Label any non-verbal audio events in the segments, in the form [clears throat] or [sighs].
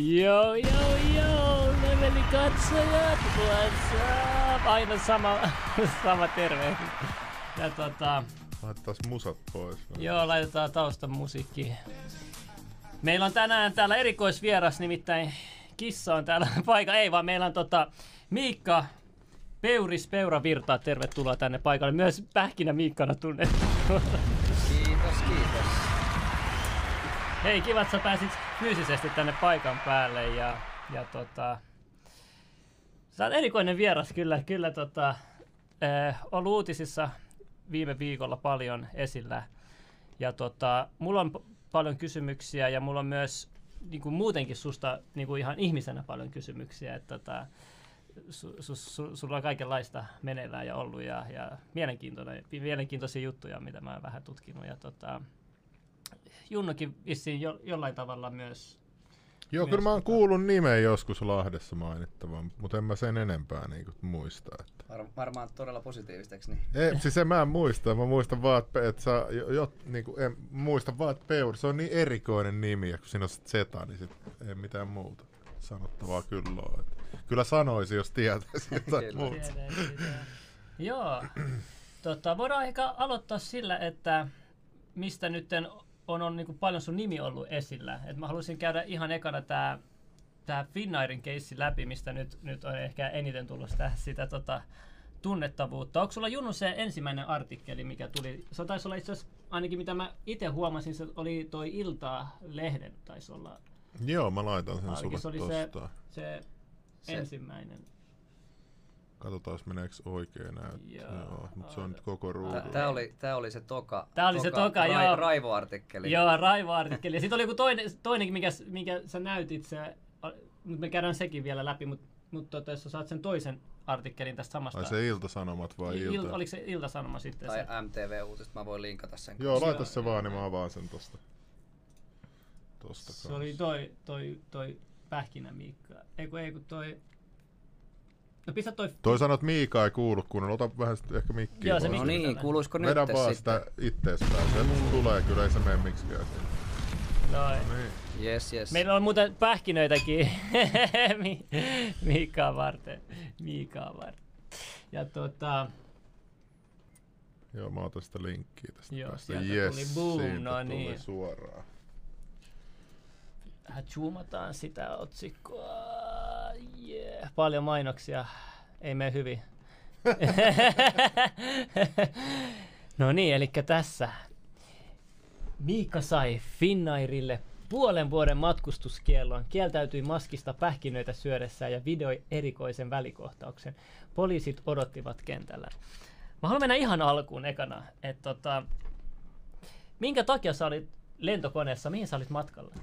Joo, joo, joo, leveli katsojat, what's up? Aina sama, [laughs] sama tervehdys. Ja tota, Laitetaan musat pois. joo, laitetaan taustan musiikki. Meillä on tänään täällä erikoisvieras, nimittäin kissa on täällä [laughs] paikalla. Ei vaan, meillä on tota Miikka Peuris Peuravirta. Tervetuloa tänne paikalle. Myös Pähkinä Miikkana tunnettu. Kiitos, kiitos. Hei, kiva, että sä pääsit fyysisesti tänne paikan päälle ja, ja tota, sä oot erikoinen vieras kyllä, kyllä tota, äh, ollut uutisissa viime viikolla paljon esillä. Ja tota, mulla on p- paljon kysymyksiä ja mulla on myös niin kuin muutenkin susta niin kuin ihan ihmisenä paljon kysymyksiä, että tota, su, su, su, sulla on kaikenlaista meneillään ja ollut ja, ja mielenkiintoisia juttuja, mitä mä oon vähän tutkinut ja tota, Junnokin vissiin jo, jollain tavalla myös. Joo, Myös kyllä mä oon tota- kuullut nimen joskus Lahdessa mainittavan, mutta en mä sen enempää niin muista. Että. Var, varmaan todella positiivista, eikö niin? Ei, siis en mä en muista, mä muistan vaan, että, että sä, jo, jo, niin kuin, en muista vaan, että Peur, se on niin erikoinen nimi, ja kun siinä on sit Zeta, niin sit ei mitään muuta sanottavaa kyllä ole. Että, kyllä sanoisi, jos tietäisi [laughs] jotain muuta. Joo. Tota, voidaan ehkä aloittaa sillä, että mistä nyt on, on niin kuin paljon sun nimi ollut esillä. Et mä haluaisin käydä ihan ekana tää, tää Finnairin keissi läpi, mistä nyt, nyt on ehkä eniten tullut sitä, sitä tota, tunnettavuutta. Onko sulla Junnu se ensimmäinen artikkeli, mikä tuli? Se taisi olla itse asiassa, ainakin mitä mä itse huomasin, se oli toi Iltaa-lehden, taisi olla. Joo, mä laitan sen Ainakin se sulle oli se, se, Se- ensimmäinen. Katsotaan, meneekö oikein. Joo. Joo, joo mutta se on nyt koko ruudu. Tää, tää, oli, tää oli se toka, Tää oli se toka, joo. raivoartikkeli. Joo, raivoartikkeli. Ja sitten oli joku toinen, toinenkin, mikä, mikä sä näytit, se, mutta me käydään sekin vielä läpi, mutta mut tota, jos sä saat sen toisen artikkelin tästä samasta. Ai se Ilta-Sanomat vai Il, Ilta? oliko se Ilta-Sanoma sitten? Tai se? MTV-uutista, mä voin linkata sen. Joo, kanssa. laita se vaan, niin mä avaan sen tosta. Tosta Se oli toi, toi, toi Pähkinä Miikka. Ei kun, ei kun toi... No pistä toi... Toi sanoo, että Miika ei kuulu kunnolla. Ota vähän ehkä mikkiä. Joo, se pois. No mikki- niin, kuuluisiko nyt Vedä vaan sitä itteespäin. Se tulee kyllä, ei se mene miksikään. Noin. Niin. Yes, yes. Meillä on muuten pähkinöitäkin [laughs] Mi- Miikaa varten. Miikaa varten. Ja tota, Joo, mä otan sitä linkkiä tästä Joo, päästä. sieltä Yes, tuli boom, siitä no tuli niin. suoraan. vähän zoomataan sitä otsikkoa. Yeah. Paljon mainoksia. Ei mene hyvin. [laughs] no niin, eli tässä. Miikka sai Finnairille puolen vuoden matkustuskiellon, kieltäytyi maskista pähkinöitä syödessään ja videoi erikoisen välikohtauksen. Poliisit odottivat kentällä. Mä haluan mennä ihan alkuun ekana, että tota, minkä takia sä olit lentokoneessa, mihin sä olit matkalla?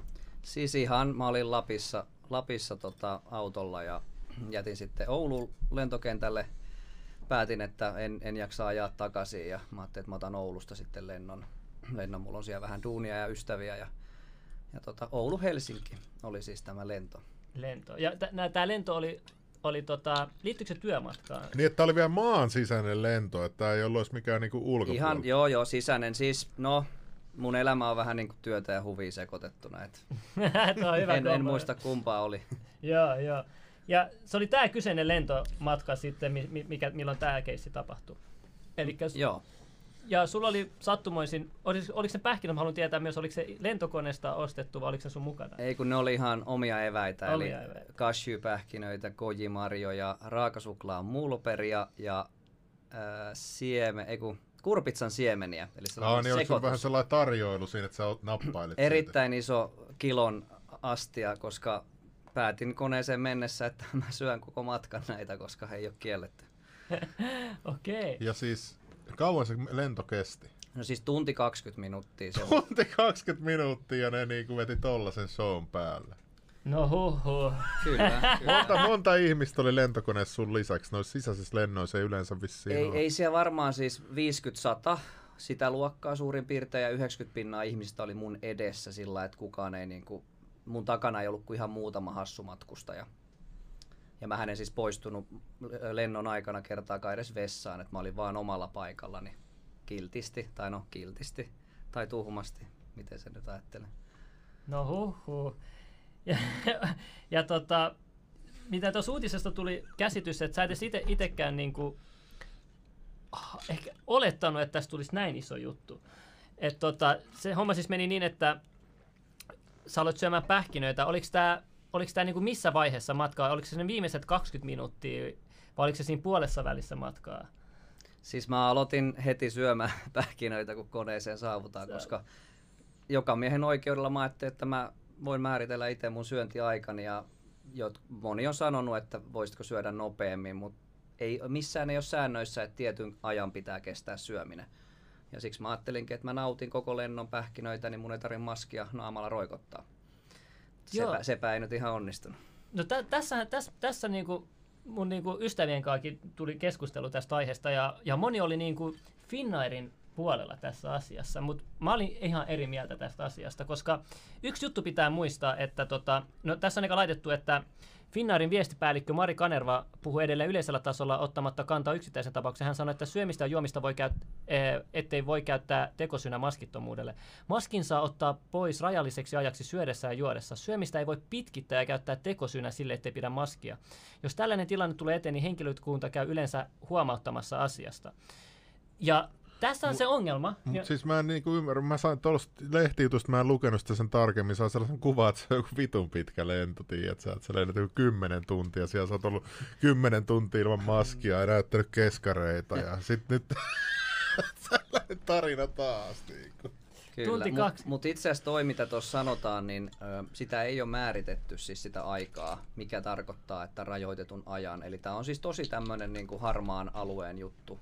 Siis ihan, mä olin Lapissa, Lapissa tota, autolla ja jätin sitten Oulun lentokentälle. Päätin, että en, en jaksa ajaa takaisin ja mä ajattelin, että mä otan Oulusta sitten lennon. lennon. Mulla on siellä vähän duunia ja ystäviä ja, ja tota, Oulu-Helsinki oli siis tämä lento. lento. Ja tämä lento oli, oli tota, liittyykö se työmatkaan? Niin, että tää oli vielä maan sisäinen lento, että tää ei ollut edes mikään niinku ulkopuolella. Ihan, joo joo, sisäinen. Siis, no, mun elämä on vähän niin kuin työtä ja huvia sekoitettuna. Et [laughs] on hyvä en, en muista kumpaa oli. [laughs] Joo, joo. Ja se oli tämä kyseinen lentomatka sitten, mi- mi- mikä, milloin tämä keissi tapahtui. Elikkä, s- Joo. ja sulla oli sattumoisin, oliko, oliko se pähkinä, mä haluan tietää myös, oliko se lentokoneesta ostettu vai oliko se sun mukana? Ei kun ne oli ihan omia eväitä, Omia eli eväitä. cashewpähkinöitä, gojimarjoja, raakasuklaa mulperia ja äh, sieme, ei kun kurpitsan siemeniä. Eli sellainen niin oliko vähän sellainen tarjoilu siinä, että sä nappailit siitä? Erittäin iso kilon astia, koska päätin koneeseen mennessä, että [laughs] mä syön koko matkan näitä, koska he ei ole kielletty. [laughs] Okei. Ja siis, kauan se lento kesti? No siis tunti 20 minuuttia. Se on. Tunti 20 minuuttia ja ne niinku veti tollasen shown päälle. No huh huh. Kyllä, kyllä. Monta, monta ihmistä oli lentokoneessa sun lisäksi. Noissa sisäisissä lennoissa ei yleensä vissiin Ei, ole. ei siellä varmaan siis 50-100 sitä luokkaa suurin piirtein ja 90 pinnaa ihmistä oli mun edessä sillä, että kukaan ei niinku, mun takana ei ollut kuin ihan muutama hassu matkustaja. Ja mä en siis poistunut lennon aikana kertaakaan edes vessaan, että mä olin vaan omalla paikallani kiltisti, tai no kiltisti, tai tuhmasti, miten se nyt ajattelee. No huh huh. Ja, [laughs] ja tota, mitä tuossa uutisesta tuli käsitys, että sä et edes ite, itekään niinku, ah, ehkä olettanut, että tästä tulisi näin iso juttu. Et tota, se homma siis meni niin, että sä aloit syömään pähkinöitä. Oliko tämä oliko tää niinku missä vaiheessa matkaa? Oliko se ne viimeiset 20 minuuttia vai oliko se siinä puolessa välissä matkaa? Siis mä aloitin heti syömään [laughs] pähkinöitä, kun koneeseen saavutaan, Sä- koska joka miehen oikeudella mä ajattelin, että mä voin määritellä itse mun syöntiaikani ja jot, moni on sanonut, että voisitko syödä nopeammin, mutta ei, missään ei ole säännöissä, että tietyn ajan pitää kestää syöminen. Ja siksi mä ajattelinkin, että mä nautin koko lennon pähkinöitä, niin mun ei tarvitse maskia naamalla roikottaa. Joo. Sepä, sepä ei nyt ihan onnistunut. No tä, tässä, tässä, tässä niinku mun niinku ystävien kanssa tuli keskustelu tästä aiheesta ja, ja moni oli niinku Finnairin puolella tässä asiassa, mutta mä olin ihan eri mieltä tästä asiasta, koska yksi juttu pitää muistaa, että tota, no tässä on aika laitettu, että Finnairin viestipäällikkö Mari Kanerva puhuu edelleen yleisellä tasolla ottamatta kantaa yksittäisen tapauksen. Hän sanoi, että syömistä ja juomista voi käyt, eh, ettei voi käyttää tekosynä maskittomuudelle. Maskin saa ottaa pois rajalliseksi ajaksi syödessä ja juodessa. Syömistä ei voi pitkittää ja käyttää tekosynä sille, ettei pidä maskia. Jos tällainen tilanne tulee eteen, niin henkilökunta käy yleensä huomauttamassa asiasta. Ja tässä on se ongelma. Mut Ja- siis mä en niinku ymmärrä, mä sain tuosta lehtijutusta, mä en lukenut sitä sen tarkemmin, sain sellaisen kuvan, että se on joku vitun pitkä lento, tiedät sä, että sä lennät joku kymmenen tuntia, siellä sä oot ollut kymmenen tuntia ilman maskia ja näyttänyt keskareita ja sit nyt [laughs] sellainen tarina taas niinku. Kyllä, Tunti mut, kaksi. Mutta itse asiassa toi, mitä tuossa sanotaan, niin ö, sitä ei ole määritetty siis sitä aikaa, mikä tarkoittaa, että rajoitetun ajan. Eli tämä on siis tosi tämmöinen niinku harmaan alueen juttu.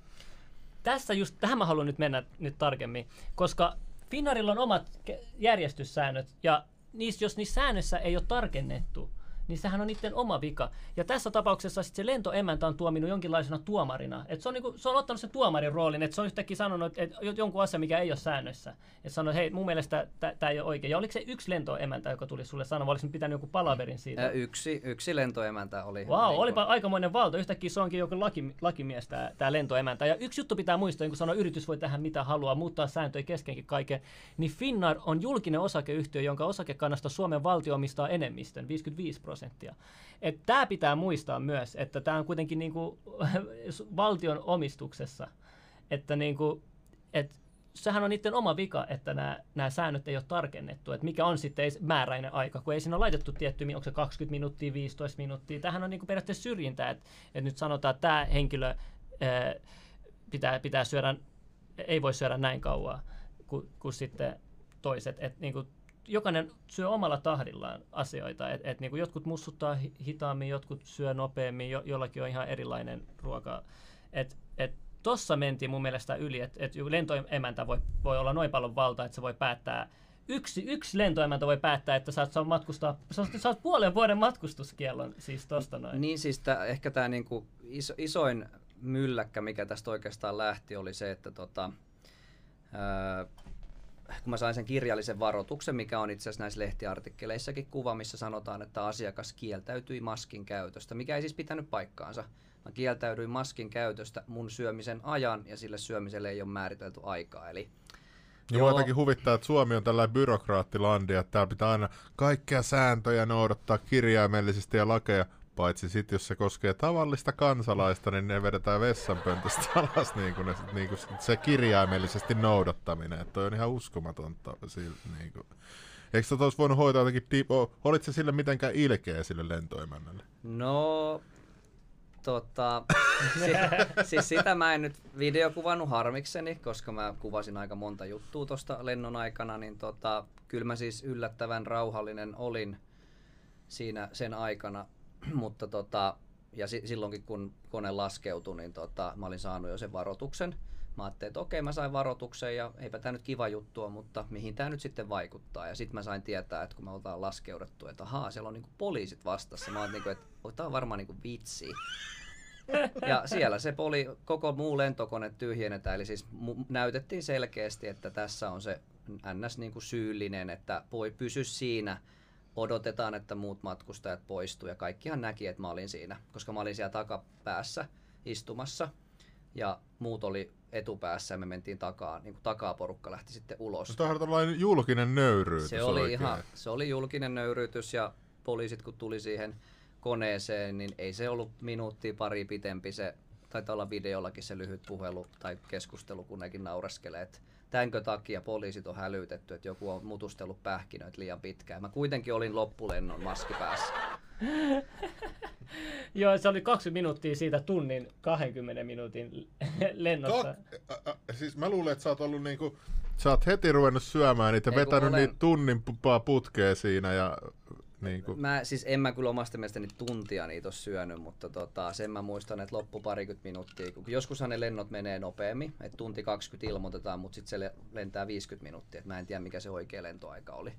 Tässä just, tähän mä haluan nyt mennä nyt tarkemmin, koska Finnairilla on omat järjestyssäännöt, ja niissä, jos niissä säännöissä ei ole tarkennettu, niin sehän on niiden oma vika. Ja tässä tapauksessa sit se lentoemäntä on tuominut jonkinlaisena tuomarina. Et se, on niinku, se on ottanut sen tuomarin roolin, että se on yhtäkkiä sanonut, että jonkun asia, mikä ei ole säännössä. Että sanoi, että hei, mun mielestä tämä ei ole oikein. Ja oliko se yksi lentoemäntä, joka tuli sulle sanoa, vai pitänyt joku palaverin siitä? Yksi, yksi lentoemäntä oli. Vau, wow, niinku- olipa aikamoinen valta. Yhtäkkiä se onkin joku laki, lakimies, tämä, lentoemäntä. Ja yksi juttu pitää muistaa, niin kun sanoo, yritys voi tähän mitä haluaa, muuttaa sääntöjä keskenkin kaiken, niin Finnair on julkinen osakeyhtiö, jonka osakekannasta Suomen valtio omistaa enemmistön, 55 prosenttia. Tämä pitää muistaa myös, että tämä on kuitenkin niinku, [laughs] valtion omistuksessa. Että niinku, et, sehän on niiden oma vika, että nämä, säännöt ei ole tarkennettu, että mikä on sitten määräinen aika, kun ei siinä ole laitettu tietty, onko se 20 minuuttia, 15 minuuttia. Tähän on niin kuin periaatteessa syrjintää, että, että nyt sanotaan, että tämä henkilö ää, pitää, pitää syödä, ei voi syödä näin kauan kuin, sitten toiset. Että niin kuin, jokainen syö omalla tahdillaan asioita. Et, et, niin kuin jotkut mussuttaa hi- hitaammin, jotkut syö nopeammin, jo, jollakin on ihan erilainen ruoka. Et, et, Tossa mentiin mun mielestä yli, että et lentoemäntä voi, voi olla noin paljon valtaa, että se voi päättää Yksi, yksi lentoemäntä voi päättää, että saat, saat matkustaa, saat, saat puolen vuoden matkustuskiellon siis tosta noin. Niin siis tää, ehkä tämä niinku iso, isoin mylläkkä, mikä tästä oikeastaan lähti, oli se, että tota, ää, kun mä sain sen kirjallisen varoituksen, mikä on itse asiassa näissä lehtiartikkeleissakin kuva, missä sanotaan, että asiakas kieltäytyi maskin käytöstä, mikä ei siis pitänyt paikkaansa. Mä kieltäydyin maskin käytöstä mun syömisen ajan ja sille syömiselle ei ole määritelty aikaa. Eli Ja mua jotenkin huvittaa, että Suomi on tällainen byrokraattilandi, että täällä pitää aina kaikkia sääntöjä noudattaa kirjaimellisesti ja lakeja, paitsi sitten jos se koskee tavallista kansalaista, niin ne vedetään vessanpöntöstä [laughs] alas niin kuin ne, niin kuin se kirjaimellisesti noudattaminen. Että toi on ihan uskomatonta. Niin kuin. Eikö tota olisi voinut hoitaa jotenkin, di- olit se sille mitenkään ilkeä sille lentoemännälle? No, Tota, [laughs] si, siis sitä mä en nyt videokuvannut harmikseni, koska mä kuvasin aika monta juttua tuosta lennon aikana, niin tota, kyllä mä siis yllättävän rauhallinen olin siinä sen aikana, [clears throat] mutta tota, ja si, silloinkin kun kone laskeutui, niin tota, mä olin saanut jo sen varoituksen. Mä ajattelin, että okei, mä sain varoituksen ja eipä tämä nyt kiva juttua, mutta mihin tämä nyt sitten vaikuttaa. Ja sitten mä sain tietää, että kun me oltaan laskeudettu, että ahaa, siellä on niinku poliisit vastassa. Mä oon niinku, että tämä on varmaan niinku vitsi. [laughs] Ja siellä se poli, koko muu lentokone tyhjennetään, eli siis mu- näytettiin selkeästi, että tässä on se ns. Niin kuin syyllinen, että voi pysy siinä, odotetaan, että muut matkustajat poistuu ja kaikkihan näki, että mä olin siinä, koska mä olin siellä takapäässä istumassa ja muut oli etupäässä ja me mentiin takaa, niin kuin takaa porukka lähti sitten ulos. No, tämä on tällainen julkinen nöyryytys Se oli, oikein. ihan, se oli julkinen nöyryytys ja poliisit kun tuli siihen koneeseen, niin ei se ollut minuuttia pari pitempi se, taitaa olla videollakin se lyhyt puhelu tai keskustelu, kun nekin nauraskelee, että tämänkö takia poliisit on hälytetty, että joku on mutustellut pähkinöitä liian pitkään. Mä kuitenkin olin loppulennon maski päässä. [laughs] Joo, se oli 20 minuuttia siitä tunnin 20 minuutin [laughs] lennosta. Kak, ä, ä, siis mä luulen, että sä oot ollut niinku, sä oot heti ruvennut syömään niitä, Ei, vetänyt olen- niitä tunnin pu- putkea siinä ja niinku, Mä siis en mä kyllä omasta mielestäni tuntia niitä ole syönyt, mutta tota, sen mä muistan, että loppu parikymmentä minuuttia. Kun joskushan ne lennot menee nopeammin, että tunti 20 ilmoitetaan, mutta sitten se le- lentää 50 minuuttia. Et mä en tiedä mikä se oikea lentoaika oli.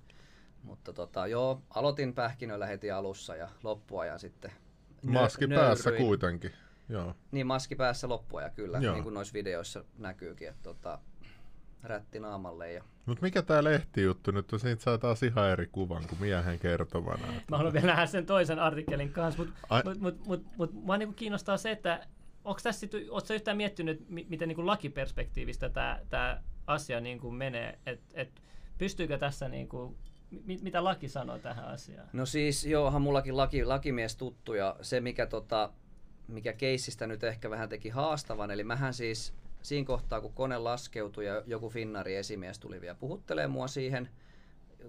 Mutta tota, joo, aloitin pähkinöillä heti alussa ja loppuajan sitten nö- maski päässä nöyryin. kuitenkin. Joo. Niin maski päässä loppuajan kyllä, Joo. niin kuin noissa videoissa näkyykin, että tota, rätti naamalle ja Mut mikä tää lehtijuttu nyt on? Siitä saa taas ihan eri kuvan kuin miehen kertomana. Mä haluan vielä nähdä sen toisen artikkelin kanssa, mutta Ai- mut, mut, mut, mut, mua niinku kiinnostaa se, että onko tässä sit, ootko sä yhtään miettinyt, mi- miten niinku lakiperspektiivistä tämä tää asia niinku menee, että et, pystyykö tässä niinku, mi, mitä laki sanoo tähän asiaan? No siis joohan mullakin laki, lakimies tuttu ja se mikä, tota, mikä keissistä nyt ehkä vähän teki haastavan, eli mähän siis siinä kohtaa kun kone laskeutui ja joku Finnari esimies tuli vielä puhuttelee mua siihen,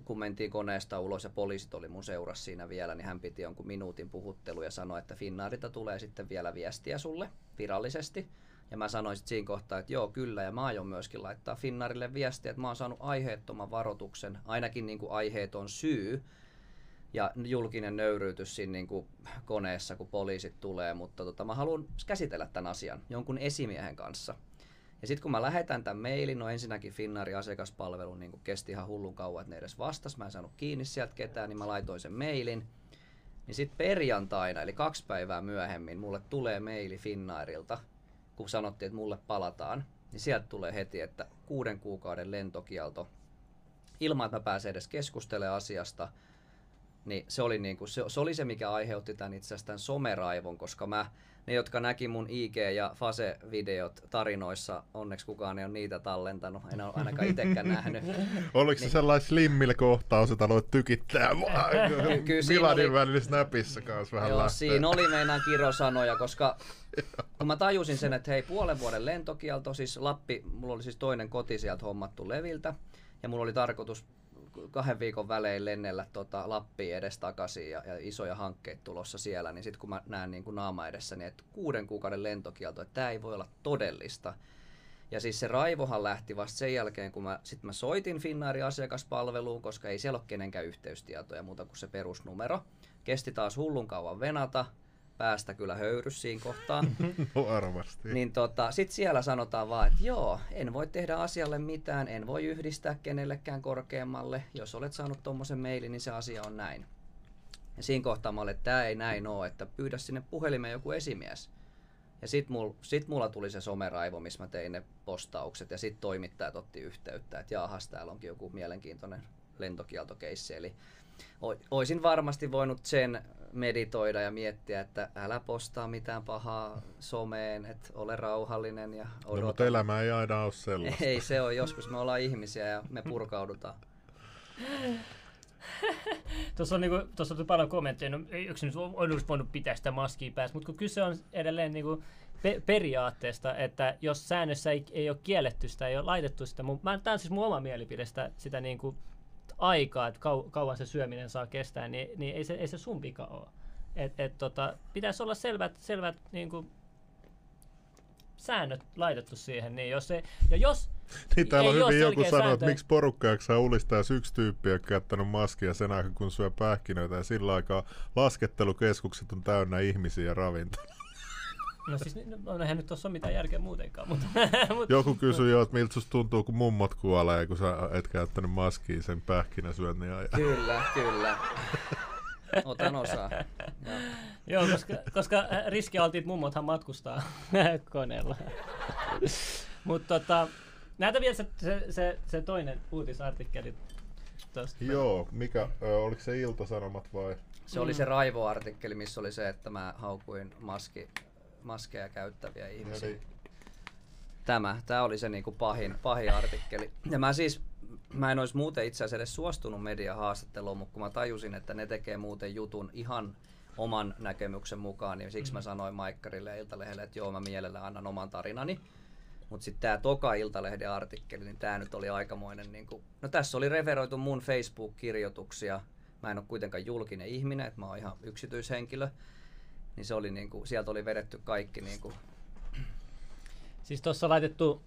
kun mentiin koneesta ulos ja poliisit oli mun seurassa siinä vielä, niin hän piti jonkun minuutin puhuttelu ja sanoi, että Finnaarilta tulee sitten vielä viestiä sulle virallisesti. Ja mä sanoin sitten siinä kohtaa, että joo kyllä, ja mä aion myöskin laittaa Finnaarille viestiä, että mä oon saanut aiheettoman varoituksen, ainakin niin kuin aiheeton syy, ja julkinen nöyryytys siinä niin kuin koneessa, kun poliisit tulee, mutta tota, mä haluan käsitellä tämän asian jonkun esimiehen kanssa. Ja sitten kun mä lähetän tämän mailin, no ensinnäkin Finnaarin asiakaspalvelu niin kesti ihan hullun kauan, että ne edes vastas. Mä en saanut kiinni sieltä ketään, niin mä laitoin sen mailin. Niin sitten perjantaina, eli kaksi päivää myöhemmin, mulle tulee maili Finnairilta, kun sanottiin, että mulle palataan. Niin sieltä tulee heti, että kuuden kuukauden lentokielto, ilman että mä pääsen edes keskustelemaan asiasta. Niin se oli, niin kuin, se, se oli se, mikä aiheutti tämän itse asiassa tämän someraivon, koska mä, ne, jotka näki mun IG- ja Fase-videot tarinoissa, onneksi kukaan ei ole niitä tallentanut, en ole ainakaan itsekään [laughs] nähnyt. Oliko se Niin. sellainen slimmillä kohtaus, että aloit tykittää Miladin oli- välillä snapissa kanssa vähän Joo, lähtee. siinä oli meinaan kirosanoja, koska [laughs] kun mä tajusin sen, että hei, puolen vuoden lentokielto, siis Lappi, mulla oli siis toinen koti sieltä hommattu Leviltä, ja mulla oli tarkoitus kahden viikon välein lennellä tota Lappiin edes takaisin ja, ja isoja hankkeita tulossa siellä, niin sitten kun mä näen niin kuin naama edessäni, että kuuden kuukauden lentokielto, että tämä ei voi olla todellista. Ja siis se raivohan lähti vasta sen jälkeen, kun mä, sit mä soitin Finnairin asiakaspalveluun, koska ei siellä ole kenenkään yhteystietoja muuta kuin se perusnumero. Kesti taas hullun kauan venata, päästä kyllä höyrys siinä kohtaa. [laughs] No varmasti. niin tota, sit siellä sanotaan vaan, että joo, en voi tehdä asialle mitään, en voi yhdistää kenellekään korkeammalle. Jos olet saanut tommosen mailin, niin se asia on näin. Ja siinä kohtaa mä olin, että tää ei näin oo, että pyydä sinne puhelimeen joku esimies. Ja sit, mul, sit mulla tuli se someraivo, missä mä tein ne postaukset ja sit toimittajat otti yhteyttä, että jaahas, täällä onkin joku mielenkiintoinen lentokieltokeissi. Eli oisin varmasti voinut sen meditoida ja miettiä, että älä postaa mitään pahaa someen, että ole rauhallinen ja no, odota. mutta elämä ei aina ole sellaista. Ei se on, joskus me ollaan ihmisiä ja me purkaudutaan. [laughs] Tuossa on, niinku, tuossa on paljon kommentteja, no nyt on olisi voinut pitää sitä maskia päässä, mutta kun kyse on edelleen niinku pe- periaatteesta, että jos säännössä ei, ei ole kielletty sitä, ei ole laitettu sitä, mun, mä, tämä on siis mun oma mielipide sitä, sitä niinku aikaa, että kau, kauan se syöminen saa kestää, niin, niin ei, se, ei se sun vika ole. et, et, tota, pitäisi olla selvät, selvät niin kuin, säännöt laitettu siihen. Niin jos se, ja jos [laughs] Niin täällä on hyvin joku sanoo, että miksi porukka jaksaa ulistaa, jos yksi tyyppi on käyttänyt maskia sen aikaa, kun syö pähkinöitä ja sillä aikaa laskettelukeskukset on täynnä ihmisiä ja ravintola. No siis, no eihän nyt tuossa ole mitään järkeä muutenkaan, mutta, [laughs] mutta Joku kysyy jo, että miltä susta tuntuu, kun mummot kuolee, kun sä et käyttänyt maskia sen pähkinäsyönnin ajan. Kyllä, kyllä. Otan osaa. [laughs] Joo, koska, koska riskialtiit mummothan matkustaa [laughs] koneella. Mutta tota, näytä vielä se, se, se, se toinen uutisartikkeli tosta. Joo, mikä, ö, oliko se Ilta-Sanomat vai? Se oli se raivoartikkeli, missä oli se, että mä haukuin maski, maskeja käyttäviä ihmisiä. Eli Tämä, tämä oli se niinku pahin, pahin artikkeli. Ja mä siis, mä en olisi muuten itse asiassa edes suostunut mediahaastatteluun, mutta kun mä tajusin, että ne tekee muuten jutun ihan oman näkemyksen mukaan, niin siksi mä sanoin Maikkarille ja Iltalehdelle, että joo, mä mielellään annan oman tarinani. Mutta sitten tämä toka Iltalehden artikkeli, niin tämä nyt oli aikamoinen, niin kuin, no tässä oli referoitu mun Facebook-kirjoituksia. Mä en ole kuitenkaan julkinen ihminen, että mä oon ihan yksityishenkilö. Niin se oli niin kuin, sieltä oli vedetty kaikki niin kuin, Siis tuossa on laitettu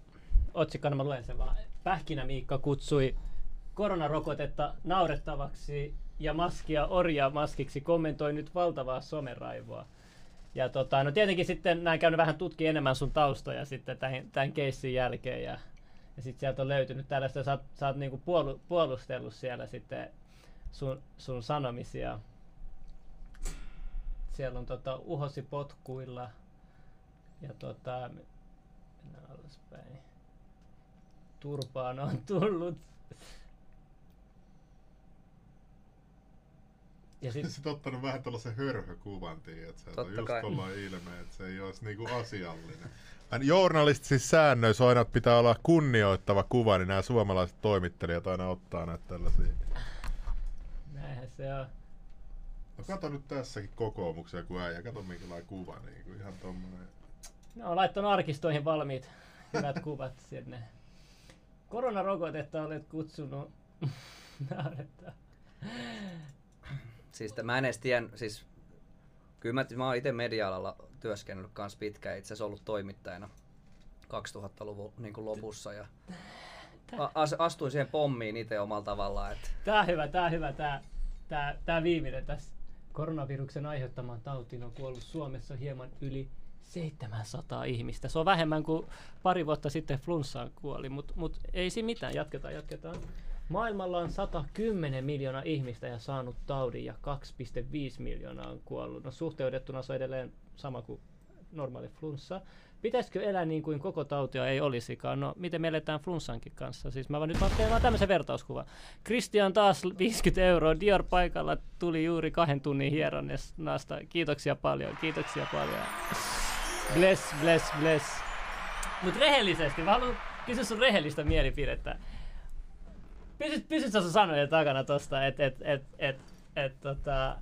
otsikkona, mä luen sen vaan. Pähkinä Miikka kutsui koronarokotetta naurettavaksi ja maskia orja maskiksi kommentoi nyt valtavaa someraivoa. Ja tota, no tietenkin sitten näin käynyt vähän tutki enemmän sun taustoja sitten tämän, tämän keissin jälkeen ja, ja sitten sieltä on löytynyt tällaista, sä, sä oot niinku puolu, puolustellut siellä sitten sun, sun sanomisia. Siellä on tota, uhosi potkuilla ja tota, mennään alaspäin. Turpaan on tullut. Ja sit, Sitten ottanut vähän tällaisen hörhökuvan, tiedät sä, että Totta just kai. tuollainen ilme, että se ei olisi niinku asiallinen. Hän journalistisissa säännöissä on aina, pitää olla kunnioittava kuva, niin nämä suomalaiset toimittelijat aina ottaa näitä tällaisia. näinhän se on. No kato nyt tässäkin kokoomuksia, kun äijä, kato minkälainen kuva, niin kuin ihan tommonen. Ne on laittanut arkistoihin valmiit hyvät kuvat sinne. Koronarokotetta olet kutsunut. [laughs] Naurettaa. Siis mä en edes tien, siis kyllä mä, mä oon itse media-alalla työskennellyt kans pitkään, itse asiassa ollut toimittajana 2000-luvun niin kuin lopussa ja a- as, astuin siihen pommiin itse omalla tavallaan, että Tää on hyvä, tää on hyvä, tää, tää, tää viimeinen tässä. Koronaviruksen aiheuttamaan tautiin on kuollut Suomessa hieman yli 700 ihmistä. Se on vähemmän kuin pari vuotta sitten flunssaan kuoli, mutta mut ei siinä mitään, jatketaan, jatketaan. Maailmalla on 110 miljoonaa ihmistä ja saanut taudin ja 2,5 miljoonaa on kuollut. No suhteutettuna se on edelleen sama kuin normaali flunssa. Pitäisikö elää niin kuin koko tautia ei olisikaan? No, miten me eletään flunssankin kanssa? Siis mä vaan nyt vaan teen tämmöisen vertauskuvan. Christian taas 50 euroa. Dior paikalla tuli juuri kahden tunnin hieronnasta. Kiitoksia paljon, kiitoksia paljon. Bless, bless, bless. Mut rehellisesti, mä haluan kysyä sun rehellistä mielipidettä. Pysyt, pysyt sä sun sanojen takana tosta, että et, et, et, et, tota,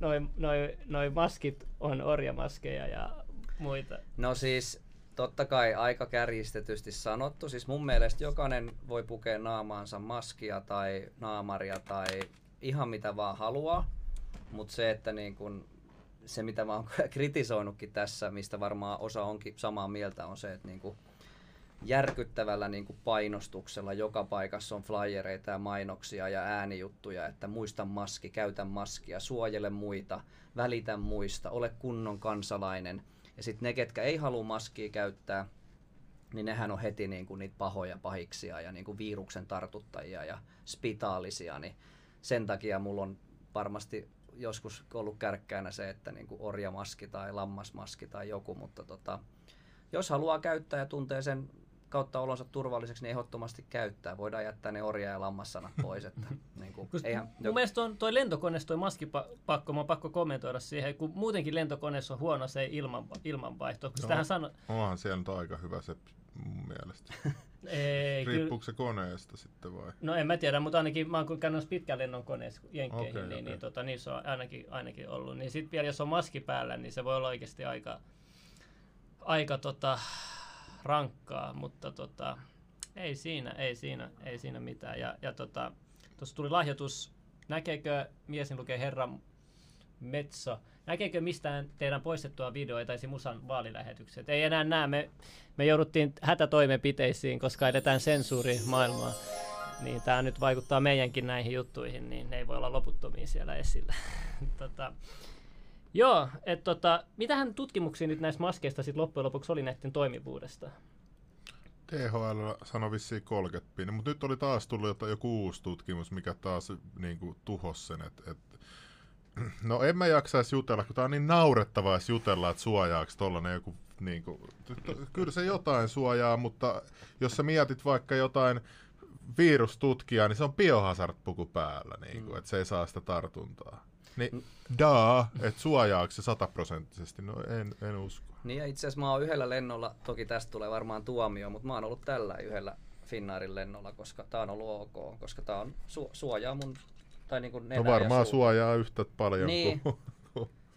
noi, noi, noi maskit on orjamaskeja ja muita. no siis totta kai aika kärjistetysti sanottu. Siis mun mielestä jokainen voi pukea naamaansa maskia tai naamaria tai ihan mitä vaan haluaa. Mutta se, että niin kun, se mitä mä oon [laughs] kritisoinutkin tässä, mistä varmaan osa onkin samaa mieltä, on se, että niin kun järkyttävällä niin kuin painostuksella joka paikassa on flyereita ja mainoksia ja äänijuttuja, että muista maski, käytä maskia, suojele muita, välitä muista, ole kunnon kansalainen. Ja sitten ne, ketkä ei halua maskia käyttää, niin nehän on heti niin kuin niitä pahoja pahiksia ja niin kuin viruksen tartuttajia ja spitaalisia, niin sen takia mulla on varmasti joskus ollut kärkkäänä se, että niin kuin orjamaski tai lammasmaski tai joku, mutta tota, jos haluaa käyttää ja tuntee sen kautta olonsa turvalliseksi, niin ehdottomasti käyttää. Voidaan jättää ne orja- ja lammassanat pois. Että, [laughs] niin kuin, eihän, mun mielestä on toi lentokoneessa toi maskipakko, mä oon pakko kommentoida siihen, kun muutenkin lentokoneessa on huono se ilman, ilmanvaihto. Kun sitähän sano, Onhan siellä nyt aika hyvä se mun mielestä. [laughs] ei, kyllä, Riippuuko se koneesta sitten vai? no en mä tiedä, mutta ainakin mä oon käynyt pitkän lennon koneessa jenkkeihin, Okei, niin, okei. niin tota, niissä on ainakin, ainakin ollut. Niin sitten vielä jos on maski päällä, niin se voi olla oikeasti aika, aika tota, rankkaa, mutta tota, ei siinä, ei siinä, ei siinä mitään. Ja, ja tota, tuli lahjoitus, näkeekö mies, niin lukee Herran Metso. Näkeekö mistään teidän poistettua videoita tai Musan vaalilähetykset? Ei enää näe. Me, me jouduttiin hätätoimenpiteisiin, koska edetään sensuuri maailmaa. Niin tämä nyt vaikuttaa meidänkin näihin juttuihin, niin ne ei voi olla loputtomia siellä esillä. [laughs] tota, joo, että tota, mitähän tutkimuksia nyt näistä maskeista sit loppujen lopuksi oli näiden toimivuudesta? THL sanoi vissiin 30 pinni, mutta nyt oli taas tullut joku uusi tutkimus, mikä taas niin kuin, tuhosi sen. Et, et, [clears throat] no en mä jaksaisi jutella, kun tää on niin naurettavaa jutella, että suojaako tollanen joku niin kuin, kyllä se jotain suojaa, mutta jos sä mietit vaikka jotain virustutkijaa, niin se on biohazard-puku päällä, niin kuin, mm. että se ei saa sitä tartuntaa. Niin, mm. daa, että suojaako se sataprosenttisesti? No en, en usko. Niin ja itse asiassa mä oon yhdellä lennolla, toki tästä tulee varmaan tuomio, mutta mä oon ollut tällä yhdellä Finnaarin lennolla, koska tää on ollut ok, koska tää on su- suojaa mun tai niin kuin No varmaan suojaa yhtä paljon niin. kuin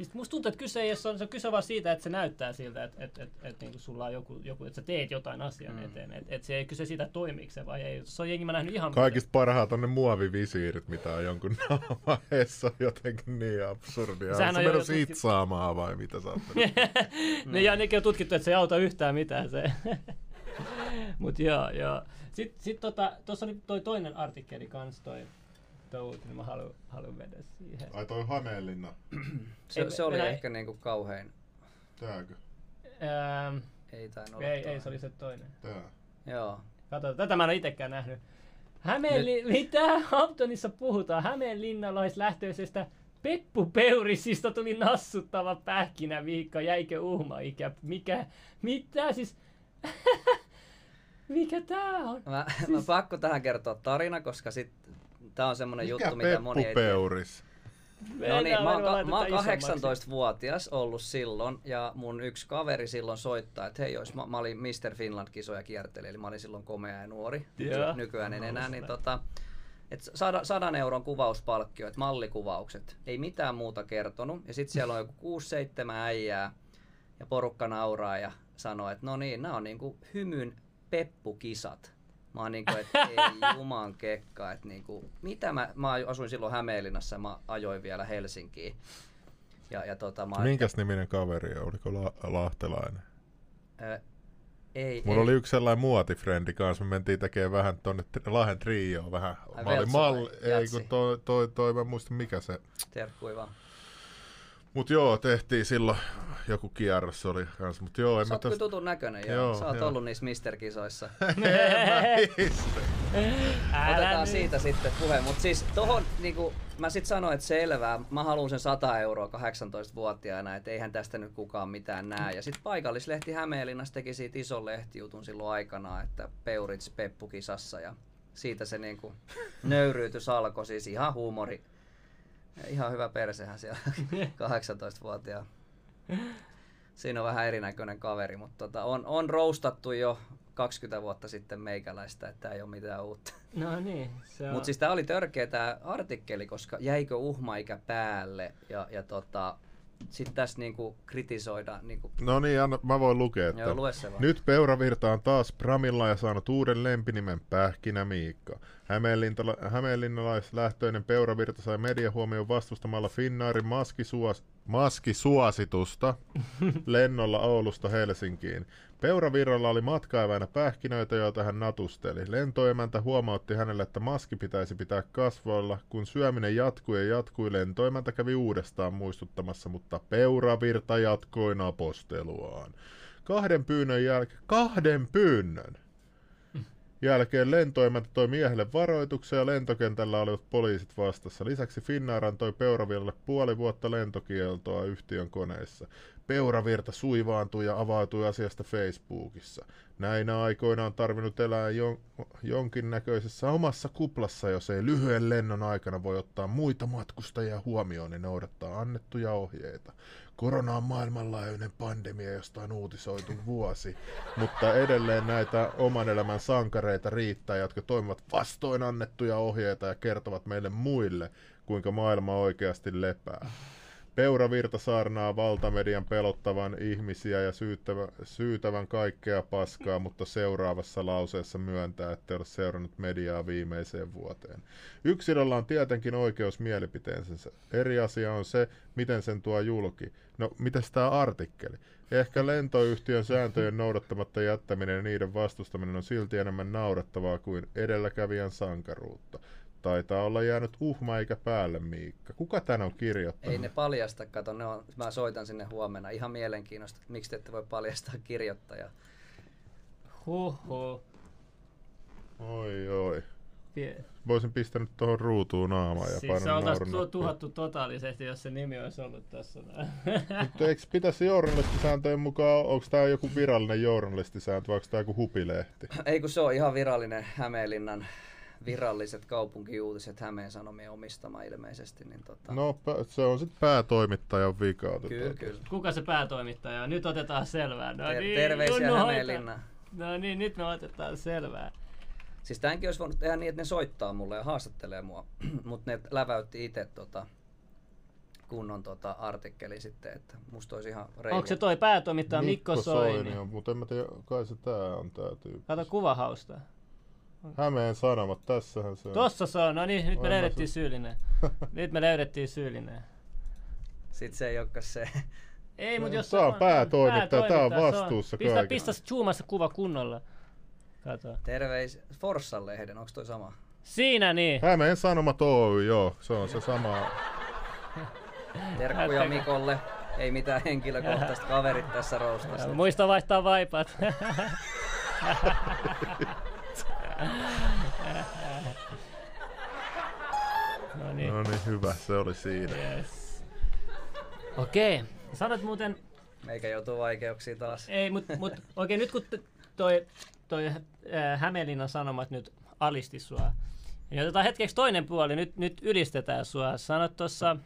Siis musta tuntuu, että kyse ei ole, se on kyse vaan siitä, että se näyttää siltä, että, että, että, että niin sulla on joku, joku, että sä teet jotain asian mm. eteen. Että, että se ei kyse siitä, toimiiko se vai ei. Se on jengi mä nähnyt ihan... Kaikista mitä. parhaat on ne muovivisiirit, mitä on jonkun [laughs] naamaessa jotenkin niin absurdia. Sehän on se menossa tutkit... saamaan vai mitä sä no. [laughs] ja nekin on tutkittu, että se ei auta yhtään mitään se. [laughs] Mut joo, joo. Sitten sit tota, tuossa oli toi toinen artikkeli kans toi touhut, niin mä haluan, haluan mennä siihen. Ai toi Hämeenlinna. se, se oli ehkä niinku kauhein. Tääkö? Ähm, ei tainnut ei, ei, se oli se toinen. Tää. Joo. Kato, tätä mä en ole itsekään nähnyt. Hämeenli- Nyt... Mitä [laughs] Hamptonissa puhutaan? Hämeenlinnalaislähtöisestä Peppu Peurisista tuli nassuttava pähkinä viikko, jäikö uhma ikä? Mikä? Mitä siis? [laughs] Mikä tää on? Mä, siis... mä pakko tähän kertoa tarina, koska sit Tämä on semmoinen juttu, mitä moni ei Peuris? No niin, mä oon, mä oon 18-vuotias ollut silloin ja mun yksi kaveri silloin soittaa, että hei, jos mä, mä olin Mr. Finland-kisoja kierteli, eli mä olin silloin komea ja nuori, yeah. nykyään en enää, niin tota, et sada, sadan euron kuvauspalkkio, että mallikuvaukset, ei mitään muuta kertonut. Ja sitten siellä on joku 6-7 äijää ja porukka nauraa ja sanoo, että no niin, nämä on niinku hymyn peppukisat. Mä oon niinku, että ei [laughs] juman kekka, että niinku, mitä mä, mä asuin silloin Hämeenlinnassa ja mä ajoin vielä Helsinkiin. Ja, ja tota, mä Minkäs niminen kaveri oliko la- lahtelainen? Ö, ei, Mulla ei. oli yksi sellainen muotifrendi kanssa, me mentiin tekemään vähän tonne Lahden trioon vähän. Ai, mä olin malli, ei kun toi, toi, toi, mä muistan mikä se. Terkkui vaan. Mut joo, tehtiin silloin joku kierros oli kans, mut joo. Sä oot tästä... tutun näköinen, joo. joo Sä oot joo. ollut niissä Mister-kisoissa. [laughs] [laughs] Otetaan siitä sitten puhe, mut siis tohon niinku, mä sit sanoin, että selvää, mä haluan sen 100 euroa 18-vuotiaana, että eihän tästä nyt kukaan mitään näe. Ja sit paikallislehti Hämeenlinnassa teki siitä ison lehtijutun silloin aikanaan, että Peurits Peppu-kisassa ja siitä se niinku [laughs] nöyryytys alkoi, siis ihan huumori Ihan hyvä persehän siellä [laughs] 18-vuotiaan. Siinä on vähän erinäköinen kaveri, mutta tota, on, on roustattu jo 20 vuotta sitten meikäläistä, että ei ole mitään uutta. No niin. On... Mutta siis tämä oli törkeä tämä artikkeli, koska jäikö uhmaikä päälle ja, ja tota, sitten tässä niinku kritisoida. Niinku... No niin, anna, mä voin lukea. Että Joo, lue se vaan. Nyt Peuravirta on taas Pramilla ja saanut uuden lempinimen Pähkinä Miikka. Hämeenlinnalaislähtöinen Peuravirta sai mediahuomion vastustamalla Finnaarin maskisuos, maskisuositusta [laughs] lennolla Oulusta Helsinkiin. Peuravirralla oli matkaeväänä pähkinöitä, joita hän natusteli. Lentoemäntä huomautti hänelle, että maski pitäisi pitää kasvoilla. Kun syöminen jatkui ja jatkui, lentoemäntä kävi uudestaan muistuttamassa, mutta Peuravirta jatkoi naposteluaan. Kahden pyynnön jälkeen, kahden pyynnön jälkeen lentoimäntä toi miehelle varoituksen ja lentokentällä olivat poliisit vastassa. Lisäksi Finnair antoi Peuravirralle puoli vuotta lentokieltoa yhtiön koneissa. Peuravirta suivaantui ja avautui asiasta Facebookissa. Näinä aikoina on tarvinnut elää jon, jonkinnäköisessä omassa kuplassa, jos ei lyhyen lennon aikana voi ottaa muita matkustajia huomioon ja noudattaa annettuja ohjeita. Korona on maailmanlaajuinen pandemia, josta on uutisoitu vuosi, mutta edelleen näitä oman elämän sankareita riittää, jotka toimivat vastoin annettuja ohjeita ja kertovat meille muille, kuinka maailma oikeasti lepää. Peuravirta saarnaa valtamedian pelottavan ihmisiä ja syyttävä, syytävän kaikkea paskaa, mutta seuraavassa lauseessa myöntää, että ole seurannut mediaa viimeiseen vuoteen. Yksilöllä on tietenkin oikeus mielipiteensä. Eri asia on se, miten sen tuo julki. No, mitä tämä artikkeli? Ehkä lentoyhtiön sääntöjen noudattamatta jättäminen ja niiden vastustaminen on silti enemmän naurettavaa kuin edelläkävijän sankaruutta. Taitaa olla jäänyt uhma eikä päälle Miikka. Kuka tän on kirjoittanut? Ei ne paljasta, kato, ne on, mä soitan sinne huomenna. Ihan mielenkiinnosta, että miksi te ette voi paljastaa kirjoittajaa. Huhhuh. Oi oi. Pie- Voisin pistänyt tuohon ruutuun naamaan ja Siis se painaa tu- naurun tuhattu totaalisesti, jos se nimi olisi ollut tässä. [laughs] Mutta eikö pitäisi journalistisääntöjen mukaan, onko tämä joku virallinen journalistisääntö vai onko tämä joku hupilehti? Ei kun se on ihan virallinen Hämeenlinnan viralliset kaupunkiuutiset Hämeen Sanomien omistama ilmeisesti. Niin tota, No se on sitten päätoimittajan vika. kyllä, tota. kyllä. Kuka se päätoimittaja on? Nyt otetaan selvää. No Ter- niin, terveisiä hoitaa. Hämeenlinna. No niin, nyt me otetaan selvää. Siis tämänkin olisi voinut tehdä niin, että ne soittaa mulle ja haastattelee mua, [clears throat] mutta ne läväytti itse tota, kunnon tota, artikkeli sitten, että musta olisi ihan reilu. Onko se toi päätoimittaja Mikko, Soini? on, mutta en mä tiedä, kai se tää on tää tyyppi. Kato kuvahausta. Hämeen Sanomat, tässähän se on. Tossa se on. No niin, nyt me Aivan löydettiin se. syyllinen. [laughs] Nyt me löydettiin syyllinen. Sitten se ei olekaan se. Ei, mutta jos Tää on päätoimittaja, tää on vastuussa Pistä, kaikesta. pistä zoomassa kuva kunnolla. Kato. Terveis Forssan lehden, onko toi sama? Siinä niin. Hämeen Sanomat Oy, joo, se on se sama. Terkkuja? Mikolle. Ei mitään henkilökohtaista kaverit tässä roustassa. Muista vaihtaa vaipat. [laughs] [laughs] no niin. No niin, hyvä, se oli siinä. Yes. Okei. Sanoit muuten, Meikä joutuu vaikeuksiin taas. ei, mut, mut oikein nyt kun toi, toi äh, Hämeenlinnan Sanomat nyt alisti sua, niin otetaan hetkeksi toinen puoli, nyt, nyt ylistetään sua. Sanoit tuossa,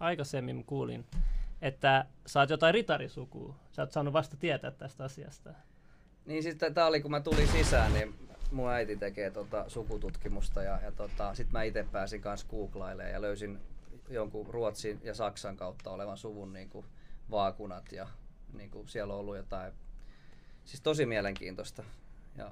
aikaisemmin kuulin, että sä oot jotain ritarisukua. Sä oot saanut vasta tietää tästä asiasta. Niin siis tää oli kun mä tulin sisään, niin mun äiti tekee tota sukututkimusta ja, ja tota, sit mä itse pääsin kanssa googlailemaan ja löysin jonkun Ruotsin ja Saksan kautta olevan suvun niin kuin, vaakunat ja niin kuin, siellä on ollut jotain, siis tosi mielenkiintoista. Ja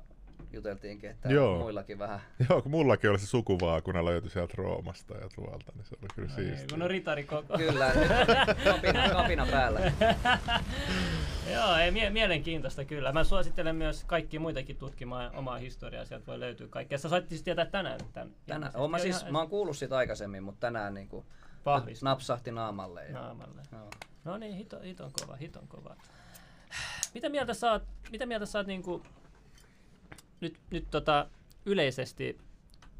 juteltiinkin, että Joo. muillakin vähän [laughs] Joo, kun mullakin oli se sukuvaakuna löytyi sieltä Roomasta ja tuolta, niin se oli kyllä Ei, siistiä. kun on ritari koko. Kyllä, nyt kapina, [laughs] kapina päällä. [laughs] Joo, ei, mie- mielenkiintoista kyllä. Mä suosittelen myös kaikki muitakin tutkimaan omaa historiaa, sieltä voi löytyä kaikkea. Sä sait siis tietää tänään tämän. Tänään, mä, siis, ihan mä oon kuullut siitä aikaisemmin, mutta tänään niin kuin, napsahti naamalle. Ja, naamalle. joo. No niin, hito, hiton kova, hiton kova. Mitä mieltä sä oot, mitä mieltä sä oot niinku, nyt, nyt tota, yleisesti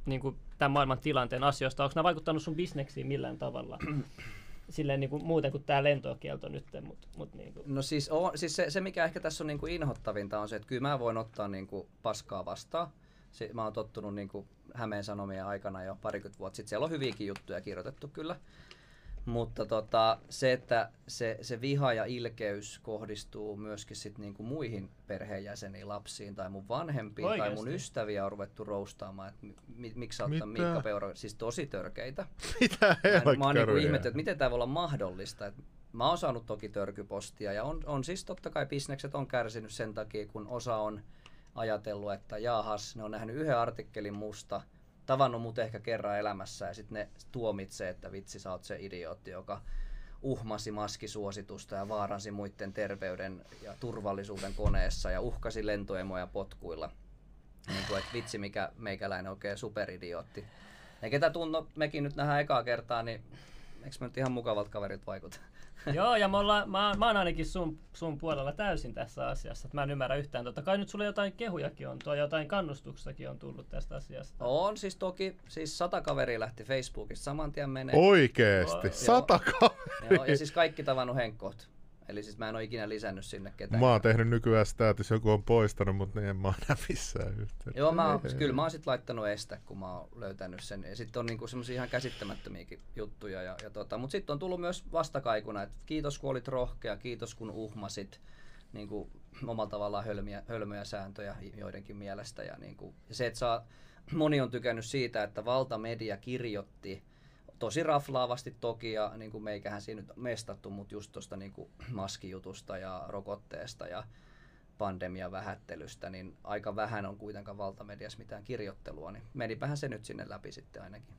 niinku, tämän maailman tilanteen asioista? Onko nämä vaikuttanut sun bisneksiin millään tavalla? [clears throat] Silleen niinku, muuten kuin tämä lentokielto nyt, mutta mut, niinku. No siis, on, siis se, se, mikä ehkä tässä on niinku inhottavinta on se, että kyllä mä voin ottaa niinku paskaa vastaan. Se, mä oon tottunut niinku Hämeen Sanomien aikana jo parikymmentä vuotta sitten. Siellä on hyviäkin juttuja kirjoitettu kyllä. Mutta tota, se, että se, se viha ja ilkeys kohdistuu myöskin sit niinku muihin perheenjäseniin, lapsiin tai mun vanhempiin tai mun ystäviä on ruvettu roustaamaan, että mi, mi, miksi sä Mitä? Miikka Peura, siis tosi törkeitä. [laughs] Mitä Mä, mä oon niinku ihmetellyt, että miten tämä voi olla mahdollista. Et mä oon saanut toki törkypostia ja on, on siis totta kai bisnekset on kärsinyt sen takia, kun osa on ajatellut, että jaahas, ne on nähnyt yhden artikkelin musta, tavannut mut ehkä kerran elämässä ja sitten ne tuomitsee, että vitsi sä oot se idiootti, joka uhmasi maskisuositusta ja vaaransi muiden terveyden ja turvallisuuden koneessa ja uhkasi lentoemoja potkuilla. Niin kuin, että vitsi mikä meikäläinen oikein superidiootti. Ja ketä tunno, mekin nyt nähdään ekaa kertaa, niin eikö me nyt ihan mukavalta kaverit vaikuta? [laughs] Joo, ja me ollaan, mä, mä oon ainakin sun, sun puolella täysin tässä asiassa. että Mä en ymmärrä yhtään. Totta kai nyt sulle jotain kehujakin on, tuo jotain kannustuksakin on tullut tästä asiasta. On siis toki, siis sata kaveria lähti Facebookista saman tien menee. Oikeesti, Joo. sata kaveria. Joo, ja siis kaikki tavannut Henkkoht. Eli siis mä en ole ikinä lisännyt sinne ketään. Mä oon tehnyt nykyään sitä, että jos joku on poistanut, mutta niin en mä oon missään yhteydessä. Joo, mä oon, Ei, kyllä mä oon sit laittanut estä, kun mä oon löytänyt sen. Ja sitten on niinku semmosia ihan käsittämättömiäkin juttuja. Ja, ja tota, Mutta sitten on tullut myös vastakaikuna, että kiitos kun olit rohkea, kiitos kun uhmasit niinku, omalla tavallaan hölmiä, hölmöjä sääntöjä joidenkin mielestä. Ja, niinku, ja se, että saa, moni on tykännyt siitä, että valtamedia kirjoitti tosi raflaavasti toki, ja niin kuin meikähän siinä nyt mestattu, mutta just tuosta niin kuin maskijutusta ja rokotteesta ja pandemian vähättelystä, niin aika vähän on kuitenkaan valtamediassa mitään kirjoittelua, niin menipähän se nyt sinne läpi sitten ainakin.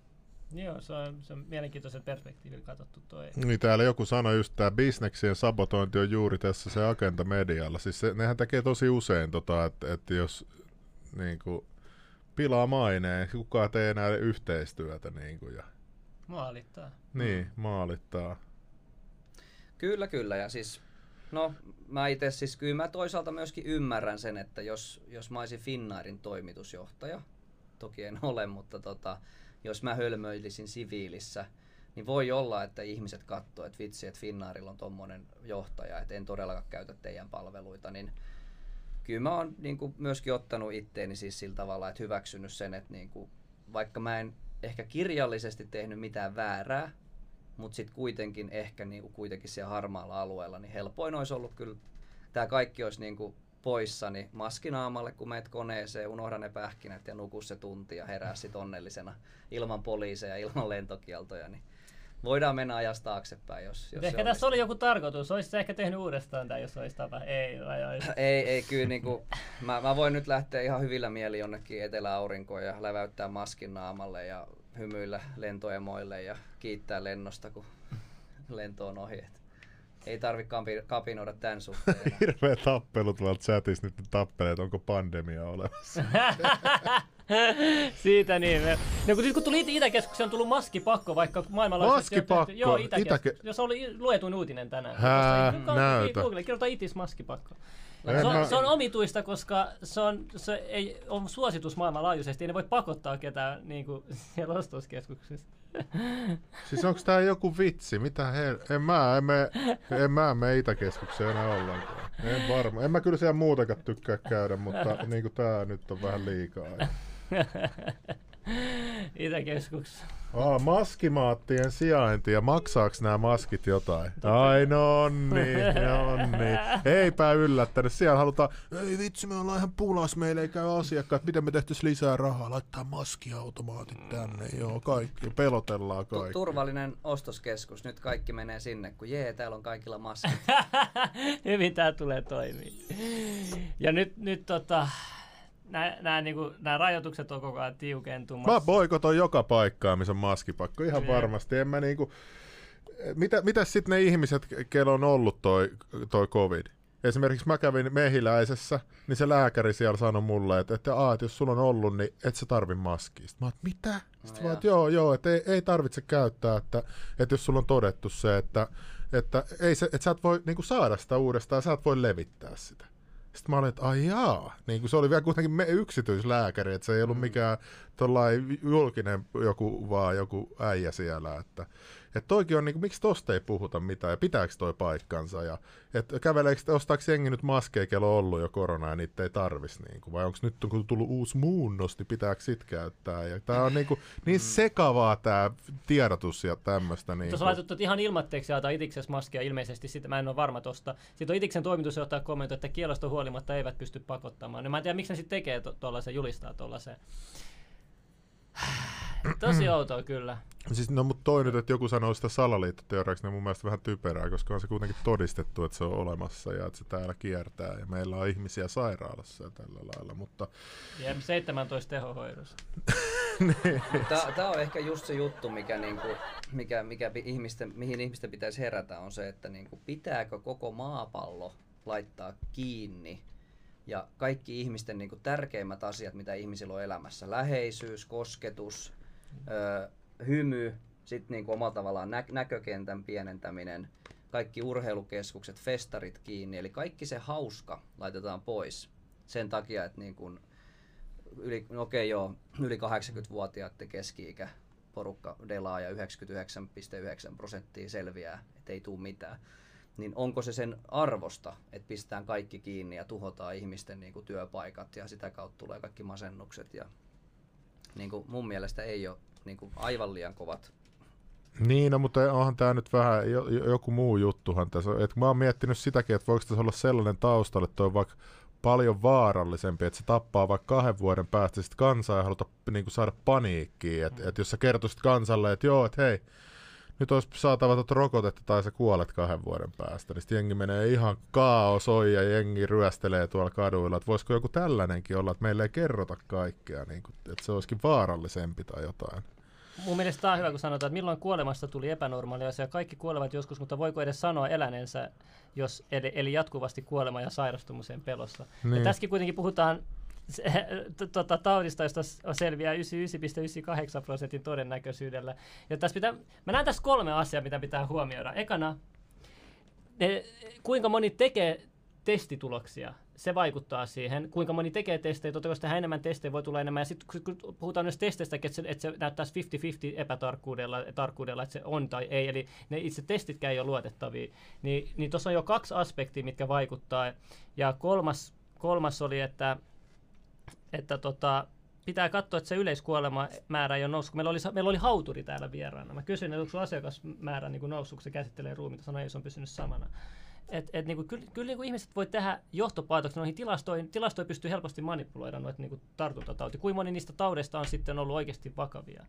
Joo, se on, se on mielenkiintoisen perspektiivillä katsottu toi. Niin täällä joku sanoi just, että bisneksien sabotointi on juuri tässä se agenda medialla. Siis se, nehän tekee tosi usein, tota, että, että jos niin kuin, pilaa maineen, kukaan tee enää yhteistyötä. Niin, kuin, ja, Maalittaa. niin maalittaa. Kyllä, kyllä. Ja siis, no mä itse siis kyllä mä toisaalta myöskin ymmärrän sen, että jos, jos mä olisin Finnairin toimitusjohtaja, toki en ole, mutta tota, jos mä hölmöilisin siviilissä, niin voi olla, että ihmiset katsoo, että vitsi, että Finnairilla on tommonen johtaja, että en todellakaan käytä teidän palveluita, niin kyllä mä oon niin kuin, myöskin ottanut itteeni siis sillä tavalla, että hyväksynyt sen, että niin kuin, vaikka mä en ehkä kirjallisesti tehnyt mitään väärää, mutta sitten kuitenkin ehkä niin kuitenkin siellä harmaalla alueella, niin helpoin olisi ollut kyllä, tämä kaikki olisi niin kuin, poissa, niin maskinaamalle, kun meet koneeseen, unohda ne pähkinät ja nuku se tunti ja herää sit onnellisena ilman poliiseja, ilman lentokieltoja, niin voidaan mennä ajasta taaksepäin, jos, jos Ehkä tässä oli joku tarkoitus. Olisit ehkä tehnyt uudestaan tämä, jos olisi tapa. Ei, vai olisi. [laughs] ei, ei kyllä niinku, mä, mä voin nyt lähteä ihan hyvillä mieli jonnekin eteläaurinkoon ja läväyttää maskin naamalle ja hymyillä lentoemoille ja kiittää lennosta, kun lento on ohi. Et ei tarvi kampi- kapinoida tämän suhteen. [laughs] Hirveä tappelu tuolta chatissa nyt tappelee, että onko pandemia olemassa. [laughs] [laughs] Siitä niin. Me... No, kun, kun tuli Itä- Itäkeskukseen, on tullut maskipakko, vaikka maailmanlaajuisesti... Maskipakko? Joo, Itäkeskus. Itäke- Jos oli luetuin uutinen tänään. Hää, Tuossa- näytä. Google, kirjoita itis maskipakko. Se mä- on, se on omituista, koska se, on, se ei ole suositus maailmanlaajuisesti. Ei ne voi pakottaa ketään niin kuin, [laughs] siellä ostoskeskuksissa. [laughs] Siis onko tää joku vitsi? Mitä he... En mä, en, me, en mä mene Itäkeskukseen enää ollenkaan. En varma. En mä kyllä siellä muutenkaan tykkää käydä, mutta niinku tää nyt on vähän liikaa. [laughs] Itäkeskuksessa. Aa, maskimaattien sijainti ja maksaaks nämä maskit jotain? Ai no niin, no niin. Eipä yllättänyt. Siellä halutaan, ei vitsi me ollaan ihan pulas, meillä ei käy asiakkaat, miten me tehtäisiin lisää rahaa, laittaa maskiautomaatit tänne, joo kaikki, pelotellaan Tu- kaikki. turvallinen ostoskeskus, nyt kaikki menee sinne, kun jee, täällä on kaikilla maskit. [laughs] Hyvin tää tulee toimii. Ja nyt, nyt tota, nämä, nämä, niinku, nämä rajoitukset on koko ajan tiukentumassa. Mä boikotoin joka paikkaa, missä on maskipakko, ihan Kyllä. varmasti. En mä niinku... Mitä, mitä sitten ne ihmiset, kello on ollut toi, toi covid? Esimerkiksi mä kävin Mehiläisessä, niin se lääkäri siellä sanoi mulle, että, että, aa, että jos sulla on ollut, niin et sä tarvi maskia. Sitten mä että mitä? Sitten No mä että joo, joo, että ei, ei tarvitse käyttää, että, että jos sulla on todettu se, että, että, ei se, että sä et voi niin saada sitä uudestaan, sä et voi levittää sitä. Sitten mä olin, että ai jaa, niin kuin se oli vielä kuitenkin me yksityislääkäri, että se ei ollut mikään tollain julkinen joku, vaan joku äijä siellä, että että toikin on, niin kuin, miksi tosta ei puhuta mitään ja pitääkö toi paikkansa ja että käveleekö, ostaako jengi nyt maskeja, kello on ollut jo korona ja niitä ei tarvis niin kuin, vai onko nyt kun tullut uusi muunnos, niin pitääkö sit käyttää ja tää on niin, kuin, niin sekavaa tää tiedotus ja tämmöistä niin Tuossa laitettu, että ihan ilmatteeksi jaetaan itiksessä maskia ilmeisesti, sitä mä en ole varma tosta. Sitten on itiksen toimitusjohtaja kommentoi, että kielosta huolimatta eivät pysty pakottamaan. No mä en tiedä, miksi ne sitten tekee tuollaisen, julistaa tuollaisen. [sighs] Tosi outoa kyllä. Siis no mutta toi nyt, että joku sanoo sitä salaliittoteoriaksi, niin mun mielestä vähän typerää, koska on se kuitenkin todistettu, että se on olemassa ja että se täällä kiertää ja meillä on ihmisiä sairaalassa ja tällä lailla, mutta Ja 17 tehohoidossa. [laughs] Tämä on ehkä just se juttu, mikä, niinku, mikä, mikä ihmisten, mihin ihmisten pitäisi herätä, on se, että niinku, pitääkö koko maapallo laittaa kiinni ja kaikki ihmisten niinku, tärkeimmät asiat, mitä ihmisillä on elämässä, läheisyys, kosketus, ö, hymy, sitten niinku, omalla tavallaan nä- näkökentän pienentäminen, kaikki urheilukeskukset, festarit kiinni, eli kaikki se hauska laitetaan pois sen takia, että niin kun, yli, no okei joo, yli 80-vuotiaiden keski-ikä porukka delaa ja 99,9 prosenttia selviää, että ei tule mitään. Niin onko se sen arvosta, että pistetään kaikki kiinni ja tuhotaan ihmisten niin kuin, työpaikat ja sitä kautta tulee kaikki masennukset ja niin kuin, mun mielestä ei ole niin kuin, aivan liian kovat Niin, no, mutta onhan tämä nyt vähän jo, jo- joku muu juttuhan tässä. Et mä oon miettinyt sitäkin, että voiko tässä olla sellainen taustalla, että on vaikka paljon vaarallisempi, että se tappaa vaikka kahden vuoden päästä sitten kansaa ja haluta niin kuin saada paniikkiin. Että et jos sä kertoisit kansalle, että joo, että hei, nyt olisi saatava tuota rokotetta tai sä kuolet kahden vuoden päästä, niin sitten jengi menee ihan kaosoi ja jengi ryöstelee tuolla kaduilla. Että voisiko joku tällainenkin olla, että meille ei kerrota kaikkea, niin kuin, että se olisikin vaarallisempi tai jotain. Mun mielestä tämä on hyvä, kun sanotaan, että milloin kuolemasta tuli epänormaalia asia. Kaikki kuolevat joskus, mutta voiko edes sanoa eläneensä, jos eli, eli jatkuvasti kuolema ja sairastumisen pelossa. Niin. Ja tässäkin kuitenkin puhutaan [laughs] tota, taudista, josta selviää 99,98 prosentin todennäköisyydellä. Ja tässä pitää, mä näen tässä kolme asiaa, mitä pitää huomioida. Ekana, ne, kuinka moni tekee testituloksia se vaikuttaa siihen, kuinka moni tekee testejä. Totta kai tehdään enemmän testejä, voi tulla enemmän. Ja sitten kun puhutaan myös testeistä, että että se näyttäisi 50-50 epätarkkuudella, tarkkuudella, että se on tai ei, eli ne itse testitkään ei ole luotettavia, niin, niin tuossa on jo kaksi aspektia, mitkä vaikuttaa. Ja kolmas, kolmas oli, että, että tota, pitää katsoa, että se yleiskuolemamäärä ei ole noussut. Meillä oli, meillä oli hauturi täällä vieraana. Mä kysyin, että onko asiakasmäärä niin noussut, kun se käsittelee ruumiita. Sanoin, että se on pysynyt samana et, et niinku, kyllä, kyllä niinku ihmiset voi tehdä johtopäätöksiä noihin tilastoihin. Tilastoja pystyy helposti manipuloida noita niinku tartuntatauti. Kuinka moni niistä taudeista on sitten ollut oikeasti vakavia.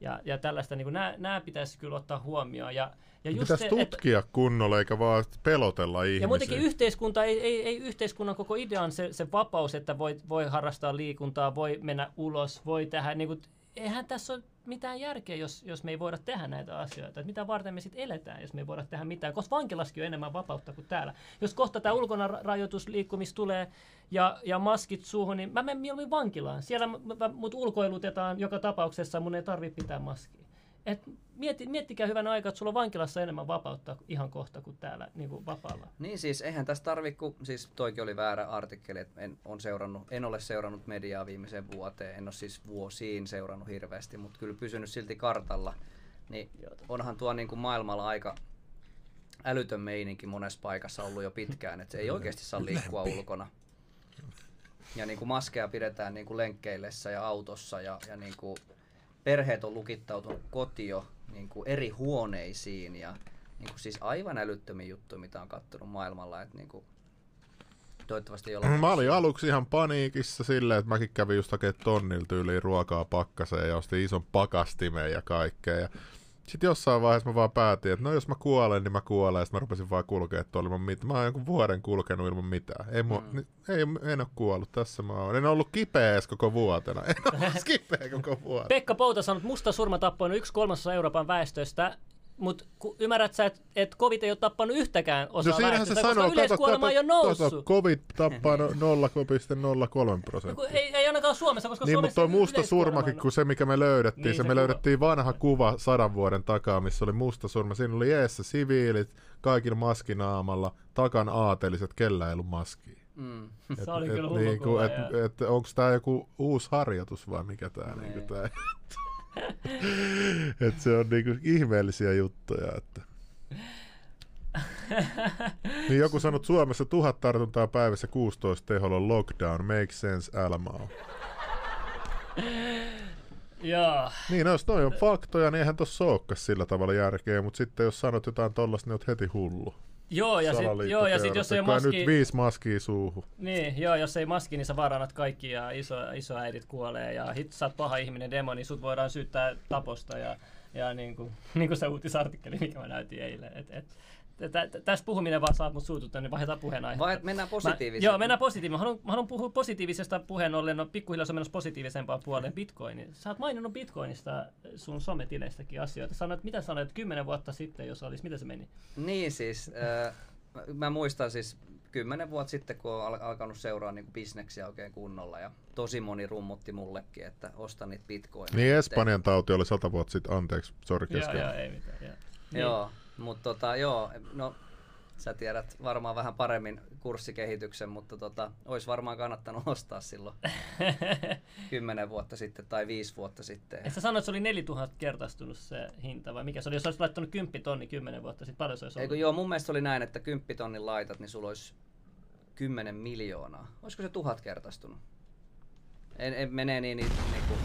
Ja, ja tällaista, niin nämä pitäisi kyllä ottaa huomioon. Ja, ja just pitäisi se, tutkia et, kunnolla, eikä vaan pelotella ihmisiä. Ja muutenkin yhteiskunta, ei, ei, ei yhteiskunnan koko idea on se, se vapaus, että voi, voi harrastaa liikuntaa, voi mennä ulos, voi tehdä, niin kuin, eihän tässä ole mitään järkeä, jos, jos me ei voida tehdä näitä asioita. Et mitä varten me sitten eletään, jos me ei voida tehdä mitään, koska vankilaskin on enemmän vapautta kuin täällä. Jos kohta tämä ulkona rajoitusliikkumis tulee ja, ja maskit suuhun, niin mä menen mieluummin vankilaan. Siellä mut ulkoilutetaan joka tapauksessa, mun ei tarvitse pitää maskia. Et mietti, miettikää hyvän aikaa, että sulla on vankilassa enemmän vapautta ihan kohta kuin täällä niin kuin vapaalla. Niin siis, eihän tässä tarvi, kun siis toikin oli väärä artikkeli, että en, on seurannut, en ole seurannut mediaa viimeiseen vuoteen, en ole siis vuosiin seurannut hirveästi, mutta kyllä pysynyt silti kartalla. Niin onhan tuo niin kuin maailmalla aika älytön meininki monessa paikassa ollut jo pitkään, että se ei oikeasti saa liikkua ulkona. Ja niin kuin maskeja pidetään niin kuin lenkkeillessä ja autossa ja, ja niin kuin perheet on lukittautunut kotio niin kuin eri huoneisiin ja niin kuin siis aivan älyttömiä juttuja, mitä on kattonut maailmalla. Että niin kuin, toivottavasti jollain... Mä olin aluksi ihan paniikissa silleen, että mäkin kävin just hakemaan tonnilta yli ruokaa pakkaseen ja ostin ison pakastimeen ja kaikkea. Ja sitten jossain vaiheessa mä vaan päätin, että no jos mä kuolen, niin mä kuolen. Ja sitten mä rupesin vaan kulkea tuolla ilman mitään. Mä oon jonkun vuoden kulkenut ilman mitään. Ei, mua, mm. ei, en ole kuollut, tässä mä oon. En ollut kipeä edes koko vuotena. [laughs] En ole kipeä koko vuotena. Pekka Pouta sanoi, että musta surma tappoi yksi kolmasosa Euroopan väestöstä mutta ymmärrät sä, että et COVID ei ole tappanut yhtäkään osaa no väestöstä, se sanoo, koska yleiskuolema ei ole noussut. Kato, COVID tappaa 0,03 no- prosenttia. Ei, ei ainakaan Suomessa, koska niin, Suomessa mutta musta surmakin, kun se mikä me löydettiin, niin, se, se me kuva. löydettiin vanha kuva sadan vuoden takaa, missä oli musta surma. Siinä oli eessä siviilit, kaikilla maskinaamalla, takan aateliset, kellä ei ollut maskia. Mm. Et, se oli et, kyllä niinku, et, et, et, Onko tämä joku uusi harjoitus vai mikä tämä niin. niinku, [laughs] että se on niinku ihmeellisiä juttuja. Että. niin joku sanoi, että Suomessa tuhat tartuntaa päivässä 16 teholla lockdown. Make sense, Almao. Joo. Niin, no, jos noi on faktoja, niin eihän tossa olekaan sillä tavalla järkeä, mutta sitten jos sanot jotain tollasta, niin oot heti hullu. Joo, ja sitten joo, ja sit, jos ei maski... nyt viisi maskia suuhun. Niin, joo, jos ei maski, niin sä vaarannat kaikki ja iso, isoäidit kuolee ja hit, sä oot paha ihminen demoni, niin sut voidaan syyttää taposta ja, ja niin kuin, [laughs] niin kuin se uutisartikkeli, mikä mä näytin eilen. Et, et, tästä puhuminen vaan saa mut suututtaa, niin vaihdetaan puheenaihetta. Vai mennään positiivisesti. Joo, mennään positiivisesti. Mä haluan, mä haluan puhua positiivisesta puheen ollen, no pikkuhiljaa se on menossa positiivisempaan puoleen Bitcoinin. Sä oot maininnut Bitcoinista sun sometileistäkin asioita. Sanoit, mitä sanoit kymmenen vuotta sitten, jos olisi, mitä se meni? Niin siis, äh, mä muistan siis kymmenen vuotta sitten, kun on alkanut seuraa niin bisneksiä oikein kunnolla ja tosi moni rummutti mullekin, että ostan niitä bitcoinia. Niin Espanjan tauti oli sata vuotta sitten, anteeksi, sori kesken. Joo, joo, ei mitään. Joo, niin. joo mutta tota, joo, no sä tiedät varmaan vähän paremmin kurssikehityksen, mutta tota, olisi varmaan kannattanut [laughs] ostaa silloin [laughs] kymmenen vuotta sitten tai viisi vuotta sitten. Et sä sanoit, että se oli 4000 kertaistunut se hinta, vai mikä se oli? Jos olisit laittanut 10 tonni kymmenen vuotta sitten, paljon se olisi ollut? Eikö, joo, mun mielestä oli näin, että 10 tonnin laitat, niin sulla olisi 10 miljoonaa. Olisiko se tuhat kertaistunut? En, en menee niin, niin, niin kuin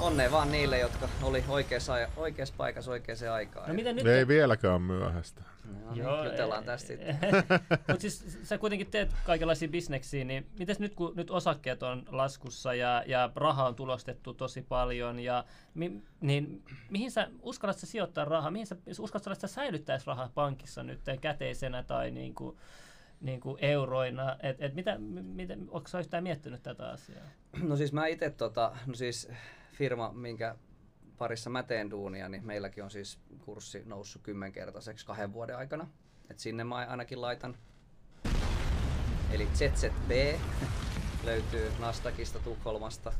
onnea vaan niille, jotka oli oikeassa, oikeassa paikassa oikeaan aikaan. No miten nyt? Ei vieläkään myöhäistä. No niin, jutellaan tästä sitten. [laughs] Mutta siis sä kuitenkin teet kaikenlaisia bisneksiä, niin miten nyt kun nyt osakkeet on laskussa ja, ja rahaa on tulostettu tosi paljon, ja, mi, niin mihin sä uskallat sä sijoittaa rahaa, mihin sä uskallat sä säilyttäisi rahaa pankissa nyt käteisenä tai niin kuin, niin kuin euroina, et, et mitä, mitä, onko sä yhtään miettinyt tätä asiaa? No siis mä itse, tota, no siis firma, minkä parissa mä teen duunia, niin meilläkin on siis kurssi noussut kymmenkertaiseksi kahden vuoden aikana. Et sinne mä ainakin laitan. Eli ZZB [laughs] löytyy Nasdaqista, Tukholmasta.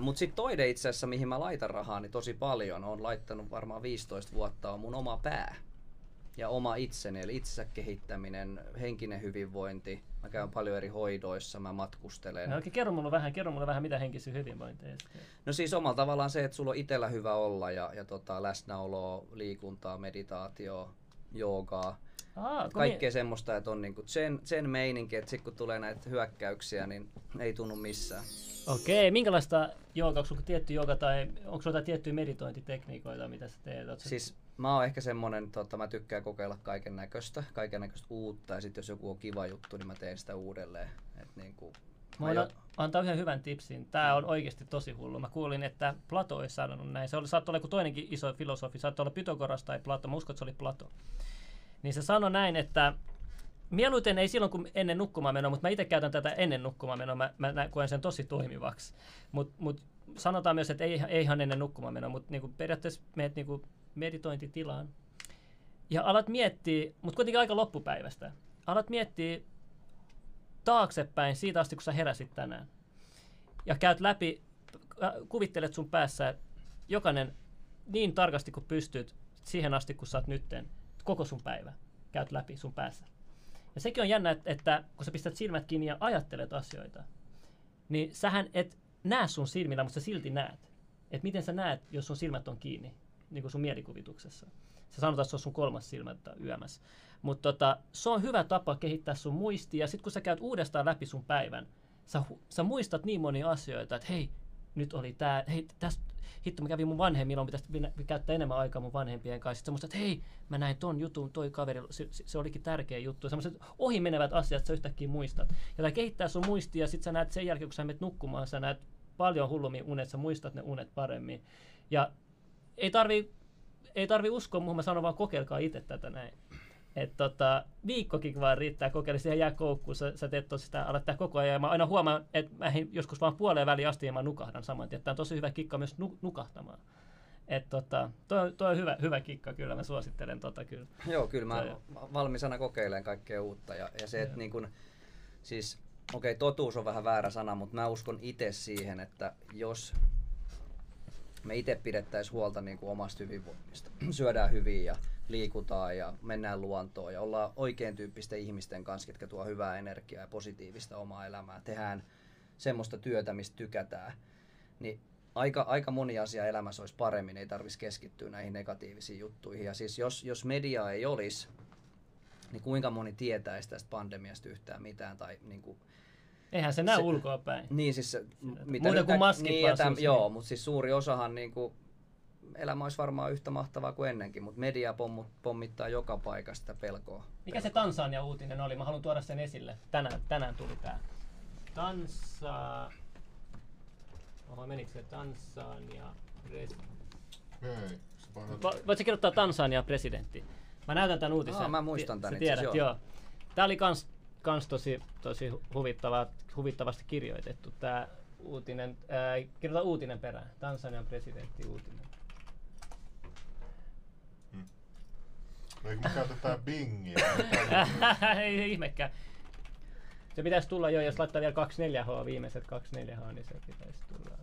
Mutta sitten toinen itse asiassa, mihin mä laitan rahaa, niin tosi paljon, on laittanut varmaan 15 vuotta, on mun oma pää ja oma itseni, eli itsensä kehittäminen, henkinen hyvinvointi. Mä käyn paljon eri hoidoissa, mä matkustelen. No, okay, kerro mulle vähän, kerro mulle vähän, mitä henkisen hyvinvointia. No siis omalla tavallaan se, että sulla on itsellä hyvä olla ja, ja tota, läsnäoloa, liikuntaa, meditaatio, joogaa. Aa, Kaikkea mi- semmoista, että on niinku sen, sen meininki, että sitten kun tulee näitä hyökkäyksiä, niin ei tunnu missään. Okei, minkälaista joogaa, onko sulla tietty jooga tai onko sulla tiettyjä meditointitekniikoita, mitä sä teet? Oot siis mä oon ehkä semmonen, tota, mä tykkään kokeilla kaiken näköistä, kaiken näköistä uutta ja sitten jos joku on kiva juttu, niin mä teen sitä uudelleen. Et niin kuin, mä jo... antaa yhden hyvän tipsin. Tämä on oikeasti tosi hullu. Mä kuulin, että Plato olisi sanonut näin. Se oli, saattoi olla joku toinenkin iso filosofi. Saattoi olla Pythagoras tai Plato. Mä uskon, että se oli Plato. Niin se sanoi näin, että mieluiten ei silloin, kun ennen nukkumaan menoa, mutta mä itse käytän tätä ennen nukkumaan menoa. Mä, mä koen sen tosi toimivaksi. Mutta mut sanotaan myös, että ei, ei ihan ennen nukkumaan menoa, mutta niinku periaatteessa meet niinku meditointitilaan ja alat miettiä, mutta kuitenkin aika loppupäivästä, alat miettiä taaksepäin siitä asti, kun sä heräsit tänään. Ja käyt läpi, äh, kuvittelet sun päässä jokainen niin tarkasti kuin pystyt siihen asti, kun sä oot nytten, koko sun päivä käyt läpi sun päässä. Ja sekin on jännä, että, että kun sä pistät silmät kiinni ja ajattelet asioita, niin sähän et näe sun silmillä, mutta sä silti näet. Että miten sä näet, jos sun silmät on kiinni niin kuin sun mielikuvituksessa. Sä sanotaan, että se on sun kolmas silmä yömässä. Mutta tota, se on hyvä tapa kehittää sun muistia. Ja sitten kun sä käyt uudestaan läpi sun päivän, sä, sä muistat niin monia asioita, että hei, nyt oli tää, hei, tästä, hitto, mä kävin mun vanhemmilla, on pitäisi käyttää enemmän aikaa mun vanhempien kanssa. Sitten muistat, että hei, mä näin ton jutun, toi kaveri, se, se olikin tärkeä juttu. Sellaiset ohi menevät asiat sä yhtäkkiä muistat. Ja tämä kehittää sun muistia, ja sitten sä näet sen jälkeen, kun sä menet nukkumaan, sä näet paljon hullummin unet, sä muistat ne unet paremmin. Ja ei tarvi, ei tarvi uskoa muuhun, mä sanon vaan kokeilkaa itse tätä näin. Et tota, viikkokin vaan riittää kokeilla, siihen jää koukkuun, sä, sä teet sitä, alat tehdä koko ajan. Ja mä aina huomaan, että mä joskus vaan puoleen väliin asti ja mä nukahdan saman tien. Tämä on tosi hyvä kikka myös nu, nukahtamaan. Et tota, toi, toi on hyvä, hyvä kikka kyllä, mä suosittelen tota kyllä. Joo, kyllä mä toi. valmisena kokeilen kaikkea uutta. Ja, ja se, että niin kun, siis okei, okay, totuus on vähän väärä sana, mutta mä uskon itse siihen, että jos me itse pidettäisiin huolta niin kuin omasta hyvinvoinnista. [clears throat] Syödään hyvin ja liikutaan ja mennään luontoon ja ollaan oikein tyyppisten ihmisten kanssa, jotka tuo hyvää energiaa ja positiivista omaa elämää. Tehdään semmoista työtä, mistä tykätään. Niin aika, aika moni asia elämässä olisi paremmin, ei tarvitsisi keskittyä näihin negatiivisiin juttuihin. Ja siis jos, jos media ei olisi, niin kuinka moni tietäisi tästä pandemiasta yhtään mitään tai niin kuin, Eihän se näy ulkoa päin. Niin siis se, mitä Muuta kuin maskit niin, ja täm, Joo, mutta siis suuri osahan niin kuin, elämä olisi varmaan yhtä mahtavaa kuin ennenkin, mutta media pommut, pommittaa joka paikasta pelkoa. Mikä pelkoa. se Tansania-uutinen oli? Mä haluan tuoda sen esille. Tänään, tänään tuli tää. Tansa... Oho, menikö se Tansania presidentti? Ei. Voitko kirjoittaa Tansania presidentti? Mä näytän tämän uutisen. Aa, mä muistan tämän itse tiedät, joo. joo. Tää oli kans kans tosi, tosi huvittava, huvittavasti kirjoitettu tämä uutinen. Ää, kirjoita uutinen perään. Tansanian presidentti uutinen. Hmm. No eikö me käytetään bingiä? [laughs] ei ihmekään. Se pitäisi tulla jo, jos laittaa vielä 24H, viimeiset 24H, niin se pitäisi tulla.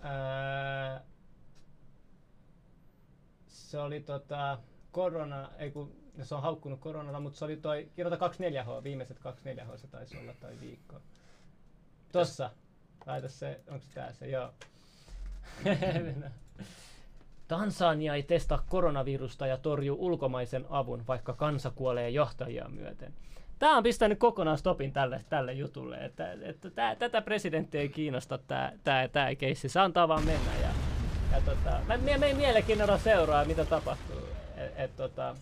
Ää, se oli tota, korona, ei kun se on haukkunut koronalla, mutta se oli toi, kirjoita 24H, viimeiset 24H se taisi olla tai viikko. Tossa, laita se, onko se tää se, joo. [laughs] Tansania ei testaa koronavirusta ja torju ulkomaisen avun, vaikka kansa kuolee johtajia myöten. Tämä on pistänyt kokonaan stopin tälle, tälle jutulle, että, että tää, tätä presidenttiä ei kiinnosta tämä tää, keissi, se antaa vaan mennä. Ja, ja tota, mä, mä, mä mielenkiinnolla seuraa, mitä tapahtuu. Et, et, tota,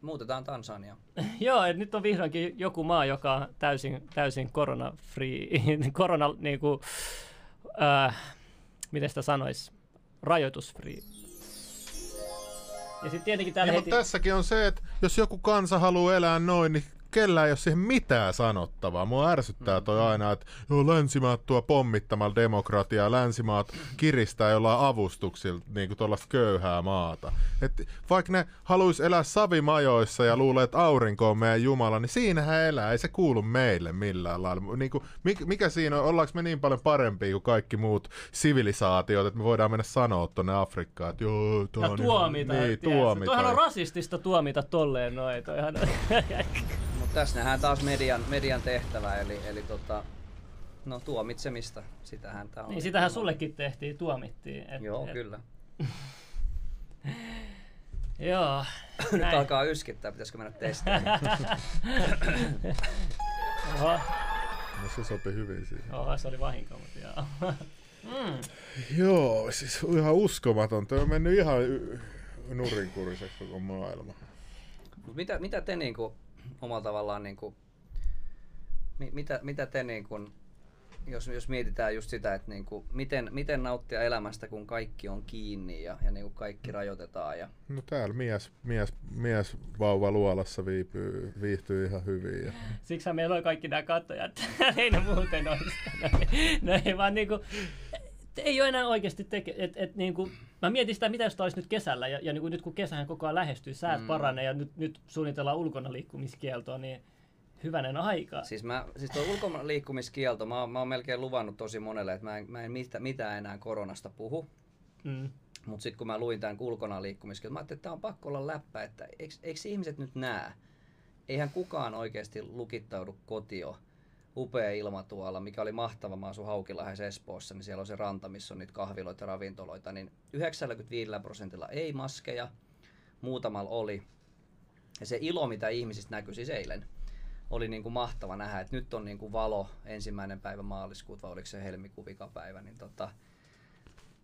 muutetaan Tansania. [laughs] Joo, et nyt on vihdoinkin joku maa, joka on täysin, täysin korona-free, korona, [laughs] niinku, äh, miten sitä sanois, rajoitusfree. Ja sitten tietenkin täällä Niin, heti... mutta tässäkin on se, että jos joku kansa haluaa elää noin, niin kellään ei ole siihen mitään sanottavaa. Mua ärsyttää toi aina, että joo, länsimaat tuo pommittamalla demokratiaa, länsimaat kiristää jollain avustuksilla niin kuin tuollaista köyhää maata. Et vaikka ne haluaisi elää savimajoissa ja luulee, että aurinko on meidän Jumala, niin siinähän elää, ei se kuulu meille millään lailla. Niin kuin, mikä siinä on, ollaanko me niin paljon parempia kuin kaikki muut sivilisaatiot, että me voidaan mennä sanoa tuonne Afrikkaan, että joo, tää ja on tuomita. Niin, tuomita. Toihan on rasistista tuomita tolleen noin. Toihan... [laughs] Tässä nähdään taas median, median tehtävä, eli, eli tota, no tuomitsemista. Sitähän tää on. niin sitähän sullekin tehtiin, tuomittiin. Et, Joo, et, kyllä. [laughs] Joo. Nyt näin. alkaa yskittää, pitäisikö mennä testaamaan. [laughs] Oho, No se sopi hyvin siihen. oho, se oli vahinko, mutta joo. [laughs] mm. Joo, siis ihan uskomaton. Tämä on mennyt ihan y- nurinkuriseksi koko maailma. Mut mitä, mitä te niinku omalla tavallaan niinku, mi, mitä, mitä te niinku, jos, jos mietitään just sitä, että niinku, miten, miten nauttia elämästä, kun kaikki on kiinni ja, ja niinku kaikki rajoitetaan ja No täällä mies, mies, mies vauva luolassa viipyy, viihtyy ihan hyvin. Ja... Siksi meillä on kaikki nämä katsojat. [laughs] ei ne muuten olisi. No, ei- no ei vaan niinku, ei ole enää oikeasti teke, et, et niinku, mä mietin sitä, mitä jos olisi nyt kesällä, ja, ja niinku nyt kun kesähän koko ajan lähestyy, säät mm. paranee, ja nyt, nyt suunnitellaan ulkona liikkumiskieltoa, niin hyvänen aika. Siis, mä, siis tuo ulkomaan liikkumiskielto, mä, mä oon melkein luvannut tosi monelle, että mä en, mä en mitä, mitään enää koronasta puhu. Mm. Mutta sitten kun mä luin tämän ulkona liikkumiskielto, mä ajattelin, että tämä on pakko olla läppä, että eikö, eikö ihmiset nyt näe? Eihän kukaan oikeasti lukittaudu kotio. Upea ilma tuolla, mikä oli mahtava. Mä asun Haukilahdessa Espoossa, niin siellä on se ranta, missä on niitä kahviloita ja ravintoloita. Niin 95 prosentilla ei maskeja, muutamalla oli. Ja se ilo, mitä ihmisistä näkyi siis eilen, oli niin kuin mahtava nähdä, että nyt on niin kuin valo ensimmäinen päivä maaliskuuta, vai oliko se helmikuun vikapäivä, niin tota,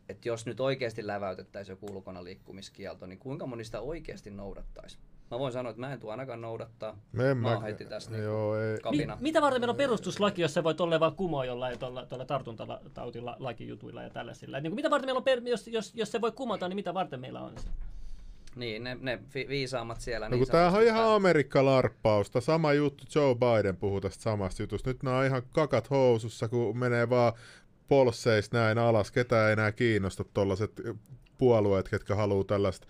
että jos nyt oikeasti läväytettäisiin joku ulkona liikkumiskielto, niin kuinka moni sitä oikeasti noudattaisi? Mä voin sanoa, että mä en tule ainakaan noudattaa. Me en mä heti tässä niin Joo, ei. Mi- kapina. mitä varten meillä on perustuslaki, jos se voi tolleen vaan kumoa jollain tuolla, tuolla tartuntatautilakijutuilla ja tällaisilla? Et Niin kuin, mitä varten meillä on, per, jos, jos, jos se voi kumota, niin mitä varten meillä on se? Niin, ne, ne fi- viisaammat siellä. No niin tämähän on ihan Amerikka-larppausta. Sama juttu, Joe Biden puhuu tästä samasta jutusta. Nyt nämä on ihan kakat housussa, kun menee vaan polseista näin alas. Ketään ei enää kiinnosta tollaset puolueet, ketkä haluaa tällaista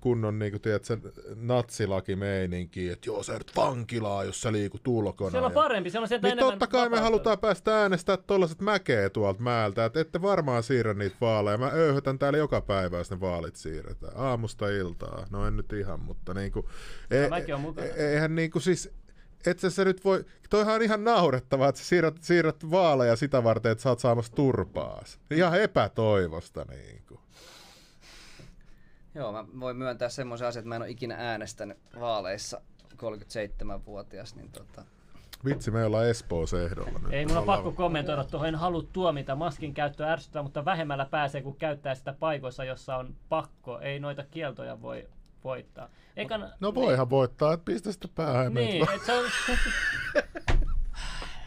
kunnon niin kuin, tiedät, sen natsilakimeininki, että joo, sä vankilaa, jos sä liikut ulkona. Siellä on parempi, siellä on sieltä Niin enemmän totta kai me vapautta. halutaan päästä äänestää tollaset mäkeä tuolta määltä, että ette varmaan siirrä niitä vaaleja. Mä öyhötän täällä joka päivä, jos ne vaalit siirretään. Aamusta iltaa. No en nyt ihan, mutta niinku... E- mäkin oon mukana. e- eihän niinku siis... Et sä se nyt voi, toihan on ihan naurettavaa, että sä siirrät, siirrät vaaleja sitä varten, että sä oot saamassa turpaas. Ihan epätoivosta niinku. Joo, mä voin myöntää semmoisen asian, että mä en ole ikinä äänestänyt vaaleissa 37-vuotias, niin tota, Vitsi, me ollaan Espoossa ehdolla nyt. Ei mun on pakko kommentoida tuohon, en halua tuomita maskin käyttöä ärsyttää, mutta vähemmällä pääsee, kun käyttää sitä paikoissa, jossa on pakko. Ei noita kieltoja voi voittaa. Eikä, No voihan voittaa, että pistä sitä päähän. Niin, et se on... [laughs]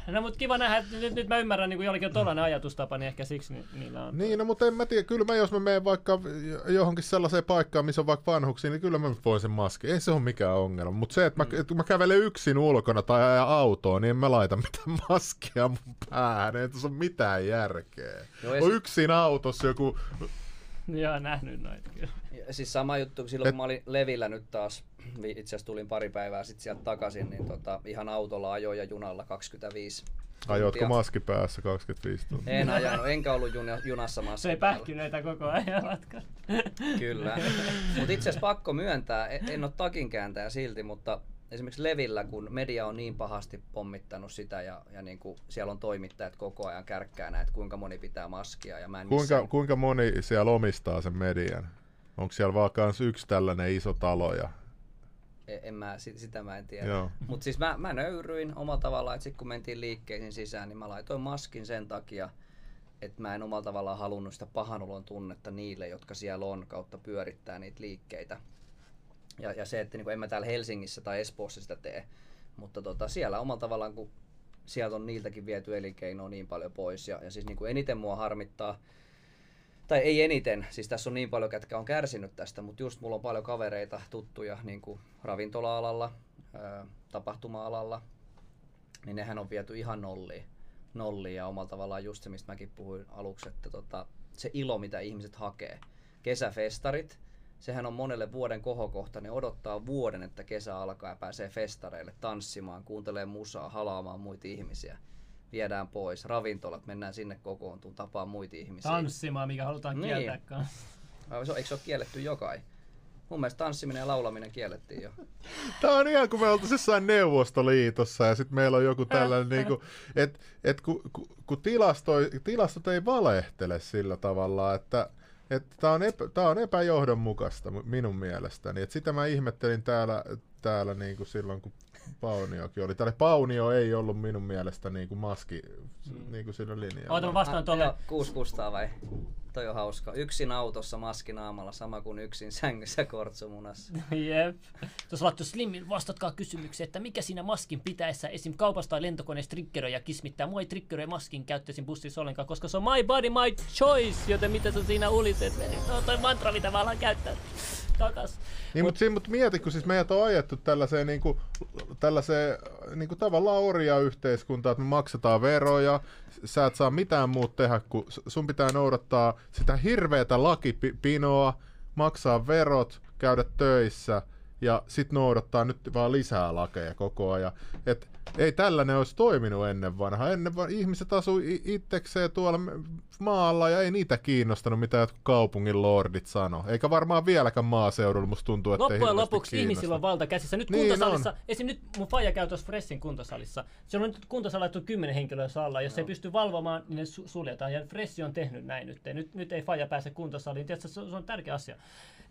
No mutta kiva nähdä, että nyt, nyt mä ymmärrän, niin kun jollakin on tollainen ajatustapa, niin ehkä siksi ni, niillä on... Niin, no mutta en mä tiedä, kyllä mä jos mä menen vaikka johonkin sellaiseen paikkaan, missä on vaikka vanhuksia, niin kyllä mä voin sen maskin. Ei se ole mikään ongelma. Mutta se, että mä, että mä kävelen yksin ulkona tai ajan autoon, niin en mä laita mitään [laughs] maskia mun päähän. Ei tässä ole mitään järkeä. Joo, ja on yksin autossa joku... [laughs] Joo, nähnyt noita kyllä. Ja siis sama juttu, silloin kun mä olin Levillä nyt taas, vi- itse asiassa tulin pari päivää sitten sieltä takaisin, niin tota, ihan autolla ajoin ja junalla 25 Ajotko tuntia. maski päässä 25 tuntia? En ajanut, enkä ollut juna, junassa maski Se ei pähkinöitä koko ajan matkalla. Kyllä. Mutta itse asiassa pakko myöntää, en, en ole takin kääntäjä silti, mutta esimerkiksi Levillä, kun media on niin pahasti pommittanut sitä ja, ja niin kuin siellä on toimittajat koko ajan kärkkää näitä, kuinka moni pitää maskia ja mä en Kuinka, missään- kuinka moni siellä omistaa sen median? Onko siellä vaan kans yksi tällainen iso talo ja E- en mä, sitä mä en tiedä. Mutta siis mä, mä nöyryin omalla tavallaan, että sitten kun mentiin liikkeisiin sisään, niin mä laitoin maskin sen takia, että mä en omalla tavallaan halunnut sitä pahanolon tunnetta niille, jotka siellä on kautta pyörittää niitä liikkeitä. Ja, ja se, että niin en mä täällä Helsingissä tai Espoossa sitä tee, mutta tota, siellä omalla tavallaan, kun sieltä on niiltäkin viety elinkeinoa niin paljon pois. Ja, ja siis niin kuin eniten mua harmittaa, tai ei eniten, siis tässä on niin paljon, ketkä on kärsinyt tästä, mutta just mulla on paljon kavereita, tuttuja niin kuin ravintola-alalla, tapahtuma-alalla, niin nehän on viety ihan nolliin. nolliin ja omalla tavallaan just se, mistä mäkin puhuin aluksi, että tota, se ilo, mitä ihmiset hakee. Kesäfestarit, sehän on monelle vuoden kohokohta, ne odottaa vuoden, että kesä alkaa ja pääsee festareille tanssimaan, kuuntelee musaa, halaamaan muita ihmisiä. Viedään pois, ravintolat, mennään sinne kokoontuun, tapaa muita ihmisiä. Tanssimaan, mikä halutaan niin. kieltää kanssa. Eikö se ole kielletty jokai? Mun mielestä tanssiminen ja laulaminen kiellettiin jo. [laughs] Tämä on ihan kuin me oltaisiin jossain Neuvostoliitossa ja sitten meillä on joku tällainen, niin kuin, että et kun, kun, kun tilastot ei valehtele sillä tavalla, että Tämä on, epä, tää on epäjohdonmukaista minun mielestäni. Et sitä mä ihmettelin täällä, täällä niin kuin silloin, kun Pauniokin oli. Tälle Paunio ei ollut minun mielestä niin kuin maski mm. niin kuin sillä linjalla. Oota, vastaan tuolle. Kuusi kustaa vai? Toi on hauska. Yksin autossa maskinaamalla, sama kuin yksin sängyssä kortsumunassa. [laughs] Jep. Tuossa laittu Slimmin, vastatkaa kysymykseen, että mikä siinä maskin pitäessä esim. kaupasta tai lentokoneessa triggeröi ja kismittää. Mua ei triggeröi maskin käyttäisin bussissa ollenkaan, koska se on my body, my choice, joten mitä sä siinä uliset? No toi mantra, mitä mä alan käyttää takas. Niin, mutta mut mieti, kun siis meidät on ajettu tällaiseen, niin kuin, tällaiseen niin kuin tavallaan orja-yhteiskuntaan, että me maksetaan veroja, sä et saa mitään muuta tehdä, kun sun pitää noudattaa sitä hirveätä lakipinoa, maksaa verot, käydä töissä ja sitten noudattaa nyt vaan lisää lakeja koko ajan. Et ei tällainen olisi toiminut ennen vanhaa. Ennen vanha ihmiset asui itsekseen tuolla maalla ja ei niitä kiinnostanut, mitä jotkut kaupungin lordit sano. Eikä varmaan vieläkään maaseudulla, musta tuntuu, että Loppujen lopuksi kiinnosta. ihmisillä on valta käsissä. Nyt niin kuntosalissa, on. esim. nyt mun faija käy tuossa Freshin kuntosalissa. Se on nyt kuntosala kymmenen henkilöä alla. Jos no. ei pysty valvomaan, niin ne suljetaan. Ja Fresh on tehnyt näin nyt. Nyt, nyt ei faija pääse kuntosaliin. Tiedätkö, se on tärkeä asia.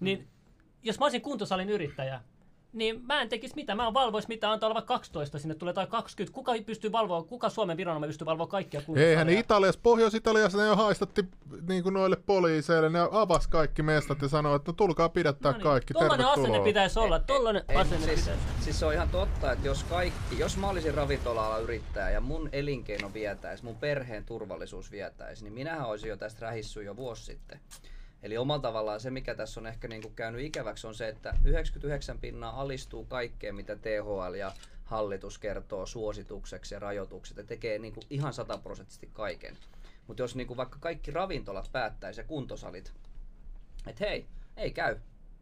Niin, mm. Jos mä olisin kuntosalin yrittäjä, niin mä en tekisi mitä. Mä en valvoisi mitä, antaa olla vaikka 12, sinne tulee tai 20. Kuka pystyy valvoa, kuka Suomen viranomainen pystyy valvoa kaikkia kuntosalia? Eihän Italiassa, Pohjois-Italiassa ne jo haistatti niin kuin noille poliiseille, ne avasi kaikki mestat ja sanoi, että no, tulkaa pidättää no niin. kaikki, Tollainen asenne pitäisi olla, tollainen ei, asenne siis, pitäisi. Siis se on ihan totta, että jos kaikki, jos mä olisin ravintola yrittäjä ja mun elinkeino vietäisi, mun perheen turvallisuus vietäisi, niin minähän olisin jo tästä rähissyt jo vuosi sitten. Eli omalla tavallaan se, mikä tässä on ehkä niin kuin käynyt ikäväksi, on se, että 99 pinnaa alistuu kaikkeen, mitä THL ja hallitus kertoo suositukseksi ja rajoitukset, ja tekee niin kuin ihan sataprosenttisesti kaiken. Mutta jos niin kuin vaikka kaikki ravintolat päättäisi ja kuntosalit, että hei, ei käy,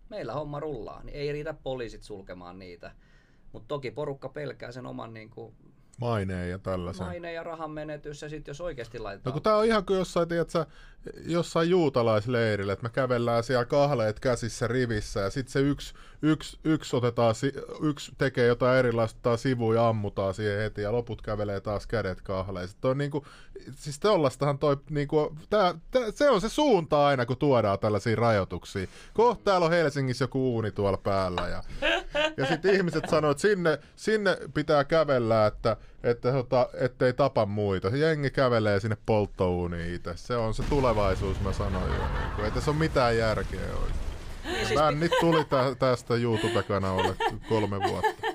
meillä homma rullaa, niin ei riitä poliisit sulkemaan niitä. Mutta toki porukka pelkää sen oman niin kuin, maineen ja tällaisen. Maineen ja rahan menetys ja sitten jos oikeasti laitetaan... No kun tää on ihan kuin jossain, tiedätkö, jossain juutalaisleirillä, että me kävellään siellä kahleet käsissä rivissä ja sitten se yksi, yksi, yksi, otetaan, yksi tekee jotain erilaista sivuja ja ammutaan siihen heti ja loput kävelee taas kädet kahleen. Sitten on niinku, siis tollastahan toi, niinku, tää, tää, se on se suunta aina, kun tuodaan tällaisia rajoituksia. Kohta täällä on Helsingissä joku uuni tuolla päällä ja, ja sitten ihmiset sanoo, että sinne, sinne pitää kävellä, että että, tota, ettei tapa muita. Jengi kävelee sinne polttouuniin itse. Se on se tulevaisuus, mä sanoin jo. Niin ei tässä ole mitään järkeä oikein. Niin, siis Bännit tuli tä- tästä YouTube-kanavalle kolme vuotta.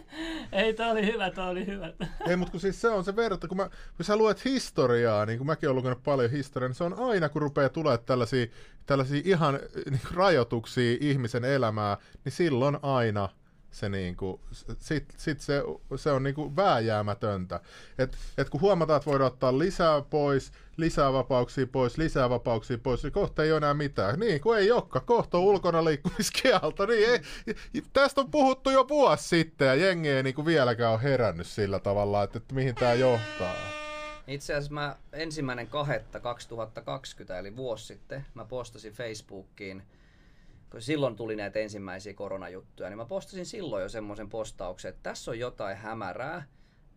Ei, tää oli hyvä, tää oli hyvä. Ei, mutta kun siis se on se verta, kun, mä, kun sä luet historiaa, niin kuin mäkin olen lukenut paljon historiaa, niin se on aina, kun rupeaa tulemaan tällaisia, tällaisia ihan niin rajoituksia ihmisen elämää, niin silloin aina – se niinku, sit, sit se, se on niinku vääjäämätöntä. Et, et kun huomataan, että voidaan ottaa lisää pois, lisää vapauksia pois, lisää vapauksia pois, niin kohta ei ole enää mitään. Niin, kun ei olekaan, kohta on ulkona liikkumiskielto. Niin ei, tästä on puhuttu jo vuosi sitten ja jengi ei niinku vieläkään ole herännyt sillä tavalla, että, että mihin tämä johtaa. Itse asiassa mä ensimmäinen kahetta 2020, eli vuosi sitten, mä postasin Facebookiin – kun silloin tuli näitä ensimmäisiä koronajuttuja, niin mä postasin silloin jo semmoisen postauksen, että tässä on jotain hämärää,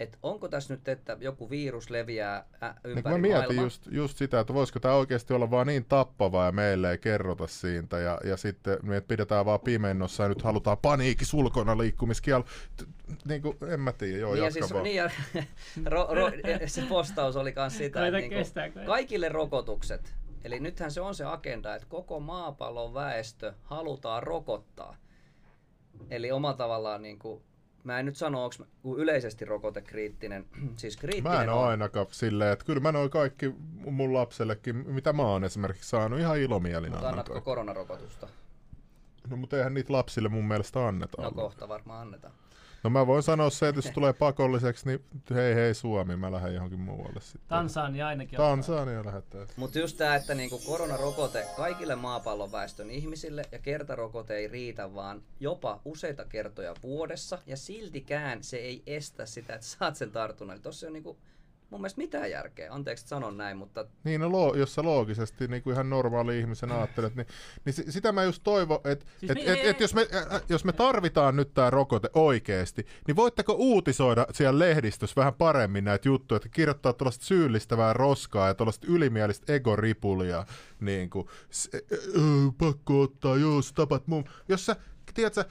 että onko tässä nyt, että joku virus leviää ä, Niin ympäri kun mä mietin maailmaa. just, just sitä, että voisiko tämä oikeasti olla vaan niin tappavaa ja meille ei kerrota siitä ja, ja sitten me pidetään vaan pimennossa ja nyt halutaan paniikki sulkona liikkumiskiel. Niin kuin, en mä tiedä, joo, Niin ja, siis, vaan. niin ja [laughs] ro, ro, se postaus oli myös sitä, että niinku, koita. kaikille rokotukset, eli nythän se on se agenda, että koko maapallon väestö halutaan rokottaa. Eli omalla tavallaan, niin kuin, mä en nyt sano, onko yleisesti rokotekriittinen, [clears throat] siis kriittinen Mä en ole ainakaan silleen, että kyllä mä noin kaikki mun lapsellekin, mitä mä oon esimerkiksi saanut, ihan ilomielin Mutta annatko kaikki. koronarokotusta? No mutta eihän niitä lapsille mun mielestä anneta. No kohta varmaan annetaan. No mä voin sanoa se, että jos tulee pakolliseksi, niin hei hei Suomi, mä lähden johonkin muualle sitten. Tansania ainakin. Tansania lähettää. Mutta just tämä, että niinku koronarokote kaikille maapallon väestön ihmisille ja kertarokote ei riitä, vaan jopa useita kertoja vuodessa ja siltikään se ei estä sitä, että saat sen tartunnan. Eli tossa ole niinku, mun mielestä mitään järkeä. Anteeksi, että sanon näin, mutta Niin, no, lo, jos sä loogisesti niin kuin ihan normaali ihmisen ajattelet, niin, niin si- sitä mä just toivon, että Siis et, et, et, jos, me, äh, jos me tarvitaan nyt tämä rokote oikeasti, niin voitteko uutisoida siellä lehdistössä vähän paremmin näitä juttuja, että kirjoittaa tuollaista syyllistävää roskaa ja tuollaista ylimielistä egoripulia, niin kuin, s- ö, ö, pakko ottaa, joo, sä tapat mun. Jos sä tiedätkö,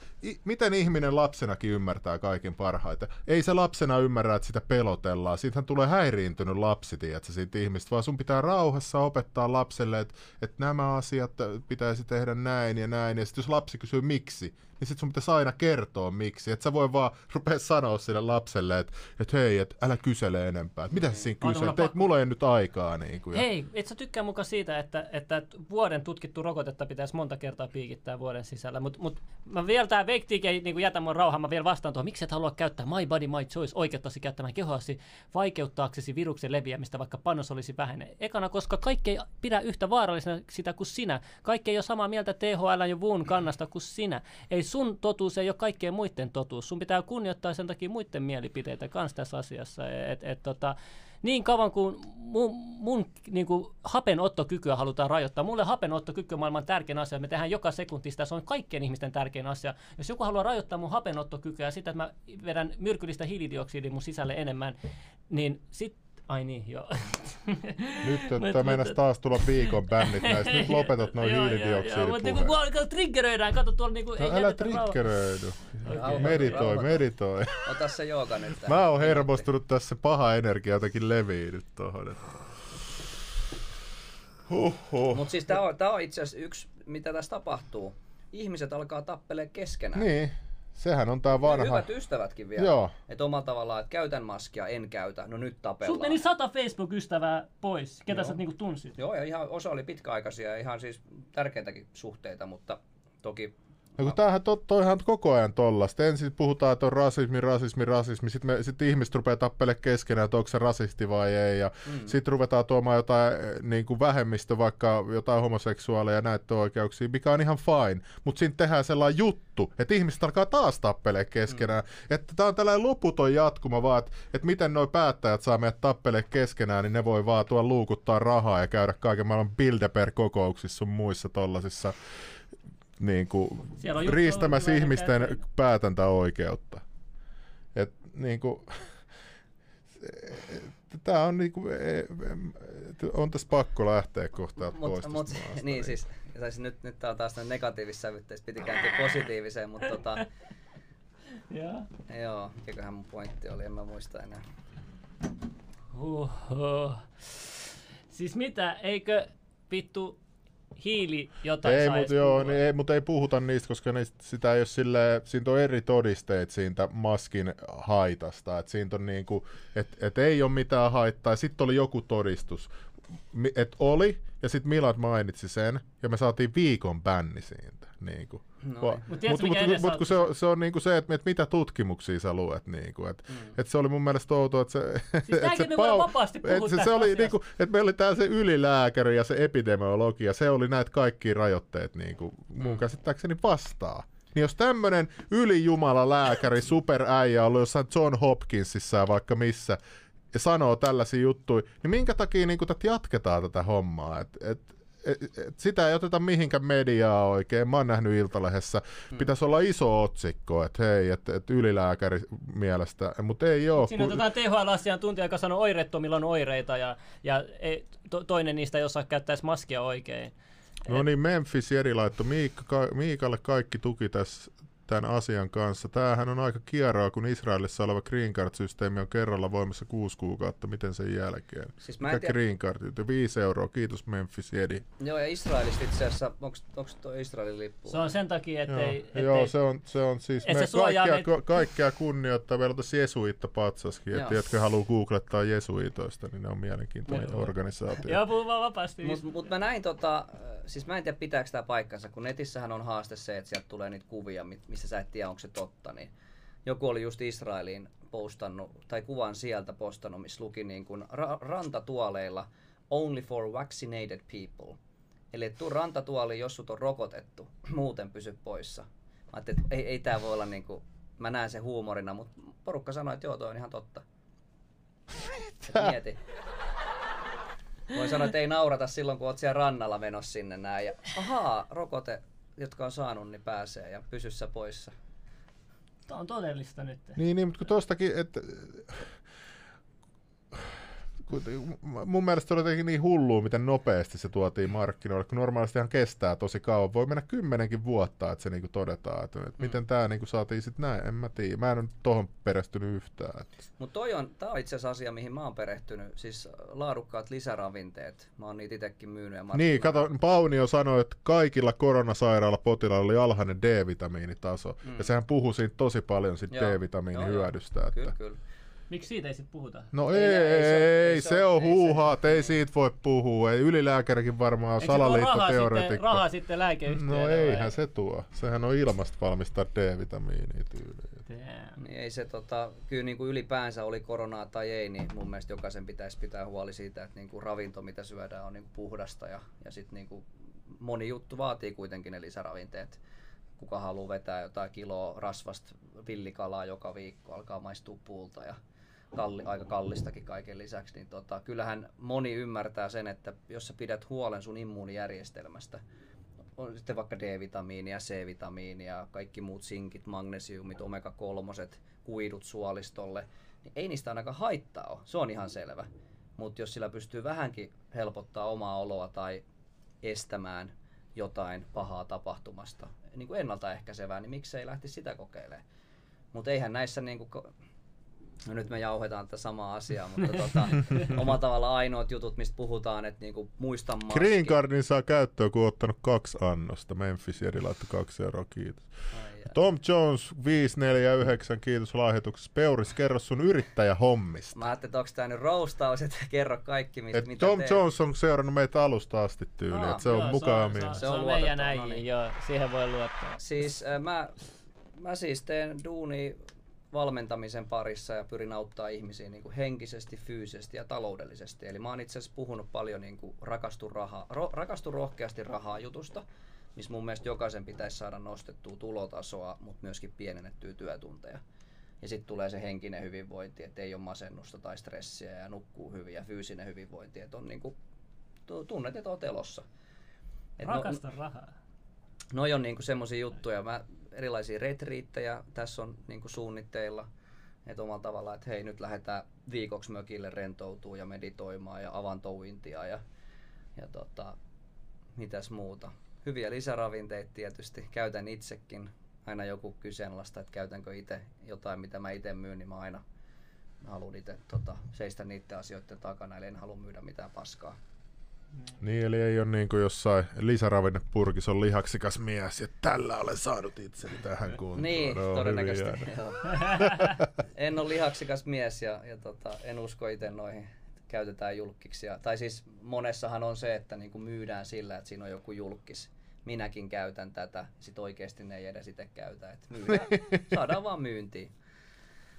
miten ihminen lapsenakin ymmärtää kaiken parhaiten? Ei se lapsena ymmärrä, että sitä pelotellaan. Siitähän tulee häiriintynyt lapsi, tiedätkö, siitä ihmistä, vaan sun pitää rauhassa opettaa lapselle, että, että nämä asiat pitäisi tehdä näin ja näin. Ja sitten jos lapsi kysyy miksi, niin sitten sun pitäisi aina kertoa miksi. Että sä voi vaan rupea sanoa sille lapselle, että, että hei, että älä kysele enempää. Että mitä sä siinä On kysyä? mulla ei nyt aikaa. Niin kuin, ja... Hei, et sä tykkää mukaan siitä, että, että vuoden tutkittu rokotetta pitäisi monta kertaa piikittää vuoden sisällä, mutta mut, mä vielä tää Veiktiik ei niin jätä mun rauhaan, mä vielä vastaan tuohon, miksi et halua käyttää My Body, My Choice oikeuttasi käyttämään kehoasi vaikeuttaaksesi viruksen leviämistä, vaikka panos olisi vähäinen. Ekana, koska kaikki ei pidä yhtä vaarallisena sitä kuin sinä. Kaikki ei ole samaa mieltä THL ja WUN kannasta kuin sinä. Ei sun totuus ei ole kaikkien muiden totuus. Sun pitää kunnioittaa sen takia muiden mielipiteitä kans tässä asiassa. Et, et, tota, niin kauan kuin mun, mun niin kuin hapenottokykyä halutaan rajoittaa. Mulle hapenottokyky on maailman tärkein asia. Me tehdään joka sekunti sitä. Se on kaikkien ihmisten tärkein asia. Jos joku haluaa rajoittaa mun hapenottokykyä ja sitä, että mä vedän myrkyllistä hiilidioksidia mun sisälle enemmän, niin sit... Ai niin, joo. [laughs] Nyt Mut- että meinas mut- taas tulla viikon bännit [laughs] näistä. Nyt lopetat noin Joo, joo, joo, Mutta hiilidioksidipuheet. kun triggeröidään, kato tuolla niinku... No ei älä triggeröidy. Rauhoitu, Meditoi, rauhoitu. meditoi. ota se jooga nyt. tähän. Mä oon hermostunut tässä, paha energia jotenkin levii nyt tohon. Huhhuh. Mutta siis tämä on, tää on itse asiassa yksi, mitä tässä tapahtuu. Ihmiset alkaa tappelee keskenään. Niin, sehän on tää Ja vanha. Hyvät ystävätkin vielä. Joo. Että omalla tavallaan, että käytän maskia, en käytä. No nyt tapellaan. Sulta meni sata Facebook-ystävää pois. Ketä Joo. sä niinku tunsit? Joo, ja ihan osa oli pitkäaikaisia ja ihan siis tärkeitäkin suhteita, mutta toki No kun tämähän to, toihan koko ajan tollasta. Ensin puhutaan, että on rasismi, rasismi, rasismi. Sitten, me, sitten ihmiset rupeaa tappelemaan keskenään, että onko se rasisti vai ei. Ja mm. sitten ruvetaan tuomaan jotain eh, niin kuin vähemmistö, vaikka jotain homoseksuaaleja ja näyttöoikeuksia, mikä on ihan fine. Mutta siinä tehdään sellainen juttu, että ihmiset alkaa taas tappelee keskenään. Mm. Että tämä on tällainen loputon jatkuma vaan, että, että miten nuo päättäjät saa meidät tappelee keskenään, niin ne voi vaan tuolla luukuttaa rahaa ja käydä kaiken maailman Bilderberg-kokouksissa sun muissa tollasissa niin kuin, riistämässä ihmisten käydä. päätäntäoikeutta. Et, niin kuin, [laughs] Tämä on niinku, e- e- on tässä pakko lähteä kohta pois Mut, tästä mut, maasta, [laughs] niin siis, tai siis nyt, nyt tää on taas negatiivisessa sävytteessä, piti kääntyä positiiviseen, mutta tota, [laughs] Joo. joo, mikäköhän mun pointti oli, en mä muista enää. Huhhuh. Siis mitä, eikö vittu hiili jotain Ei, mutta joo, niin ei, mut ei puhuta niistä, koska niistä, sitä ei ole silleen, siitä on eri todisteet siitä maskin haitasta. Että siitä on niinku, et, et ei ole mitään haittaa. Sitten oli joku todistus, että oli, ja sitten Milad mainitsi sen, ja me saatiin viikon bänni siitä. Niinku. No Va- niin. Mut mut, mut, mut, kun se on, se on niinku se, että, että mitä tutkimuksia sä luet. Niinku, et, mm. et se oli mun mielestä outoa, että se, [laughs] et tämäkin se me voidaan vapaasti puhua et se, se oli asiasta. niinku, että meillä oli tää se ylilääkäri ja se epidemiologi, ja se oli näitä kaikki rajoitteet niinku, mun Mm. käsittääkseni vastaa. Niin jos tämmönen ylijumala lääkäri, [laughs] superäijä on ollut jossain John Hopkinsissa ja vaikka missä, ja sanoo tällaisia juttuja, niin minkä takia niin tätä jatketaan tätä hommaa? Et, et, sitä ei oteta mihinkään mediaa oikein. Mä oon nähnyt Iltalehdessä. Mm. Pitäisi olla iso otsikko, että hei, että et ylilääkäri mielestä, mutta ei ole. Siinä otetaan THL-asiantuntija, joka sanoo oireettomilla on oireita ja, ja ei, to, toinen niistä ei osaa käyttää maskia oikein. No niin, Memphis laittoi Miikka, ka, Miikalle kaikki tuki tässä tämän asian kanssa. Tämähän on aika kieroa, kun Israelissa oleva Green Card-systeemi on kerralla voimassa kuusi kuukautta. Miten sen jälkeen? Siis mä en tiedä- Green Card? 5 euroa. Kiitos Memphis Jedi. Joo, ja Israelista itse asiassa, onko tuo Israelin lippu? Se on sen takia, Joo, ettei... ettei joo se, on, se on siis Et me se suojaa kaikkea, meitä- ka- kaikkea kunnioittaa. Meillä on tässä Jesuitta patsaskin, että jotka haluaa googlettaa Jesuitoista, niin ne on mielenkiintoinen Joo. organisaatio. Joo, puhuu vaan vapaasti. Mutta mut mä näin tota, siis mä en tiedä pitääkö tämä paikkansa, kun netissähän on haaste se, että sieltä tulee niitä kuvia, mi- missä sä et tiedä, onko se totta. Niin joku oli just Israeliin postannut, tai kuvan sieltä postannut, missä luki niin kuin ra- rantatuoleilla only for vaccinated people. Eli et tuu rantatuoliin, jos sut on rokotettu, [clears throat] muuten pysy poissa. Mä ajattelin, että ei, ei tää voi olla niinku, mä näen sen huumorina, mutta porukka sanoi, että joo, toi on ihan totta. Et mieti. Voi sanoa, että ei naurata silloin, kun oot siellä rannalla menossa sinne näin. Ja ahaa, rokote, jotka on saanut, niin pääsee ja pysy sä poissa. Tämä on todellista nyt. Niin, niin mutta kun tostakin, että mun mielestä oli jotenkin niin hullua, miten nopeasti se tuotiin markkinoille, kun normaalistihan kestää tosi kauan. Voi mennä kymmenenkin vuotta, että se niinku todetaan, että, että miten tämä niinku saatiin sitten näin, en mä tiedä. Mä en ole tohon perehtynyt yhtään. Että. Mutta toi on, tää on itse asiassa asia, mihin mä oon perehtynyt. Siis laadukkaat lisäravinteet. Mä oon niitä itekin myynyt ja Niin, kato, Paunio sanoi, että kaikilla koronasairaalapotilailla oli alhainen D-vitamiinitaso. Mm. Ja sehän puhui siitä tosi paljon siitä. D-vitamiinin hyödystä. Että... Kyllä, kyllä. Miksi siitä ei sitten puhuta? No Ei, ei, ei, ei se ei, on- ei, ei se, se on on- ei se- huuhaa, ei siitä voi puhua. Ei ylilääkärikin varmaan salaliittoteoreetikko. rahaa sitten lääkeyhtiöille? No vai? eihän se tuo. Sehän on ilmasta valmistaa D-vitamiinia tyyliin. Niin ei se tota, kyllä niin kuin ylipäänsä oli koronaa tai ei, niin mun mielestä jokaisen pitäisi pitää huoli siitä, että niin kuin ravinto mitä syödään on niin kuin puhdasta ja, ja sitten niin kuin moni juttu vaatii kuitenkin ne lisäravinteet. Kuka haluaa vetää jotain kiloa rasvasta villikalaa joka viikko, alkaa maistua puulta ja kalli, aika kallistakin kaiken lisäksi, niin tota, kyllähän moni ymmärtää sen, että jos sä pidät huolen sun immuunijärjestelmästä, on sitten vaikka D-vitamiinia, C-vitamiinia, kaikki muut sinkit, magnesiumit, omega-3, kuidut suolistolle, niin ei niistä ainakaan haittaa ole. Se on ihan selvä. Mutta jos sillä pystyy vähänkin helpottaa omaa oloa tai estämään jotain pahaa tapahtumasta, niin kuin ennaltaehkäisevää, niin miksei lähti sitä kokeilemaan. Mutta eihän näissä niin kuin, No nyt me jauhetaan tätä samaa asiaa, mutta tota, [laughs] oma tavalla ainoat jutut, mistä puhutaan, että niinku muista maski. Green Cardin saa käyttöön, kun on ottanut kaksi annosta. Memphis Jedi laittoi kaksi euroa, kiitos. Ai, ai. Tom Jones 549, kiitos lahjoituksesta. Peuris, kerro sun yrittäjähommista. Mä ajattelin, että onko tää nyt roustaus, että kerro kaikki, mit, Et mitä Tom teet. Jones on seurannut meitä alusta asti tyyliin, Aa, että se on Joo, mukaan se on, Se se on on, meidän äijä, no niin. joo, siihen voi luottaa. Siis äh, mä, mä siis teen duuni valmentamisen parissa ja pyrin auttaa ihmisiä niin kuin henkisesti, fyysisesti ja taloudellisesti. Eli mä oon itse asiassa puhunut paljon niin kuin rakastu, rahaa, ro, rakastu rohkeasti rahaa jutusta, missä mun mielestä jokaisen pitäisi saada nostettua tulotasoa, mutta myöskin pienennettyä työtunteja. Ja sitten tulee se henkinen hyvinvointi, että ei ole masennusta tai stressiä ja nukkuu hyvin ja fyysinen hyvinvointi, että on niin kuin, tunnet, että oot elossa. Et no- Rakasta rahaa. Noi on niinku semmoisia juttuja. Mä erilaisia retriittejä tässä on niinku suunnitteilla. Että omalla tavalla, että hei nyt lähdetään viikoksi mökille rentoutuu ja meditoimaan ja avantouintia ja, ja tota, mitäs muuta. Hyviä lisäravinteita tietysti. Käytän itsekin. Aina joku kyseenalaista, että käytänkö itse jotain, mitä mä itse myyn, niin mä aina haluan itse tota, seistä niiden asioiden takana, eli en halua myydä mitään paskaa. Niin, eli ei ole niin kuin jossain lisäravinnepurkissa on lihaksikas mies, ja tällä olen saanut itseni tähän kuntoon. Niin, [laughs] No, todennäköisesti. Joo. [laughs] en ole lihaksikas mies ja, ja tota, en usko itse noihin käytetään julkkiksia. Tai siis monessahan on se, että niinku myydään sillä, että siinä on joku julkis. Minäkin käytän tätä, sit oikeasti ne ei edes itse käytä. Et myydään, [laughs] saadaan vaan myyntiin.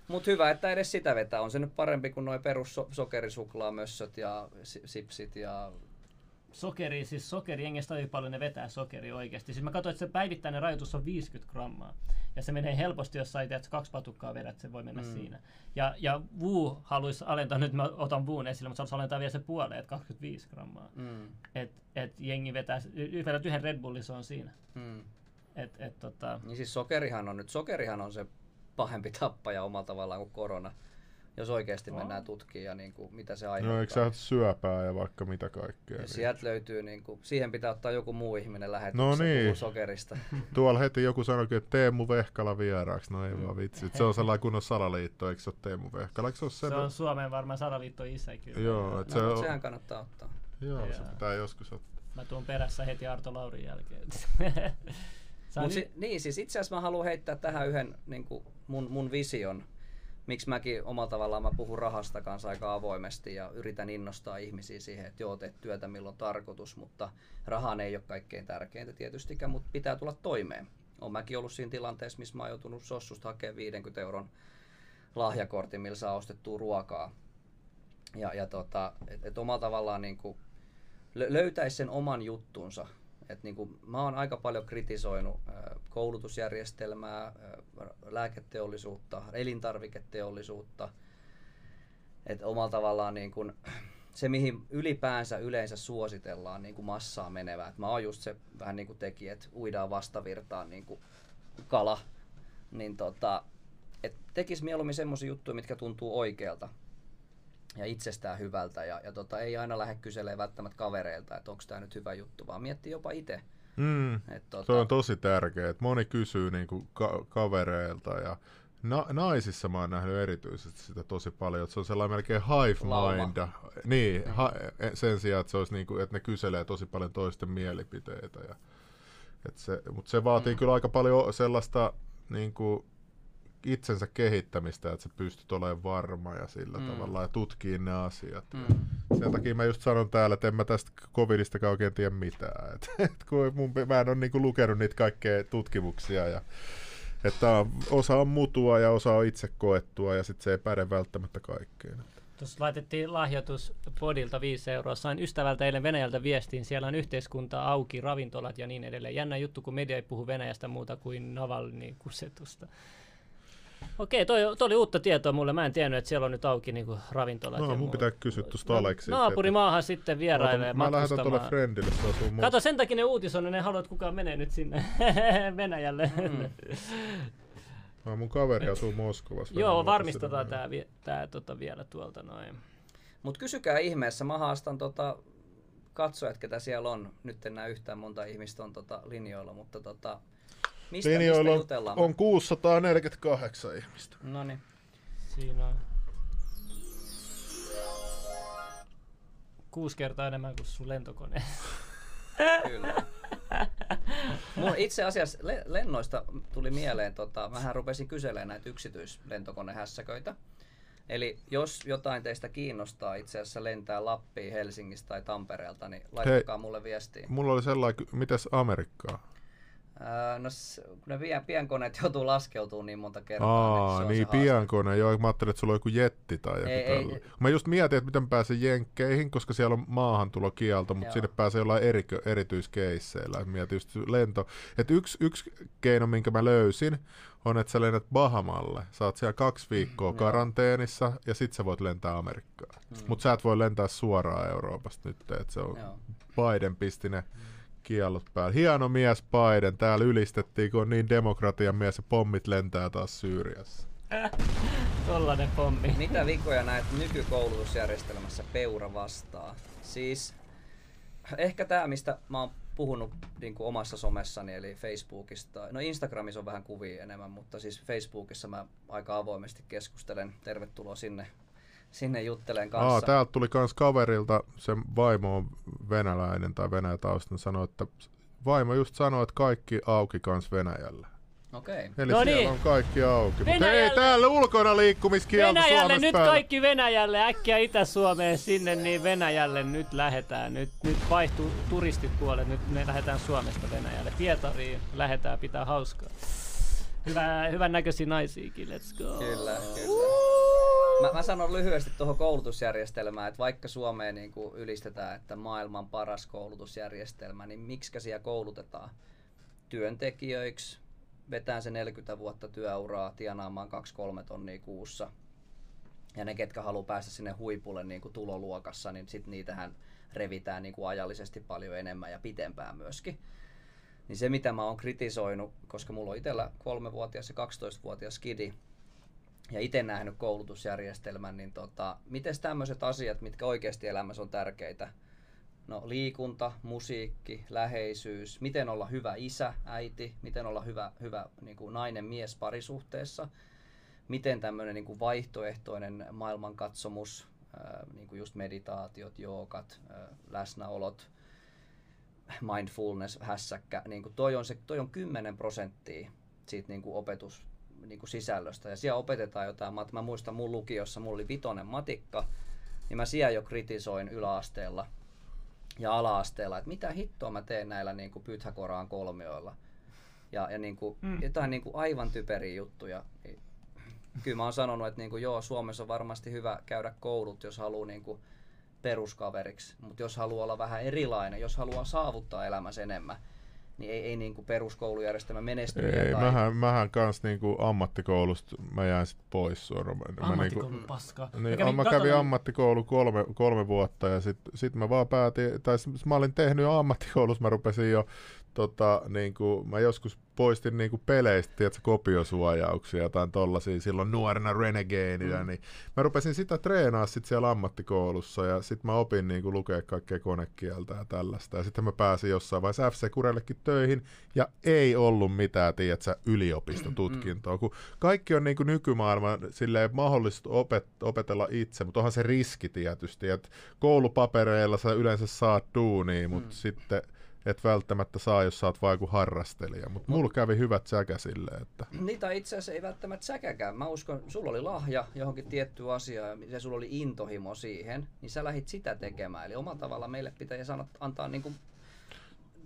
Mutta hyvä, että edes sitä vetää. On se nyt parempi kuin nuo perus so- sokerisuklaamössöt ja si- sipsit ja sokeri, siis sokeri, jengestä hyvin paljon ne vetää sokeri oikeasti. Siis mä katsoin, että se päivittäinen rajoitus on 50 grammaa. Ja se menee helposti, jos sä että kaksi patukkaa vedät, se voi mennä mm. siinä. Ja, ja Wu haluaisi alentaa, nyt mä otan Wuun esille, mutta se haluaisi alentaa vielä se puoleen, että 25 grammaa. Mm. Et, et jengi vetää, vedät yhden Red Bullin, se on siinä. Mm. Et, et, tota... Niin siis sokerihan on nyt, sokerihan on se pahempi tappaja omalla tavallaan kuin korona jos oikeasti mennään tutkimaan ja niin kuin, mitä se aiheuttaa. No eikö sä syöpää ja vaikka mitä kaikkea. Ja niin. sieltä löytyy, niin kuin, siihen pitää ottaa joku muu ihminen lähetykseen no niin. sokerista. [laughs] Tuolla heti joku sanoi, että Teemu Vehkala vieraaksi. No ei mm. vaan vitsi. Se on sellainen kunnon salaliitto, eikö se ole Teemu Vehkala? se, se on Suomen varmaan salaliitto isä kyllä. Joo, et no, se on... sehän kannattaa ottaa. Joo, ja. se pitää joskus ottaa. Mä tuun perässä heti Arto Laurin jälkeen. [laughs] Mut si- niin, siis itse asiassa mä haluan heittää tähän yhden niin kuin mun, mun vision miksi mäkin omalla tavallaan mä puhun rahasta kanssa aika avoimesti ja yritän innostaa ihmisiä siihen, että joo, teet työtä milloin tarkoitus, mutta rahan ei ole kaikkein tärkeintä tietystikään, mutta pitää tulla toimeen. Olen mäkin ollut siinä tilanteessa, missä mä oon joutunut Sossusta hakemaan 50 euron lahjakortin, millä saa ostettua ruokaa. Ja, ja tota, et, et omalla tavallaan niin löytäisi sen oman juttunsa et niin kuin, mä oon aika paljon kritisoinut koulutusjärjestelmää, lääketeollisuutta, elintarviketeollisuutta. Et omalla tavallaan niin kuin, se, mihin ylipäänsä yleensä suositellaan niin kuin massaa menevää. Et mä oon just se vähän niin kuin teki, että uidaan vastavirtaan niin kuin kala. Niin tota, et tekis mieluummin semmoisia juttuja, mitkä tuntuu oikealta ja itsestään hyvältä ja, ja tota, ei aina lähde kyselemään välttämättä kavereilta, että onko tämä nyt hyvä juttu, vaan miettii jopa itse. Mm, et, tota... Se on tosi tärkeää, että moni kysyy niinku ka- kavereilta ja Na- naisissa mä oon nähnyt erityisesti sitä tosi paljon, että se on sellainen melkein hive mind. Niin, mm. ha- e, sen sijaan, että, se olisi niinku, että ne kyselee tosi paljon toisten mielipiteitä. Ja, että se, mutta se vaatii mm. kyllä aika paljon sellaista niinku, itsensä kehittämistä, että sä pystyt olemaan varma ja sillä mm. tavalla ja tutkii ne asiat. Mm. sen takia mä just sanon täällä, että en mä tästä covidista oikein tiedä mitään. [laughs] Et, et kun mun, mä en ole niinku lukenut niitä kaikkea tutkimuksia ja että osa on mutua ja osa on itse koettua ja sitten se ei päde välttämättä kaikkeen. Tuossa laitettiin lahjoitus podilta 5 euroa. Sain ystävältä eilen Venäjältä viestiin. Siellä on yhteiskunta auki, ravintolat ja niin edelleen. Jännä juttu, kun media ei puhu Venäjästä muuta kuin Navalnin kusetusta. Okei, toi, toi oli uutta tietoa mulle. Mä en tiennyt, että siellä on nyt auki niinku ravintolat. No, mun pitää kysyä tuosta no, Aleksi. Naapurimaahan sitten vierailee Mä lähetän tuolle friendille, se asuu Kato, sen takia ne uutisoi, niin ne haluat, kukaan menee nyt sinne [laughs] Venäjälle. Mm. [laughs] No, mun kaveri asuu Moskovassa. Joo, varmistetaan tää, tää tota vielä tuolta noin. Mut kysykää ihmeessä, mä haastan tota katsojat, ketä siellä on. Nyt en näe yhtään monta ihmistä on tota linjoilla, mutta tota, Mistä, Linjoilla mistä on, on 648 ihmistä. No niin. Siinä on kuusi kertaa enemmän kuin sun lentokone. [laughs] Kyllä. Mulla itse asiassa le- lennoista tuli mieleen, tota, mähän rupesin kyselemään näitä yksityislentokonehässäköitä. Eli jos jotain teistä kiinnostaa itse asiassa lentää Lappiin, Helsingistä tai Tampereelta, niin laittakaa Hei, mulle viestiä. Mulla oli sellainen, mitäs Amerikkaa? No kun ne pien, pienkoneet [laughs] joutuu laskeutumaan niin monta kertaa. Aa, niin, niin pienkone. Joo, mä ajattelin, että sulla on joku jetti tai joku ei, ei, Mä just mietin, että miten pääsee jenkkeihin, koska siellä on maahantulokielto, mutta Joo. sinne pääsee jollain eri, erityiskeisseillä. Mietin just lento. Että yksi, yksi keino, minkä mä löysin, on, että sä lennät Bahamalle. Sä oot siellä kaksi viikkoa mm, karanteenissa ja sit sä voit lentää Amerikkaan. Mm. Mutta sä et voi lentää suoraan Euroopasta nyt, että se on Joo. Biden pisti ne mm kiellot päällä. Hieno mies Biden, täällä ylistettiin, kun on niin demokratian mies ja pommit lentää taas Syyriassa. Tollanen pommi. Mitä vikoja näet nykykoulutusjärjestelmässä peura vastaa? Siis ehkä tämä, mistä mä oon puhunut niin kuin omassa somessani, eli Facebookista. No Instagramissa on vähän kuvia enemmän, mutta siis Facebookissa mä aika avoimesti keskustelen. Tervetuloa sinne sinne juttelen kanssa. Aa, täältä tuli kans kaverilta, sen vaimo on venäläinen tai venäjätaustan, sanoi, että vaimo just sanoi, että kaikki auki kans Venäjällä. Okei. Okay. Eli no siellä niin. on kaikki auki. Mutta ei täällä ulkona liikkumiskielto Venäjälle Suomessa nyt päällä. kaikki Venäjälle, äkkiä Itä-Suomeen sinne, niin Venäjälle nyt lähetään. Nyt, nyt vaihtuu turistit puolet, nyt me lähdetään Suomesta Venäjälle. Pietariin lähetään, pitää hauskaa. Hyvä, hyvän näköisiä naisiakin, let's go. Kyllä, kyllä. Mä, mä sanon lyhyesti tuohon koulutusjärjestelmään, että vaikka Suomeen niin kuin ylistetään, että maailman paras koulutusjärjestelmä, niin miksi siellä koulutetaan työntekijöiksi, vetään se 40 vuotta työuraa tienaamaan 2-3 tonnia kuussa. Ja ne, ketkä haluaa päästä sinne huipulle niin kuin tuloluokassa, niin sitten niitähän revitään niin kuin ajallisesti paljon enemmän ja pitempään myöskin. Niin se, mitä mä oon kritisoinut, koska mulla on itsellä kolmevuotias ja 12-vuotias kidi, ja itse nähnyt koulutusjärjestelmän, niin tota, miten tämmöiset asiat, mitkä oikeasti elämässä on tärkeitä, no liikunta, musiikki, läheisyys, miten olla hyvä isä, äiti, miten olla hyvä, hyvä niin kuin nainen, mies parisuhteessa, miten tämmöinen niin kuin vaihtoehtoinen maailmankatsomus, ää, niin kuin just meditaatiot, joogat, ää, läsnäolot, mindfulness, hässäkkä, niin kuin toi, on se, toi on 10 prosenttia siitä niin kuin opetus niin kuin sisällöstä. Ja siellä opetetaan jotain. Mä, mä muistan mun lukiossa, mulla oli vitonen matikka, niin mä siellä jo kritisoin yläasteella ja alaasteella, että mitä hittoa mä teen näillä niin kuin Pythagoran kolmioilla. Ja, ja niin kuin, mm. jotain niin kuin aivan typeriä juttuja. Kyllä mä oon sanonut, että niin kuin, joo, Suomessa on varmasti hyvä käydä koulut, jos haluaa niin kuin peruskaveriksi. Mutta jos haluaa olla vähän erilainen, jos haluaa saavuttaa elämässä enemmän, niin ei, ei niin kuin peruskoulujärjestelmä menesty. Ei, tai... mähän, mähän kans niin kuin ammattikoulusta mä jäin sit pois suoraan. Ammattikoulu niin kuin, paska. Niin, mä kävin, mä kävin ammattikoulu kolme, kolme vuotta ja sitten sit mä vaan päätin, tai mä olin tehnyt jo ammattikoulussa, mä rupesin jo tota, niin kuin, mä joskus poistin niin kuin peleistä tiedätkö, kopiosuojauksia, jotain tollasia silloin nuorena renegadeina, mm. niin mä rupesin sitä treenaa sit siellä ammattikoulussa ja sitten mä opin niin kuin, lukea kaikkea konekieltä ja tällaista. Ja sitten mä pääsin jossain vaiheessa FC Kurellekin töihin ja ei ollut mitään, tiedätkö, yliopistotutkintoa, kun kaikki on niin kuin nykymaailman silleen mahdollista opet- opetella itse, mutta onhan se riski tietysti, että koulupapereilla sä yleensä saat duunia, mutta mm. sitten et välttämättä saa, jos sä oot vaan joku harrastelija. Mutta mulla kävi hyvät säkä sille, että... Niitä itse asiassa ei välttämättä säkäkään. Mä uskon, sulla oli lahja johonkin tiettyyn asiaan ja sulla oli intohimo siihen, niin sä lähit sitä tekemään. Eli omalla tavalla meille pitää sanoa, antaa niin kuin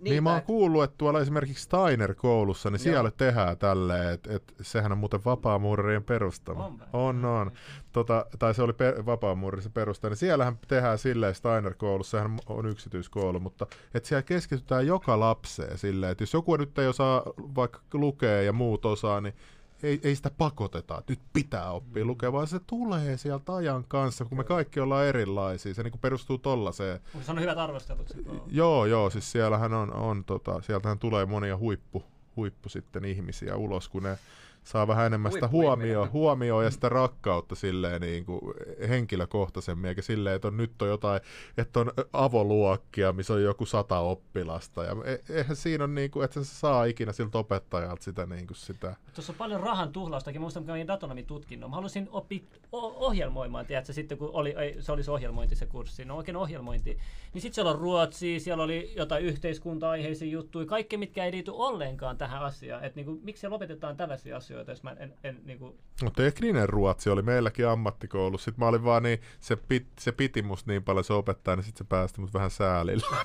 Niitä, niin mä oon kuullut, että tuolla esimerkiksi Steiner-koulussa, niin siellä joo. tehdään tälleen, että, että sehän on muuten vapaamuurarien perustama. On, on. on. Tota, tai se oli per, vapaamuurarien perusta, niin siellähän tehdään silleen Steiner-koulussa, sehän on yksityiskoulu, mutta että siellä keskitytään joka lapseen silleen, että jos joku nyt ei osaa vaikka lukea ja muut osaa, niin ei, ei sitä pakoteta, että nyt pitää oppia mm. lukea, vaan se tulee sieltä ajan kanssa, kun me kaikki ollaan erilaisia. Se niin perustuu tollaiseen. Se on hyvät arvostelut. Joo, joo, siis siellähän on, on tota, sieltähän tulee monia huippu, huippu sitten ihmisiä ulos, kun ne saa vähän enemmän sitä huomioon, huomio ja sitä rakkautta silleen niin kuin henkilökohtaisemmin, eikä silleen, että on, nyt on jotain, että on avoluokkia, missä on joku sata oppilasta. Ja e, eihän siinä ole, niin kuin, että se saa ikinä siltä opettajalta sitä, niin kuin sitä. Tuossa on paljon rahan tuhlaustakin. Muistan, kun kävin datonomin tutkinnon. Mä halusin oppia ohjelmoimaan, tiedätkö, sitten kun oli, ei, se oli se ohjelmointi se kurssi, no oikein ohjelmointi. Niin sitten siellä on ruotsi, siellä oli jotain yhteiskunta-aiheisia juttuja, kaikki mitkä ei liity ollenkaan tähän asiaan. Että niin kuin, miksi lopetetaan tällaisia asioita? Asioita, jos mä en, en niin kuin... No tekninen ruotsi oli meilläkin ammattikoulussa. Sitten mä olin vaan niin, se, pit, se piti musta niin paljon se opettaa, niin sitten se päästi mut vähän säälillä. [laughs]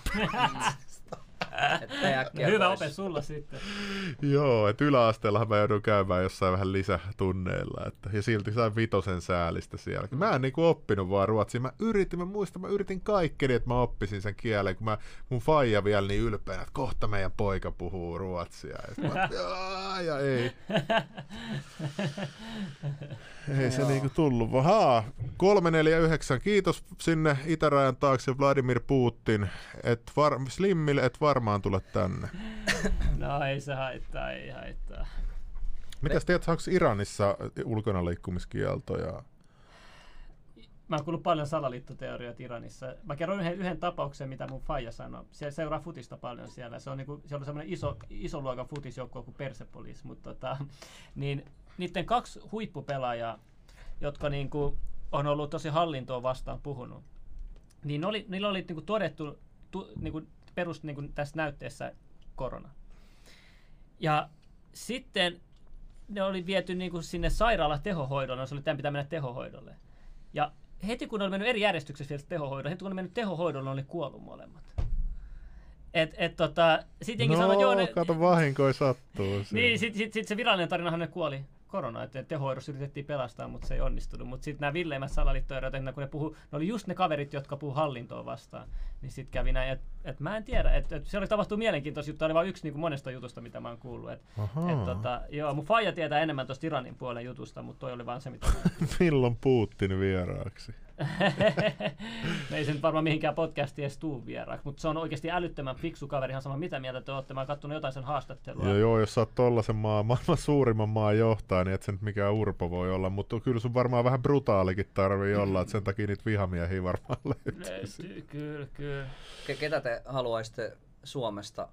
[laughs] hyvä ope sulla sitten. Joo, että yläasteella mä joudun käymään jossain vähän lisätunneilla. Että, ja silti sain vitosen säälistä siellä. Mm. Mä en niinku oppinut vaan ruotsia. Mä yritin, mä muistan, mä yritin kaikkeni, että mä oppisin sen kielen. Kun mä, mun faija vielä niin ylpeänä, että kohta meidän poika puhuu ruotsia. Ja, mä, ja ei. Ei se niinku tullut. Haa, 349. Kiitos sinne itärajan taakse Vladimir Putin. Et var, Slimmille et varmaan tule tänne. No ei se haittaa, ei haittaa. Mitäs tiedät, onko Iranissa ulkona liikkumiskieltoja? Mä oon kuullut paljon salaliittoteorioita Iranissa. Mä kerron yhden, yhden tapauksen, mitä mun faija sanoi. Se seuraa futista paljon siellä. Se on, niinku, se on semmoinen iso, iso luokan futisjoukko kuin Persepolis. Mutta tota, niin niiden kaksi huippupelaajaa, jotka niinku on ollut tosi hallintoa vastaan puhunut, niin oli, niillä oli niinku todettu tu, niinku perus niinku tässä näytteessä korona. Ja sitten ne oli viety niinku sinne sairaala tehohoidolle, se oli tämän pitää mennä tehohoidolle. Ja heti kun ne oli mennyt eri järjestyksessä vielä tehohoidolle, heti kun ne oli mennyt tehohoidolle, ne oli kuollut molemmat. Et, et tota, sit no, sanoi, joo, ne, kato vahinkoja sattuu. Niin, sit, sit, sit, se virallinen tarinahan ne kuoli. Korona, että tehohoidossa yritettiin pelastaa, mutta se ei onnistunut. Mutta sitten nämä villeimmät salaliittoerot, kun ne, puhu, ne oli just ne kaverit, jotka puhu hallintoa vastaan, niin sitten kävi näin, että et mä en tiedä, että et se oli tapahtunut mielenkiintoista juttu, oli vain yksi niin kuin monesta jutusta, mitä mä oon kuullut. Et, et, tota, joo, mun faija tietää enemmän tuosta Iranin puolen jutusta, mutta toi oli vaan se, mitä. [laughs] Milloin Putin vieraaksi? Me ei se nyt varmaan mihinkään podcastiin edes tuu vieraaksi, mutta se on oikeasti älyttömän fiksu kaveri, ihan sama mitä mieltä te olette. Mä oon kattonut jotain sen haastattelua. Joo, joo jos sä oot tollasen maa, [laughs] maailman suurimman maan johtaja, niin et se nyt mikään urpo voi olla, mutta kyllä sun varmaan vähän brutaalikin tarvii olla, että sen takia niitä vihamiehiä varmaan [laughs] löytyy. Löytyy, kyllä, kyllä. Ketä te haluaisitte Suomesta,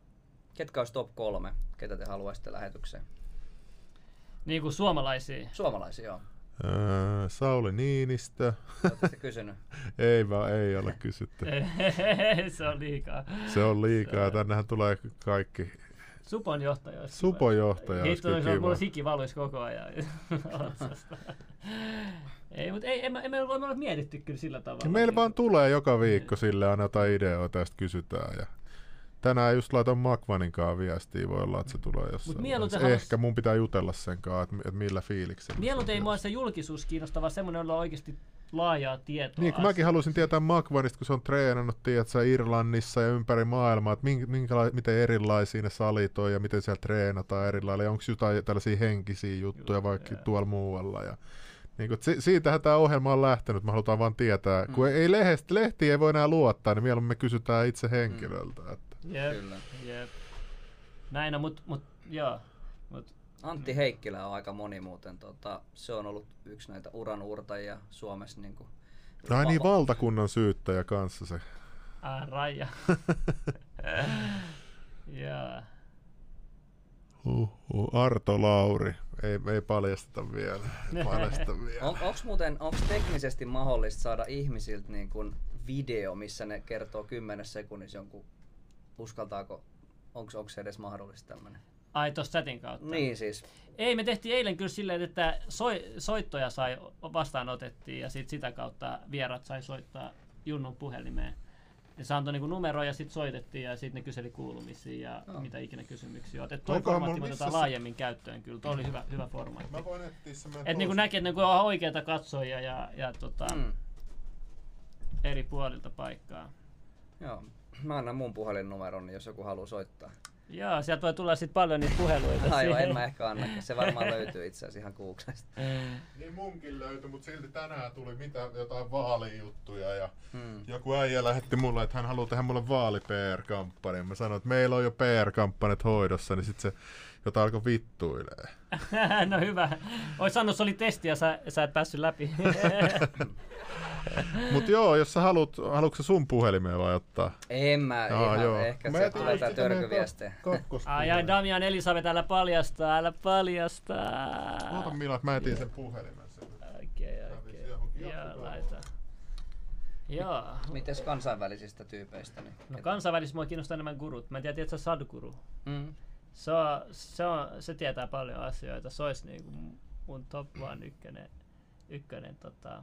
ketkä olisi top kolme, ketä te haluaisitte lähetykseen? Niin kuin suomalaisia. Suomalaisia, joo. Öö, Sauli Niinistö. Oletteko kysynyt? [laughs] ei vaan, ei ole kysytty. [laughs] se on liikaa. Se on liikaa. Tännehän tulee kaikki. Supon johtaja olisi Supon johtaja olisi kiva. mulla siki valuisi koko ajan [laughs] ei, mutta ei, emme, emme ole mietitty kyllä sillä tavalla. Meillä vaan tulee joka viikko sille aina jotain ideoita, tästä kysytään. Ja tänään just laitan Makvaninkaan viestiä, voi olla, että se tulee jossain. halus- Ehkä mun pitää jutella sen kanssa, että, että millä fiiliksellä. Mieluiten ei mua se julkisuus kiinnosta, vaan semmoinen, jolla on oikeasti laajaa tietoa. Niin, kun mäkin halusin tietää Makvanista, kun se on treenannut, tiedätkö, Irlannissa ja ympäri maailmaa, että minkä, minkäla- miten erilaisia ne salit on ja miten siellä treenataan eri lailla, ja onko jotain tällaisia henkisiä juttuja vaikka Joo. tuolla muualla. Ja, niin kun, si- siitähän tämä ohjelma on lähtenyt, me halutaan vaan tietää, mm. kun ei lehti, lehti ei voi enää luottaa, niin mieluummin me kysytään itse henkilöltä. Että. Jep, Kyllä. jep. Näin on, mut, mut joo. Mut, Antti Heikkilä on aika moni muuten. Tota, se on ollut yksi näitä uran uurtajia Suomessa. Niin kuin, Ai niin, valtakunnan syyttäjä kanssa se. ah, Raija. [laughs] joo. Huhhuh. Arto Lauri. Ei, ei paljasteta vielä. Ei paljasteta vielä. On, onko muuten onks teknisesti mahdollista saada ihmisiltä niin kuin video, missä ne kertoo 10 sekunnissa jonkun, uskaltaako, onko se edes mahdollista tämmöinen? Ai tossa chatin kautta. Niin siis, Ei, me tehtiin eilen kyllä silleen, että soi, soittoja sai vastaanotettiin ja sit sitä kautta vierat sai soittaa Junnun puhelimeen. Ja se antoi niinku numeroja ja sitten soitettiin ja sitten ne kyseli kuulumisia ja Joo. mitä ikinä kysymyksiä on. Onkohan formaatti otetaan laajemmin käyttöön kyllä. Tuo oli hyvä, hyvä formaatti. Mä voin etsiä se meidän Että niinku näkee, että niinku on oikeita katsojia ja, ja tota, mm, eri puolilta paikkaa. joo. Mä annan mun puhelinnumeron, jos joku haluaa soittaa. Joo, sieltä voi tulla sitten paljon niitä puheluita. Aivan, en mä ehkä anna. Se varmaan [laughs] löytyy itse asiassa ihan kuuksesta. Niin munkin löytyi, mutta silti tänään tuli mitä, jotain vaalijuttuja ja Hmm. joku äijä lähetti mulle, että hän haluaa tehdä mulle vaali PR-kampanja. Mä sanoin, että meillä on jo PR-kampanjat hoidossa, niin sit se jota alkoi vittuilee. [laughs] no hyvä. Ois sanonut, että se oli testi ja sä, sä et päässyt läpi. [laughs] Mut joo, jos sä haluat, haluatko sä sun puhelimeen vai ottaa? En mä, Jaa, ihan, joo. ehkä Mä se tulee tää törkyviestejä. ai ai, Damian Elisabeth, älä paljasta, älä paljasta. Oota Mila, mä etin sen puhelimen. sen. Okei, okei. Joo, laita. Joo. Mites kansainvälisistä tyypeistä? Niin? No kansainvälisesti mua kiinnostaa enemmän gurut. Mä en tiedä, tiedätkö sä Sadhguru? Mm. Se, on, se, on, se tietää paljon asioita. Se olisi niinku mun top one ykkönen. ykkönen tota.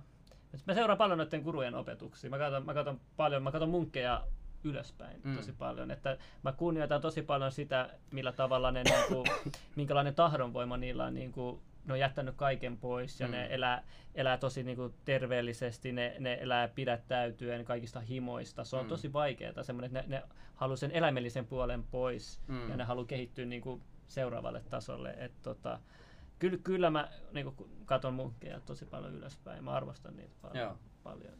Mä seuraan paljon noiden gurujen opetuksia. Mä katson, mä katson paljon, mä katson munkkeja ylöspäin Mm. tosi paljon. Että mä kunnioitan tosi paljon sitä, millä tavalla ne, niinku, [coughs] minkälainen tahdonvoima niillä on. Niinku, ne on jättänyt kaiken pois ja Mm. ne elää, elää tosi niinku, terveellisesti, ne, ne elää pidättäytyen kaikista himoista. Se on Mm. tosi vaikeaa, semmoinen, että ne, ne haluaa sen eläimellisen puolen pois Mm. ja ne haluaa kehittyä niinku, seuraavalle tasolle. Et, tota, kyllä, kyllä mä niinku, katon munkkeja tosi paljon ylöspäin. Mä arvostan niitä paljon. Joo. paljon.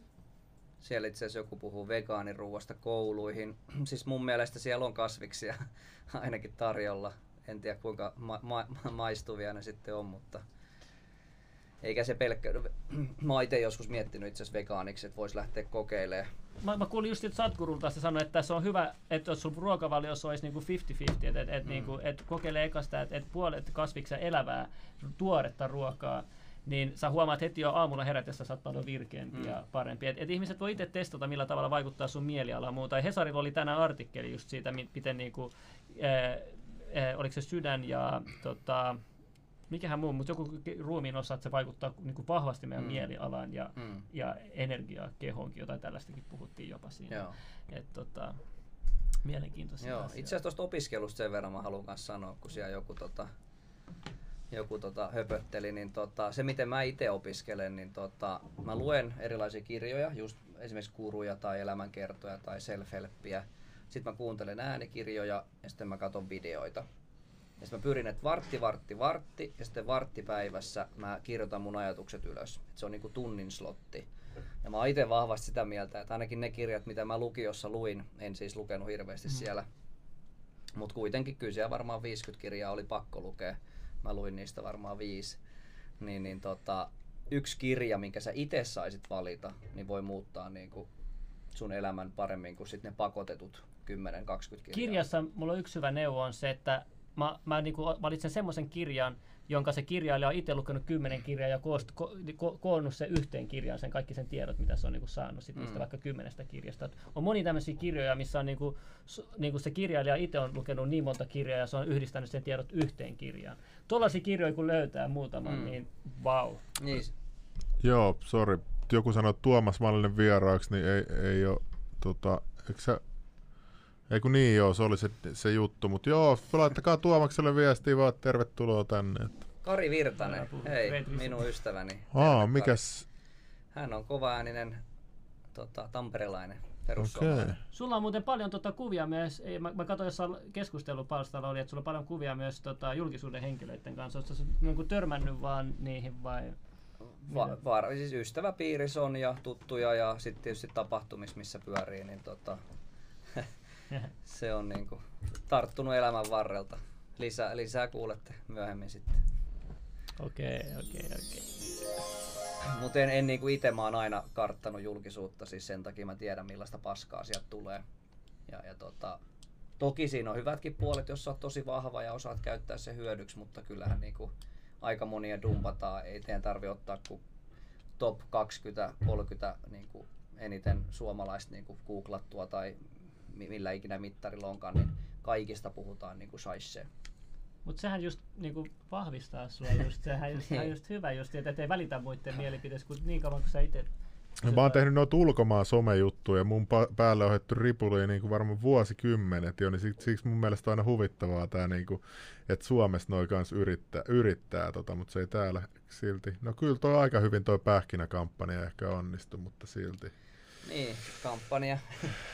Siellä itse asiassa joku puhuu vegaaniruuasta kouluihin. [clears throat] siis mun mielestä siellä on kasviksia [laughs] ainakin tarjolla. En tiedä kuinka ma- ma- maistuvia ne sitten on, mutta eikä se pelkkä... [clears throat] Mä itse joskus miettinyt itse asiassa vegaaniksi, että voisi lähteä kokeilemaan. Mä, mä kuulin just että Sadhgurulta, se sanoi, että se on hyvä, että jos sun ruokavaliossa olisi niinku 50-50, että et, et, Mm. niinku, et kokeile eka sitä, että et puolet kasviksia elävää, tuoretta ruokaa, niin sä huomaat heti jo aamulla herätessä, sä oot paljon virkeämpi Mm. ja parempi. Et, et ihmiset voi itse testata, millä tavalla vaikuttaa sun mielialaan muuta. Ja Hesarilla oli tänään artikkeli just siitä, mi- miten niinku, ää, oliko se sydän ja tota, mikähän muu, mutta joku ruumiin osa, että se vaikuttaa niinku vahvasti meidän Mm. mielialaan ja, Mm. ja energiaa kehoonkin, jotain tällaistakin puhuttiin jopa siinä. Joo. Et, tota, mielenkiintoisia Joo. Itse asiassa tuosta opiskelusta sen verran mä haluan kanssa sanoa, kun siellä joku tota, joku tota, höpötteli, niin tota, se miten mä itse opiskelen, niin tota, mä luen erilaisia kirjoja, just esimerkiksi kuruja tai elämänkertoja tai self-helppiä. Sitten mä kuuntelen äänikirjoja ja sitten mä katson videoita. Ja sitten mä pyrin, että vartti, vartti, vartti ja sitten varttipäivässä mä kirjoitan mun ajatukset ylös. Et se on niinku tunnin slotti. Ja mä oon itse vahvasti sitä mieltä, että ainakin ne kirjat, mitä mä lukiossa luin, en siis lukenut hirveästi mm. siellä, mutta kuitenkin kyllä siellä varmaan 50 kirjaa oli pakko lukea. Mä luin niistä varmaan viisi. Niin, niin tota, yksi kirja, minkä sä itse saisit valita, niin voi muuttaa niin kuin sun elämän paremmin kuin sitten ne pakotetut 10-20 kirjaa. Kirjassa mulla on yksi hyvä neuvo on se, että mä, mä niin kuin valitsen semmoisen kirjan, jonka se kirjailija on itse lukenut kymmenen kirjaa ja koost, ko, ko, koonnut se yhteen kirjaan, sen kaikki sen tiedot, mitä se on niin kuin saanut sit mm. vaikka kymmenestä kirjasta. Et on moni tämmöisiä kirjoja, missä on niin kuin, niin kuin se kirjailija itse on lukenut niin monta kirjaa ja se on yhdistänyt sen tiedot yhteen kirjaan. Tuollaisia kirjoja kun löytää muutaman, mm. niin wow. Niin. Joo, sorry. Joku sanoi Tuomas Mallinen vieraaksi, niin ei, ei ole, tota, eikö sä ei kun niin joo, se oli se, se juttu, mutta joo, laittakaa Tuomakselle viestiä vaan, tervetuloa tänne. Että. Kari Virtanen, hei, minun ystäväni. Aa, mikäs? Hän on kovaääninen tota, tamperelainen Okay. Sulla on muuten paljon tota, kuvia myös, ei, mä, mä katsoin jossain keskustelupalstalla oli, että sulla on paljon kuvia myös tota, julkisuuden henkilöiden kanssa. Oletko niin törmännyt vaan niihin vai? Va- var, siis ystäväpiirissä on ja tuttuja ja sitten tietysti tapahtumissa, missä pyörii, niin tota, [laughs] se on niinku tarttunut elämän varrelta. Lisää, lisää kuulette myöhemmin sitten. Okei, okay, okei, okay, okei. Okay. Mutta en, en niinku itse mä oon aina karttanut julkisuutta, siis sen takia mä tiedän millaista paskaa sieltä tulee. Ja, ja tota, toki siinä on hyvätkin puolet, jos sä oot tosi vahva ja osaat käyttää se hyödyksi, mutta kyllähän niinku aika monia dumpataan. Ei teidän tarvi ottaa kuin top 20-30 niinku eniten suomalaista niinku googlattua tai millä ikinä mittarilla onkaan, niin kaikista puhutaan niin kuin. Mutta sehän just niinku vahvistaa sua, just, sehän just, on just hyvä, just, että ei välitä muiden mielipiteistä, kun niin kauan kuin sä itse No, mä oon tehnyt noita ulkomaan somejuttuja ja mun pa- päälle on otettu ripuli niin kuin varmaan vuosikymmenet jo, niin siksi, siksi mun mielestä on aina huvittavaa tää, niin kuin, että Suomessa noin kanssa yrittää, yrittää tota, mutta se ei täällä silti. No kyllä toi aika hyvin toi pähkinäkampanja ehkä onnistu, mutta silti. Niin, kampanja.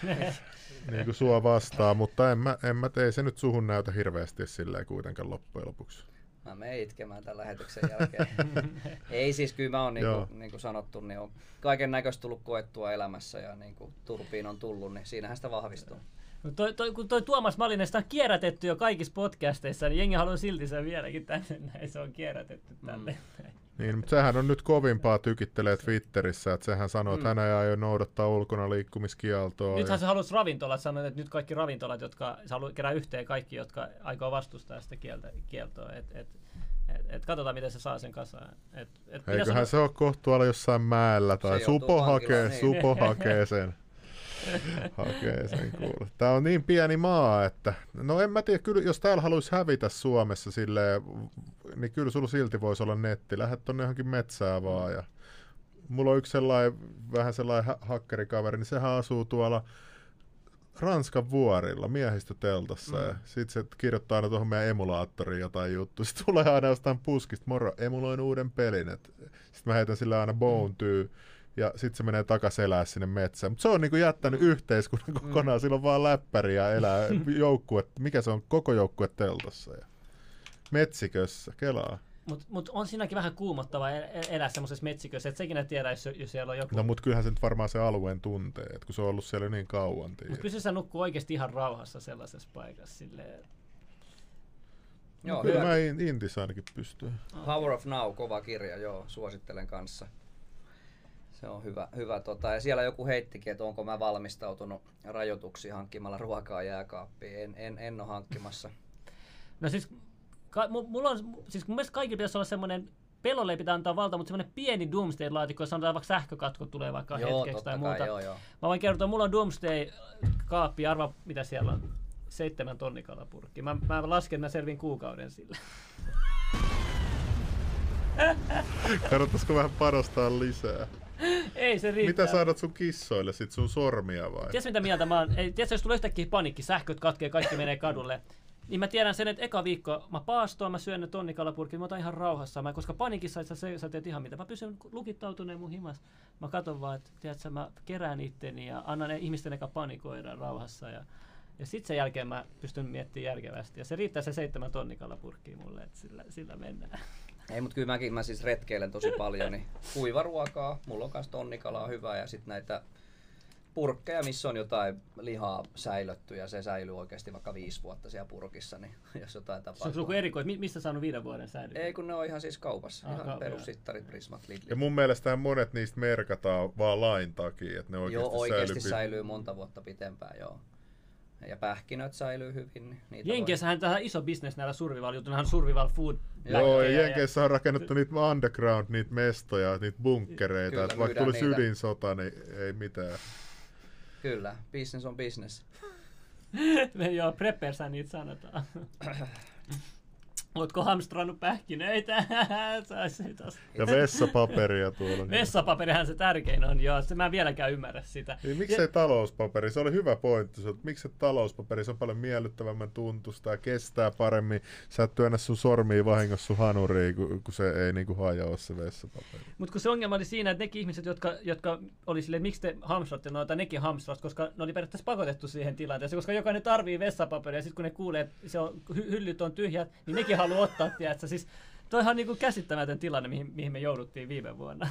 [laughs] niin kuin sua vastaa, mutta en mä, en mä tee se nyt suhun näytä hirveästi silleen kuitenkaan loppujen lopuksi. Mä menen itkemään tämän lähetyksen jälkeen. [laughs] Ei siis, kyllä mä oon niin kuin, niin kuin sanottu, niin on kaiken näköistä tullut koettua elämässä ja niin kuin turpiin on tullut, niin siinähän sitä vahvistuu. No toi, toi, kun toi Tuomas Malinesta on kierrätetty jo kaikissa podcasteissa, niin jengi haluaa silti sen vieläkin tänne näin. Se on kierrätetty tänne. Mm. Niin, mutta sehän on nyt kovimpaa tykittelee Twitterissä, että sehän sanoo, että mm. hän ei aio noudattaa ulkona liikkumiskieltoa. Nythän ja... se halusi ravintolat sanoa, että nyt kaikki ravintolat, jotka se haluaa kerää yhteen kaikki, jotka aikoo vastustaa sitä kieltä, kieltoa. Et, et, et, et katsotaan, miten se saa sen kasaan. Et, et Eiköhän se ole kohtualla jossain mäellä tai Supo hakee, niin. Supo hakee sen. [laughs] hakee sen kuule. Tämä on niin pieni maa, että no en mä tiedä, kyllä, jos täällä haluaisi hävitä Suomessa silleen, niin kyllä sulla silti voisi olla netti. Lähdet tonne johonkin metsää vaan ja mulla on yksi sellainen, vähän sellainen ha- hakkerikaveri, niin sehän asuu tuolla Ranskan vuorilla miehistöteltassa mm. ja sit se kirjoittaa aina tuohon meidän emulaattoriin jotain juttu. Sitten tulee aina jostain puskista, moro, emuloin uuden pelin. Sitten mä heitän sille aina bone. Mm ja sitten se menee takaisin elää sinne metsään. Mutta se on niinku jättänyt yhteiskunnan mm. kokonaan, mm. silloin vaan läppäri ja elää [laughs] joukkue, mikä se on, koko joukkue teltassa ja metsikössä, kelaa. Mutta mut on siinäkin vähän kuumottava e-, e-, elää semmoisessa metsikössä, että sekin tiedä, jos, jos siellä on joku... No mutta kyllähän se nyt varmaan se alueen tuntee, että kun se on ollut siellä niin kauan. Mutta kyllä se nukkuu oikeasti ihan rauhassa sellaisessa paikassa silleen, Joo, no, kyllä mä Intis ainakin pystyy. Power of Now, kova kirja, joo, suosittelen kanssa. Se on hyvä. hyvä tota. Ja siellä joku heittikin, että onko mä valmistautunut rajoituksiin hankkimalla ruokaa jääkaappiin. En, en, en ole hankkimassa. No siis, ka, mulla on, siis mun mielestä kaikilla pitäisi olla semmoinen pelolle ei pitää antaa valta, mutta semmoinen pieni Doomsday-laatikko, jos sanotaan vaikka sähkökatko tulee vaikka joo, hetkeksi tai muuta. Kai, joo, joo. Mä voin kertoa, mulla on Doomsday-kaappi, arva mitä siellä on, seitsemän tonnikalapurkki. Mä, mä lasken, mä selvin kuukauden sillä. Kannattaisiko vähän panostaa lisää? [laughs] Ei se riittää. Mitä saadat sun kissoille? Sit sun sormia vai? Tiedätkö mitä mieltä mä oon? Ei, tiedätkö, jos tulee yhtäkkiä panikki, sähköt katkee, kaikki menee kadulle. Niin mä tiedän sen, että eka viikko mä paastoon, mä syön ne tonnikalapurkin, mä otan ihan rauhassa. Mä, koska panikissa sä, sä teet ihan mitä. Mä pysyn lukittautuneen mun himas. Mä katson vaan, että tiedätkö, mä kerään itteni ja annan ne ihmisten eka panikoida rauhassa. Ja, ja sitten sen jälkeen mä pystyn miettimään järkevästi. Ja se riittää se seitsemän tonnikalapurkkiä mulle, että sillä, sillä mennään. Ei, mutta kyllä mäkin mä siis retkeilen tosi paljon, niin kuivaruokaa, mulla on myös tonnikalaa hyvää ja sitten näitä purkkeja, missä on jotain lihaa säilötty ja se säilyy oikeasti vaikka viisi vuotta siellä purkissa, niin [laughs] jos jotain Se on tapahtuu. joku erikoinen, mistä saanut viiden vuoden säilyä? Ei kun ne on ihan siis kaupassa, Ah, ihan kaupan, perussittarit, prismat, Ja Lidlit. mun mielestä monet niistä merkataan vaan lain takia, että ne oikeasti, Joo, oikeasti säilyy. säilyy monta vuotta pitempään, joo. Ja pähkinöt säilyy hyvin. niin Niitä Jenkeissähän tähän iso bisnes näillä survival jutuilla, survival food. Joo, lähtee ja Jenkeissä on rakennettu niitä underground, niitä mestoja, niitä bunkkereita, Kyllä, että vaikka tulisi niitä. ydinsota, niin ei mitään. voi- Kyllä, business on business. [laughs] Me joo, preppersä niitä sanotaan. [clears throat] Ootko hamstrannut pähkinöitä? [laughs] Saisi. Ja vessapaperia tuolla. niin. Vessapaperihan se tärkein on, joo. Se mä en vieläkään ymmärrä sitä. Niin, miksei talouspaperi? Se oli hyvä pointti. Miksei talouspaperi? Se on paljon miellyttävämmän tuntusta ja kestää paremmin. Sä et työnnä sun sormiin vahingossa sun hanuriin, kun, kun se ei niinku hajoa se vessapaperi. Mutta kun se ongelma oli siinä, että nekin ihmiset, jotka, jotka oli silleen, miksi te hamstratte noita, nekin hamstras, koska ne oli periaatteessa pakotettu siihen tilanteeseen, koska jokainen tarvii vessapaperia, ja sitten kun ne kuulee, että se on, hy- hyllyt on tyhjät, niin nekin haluaa ottaa, tiedätkö? Siis toihan on niinku käsittämätön tilanne, mihin, mihin me jouduttiin viime vuonna.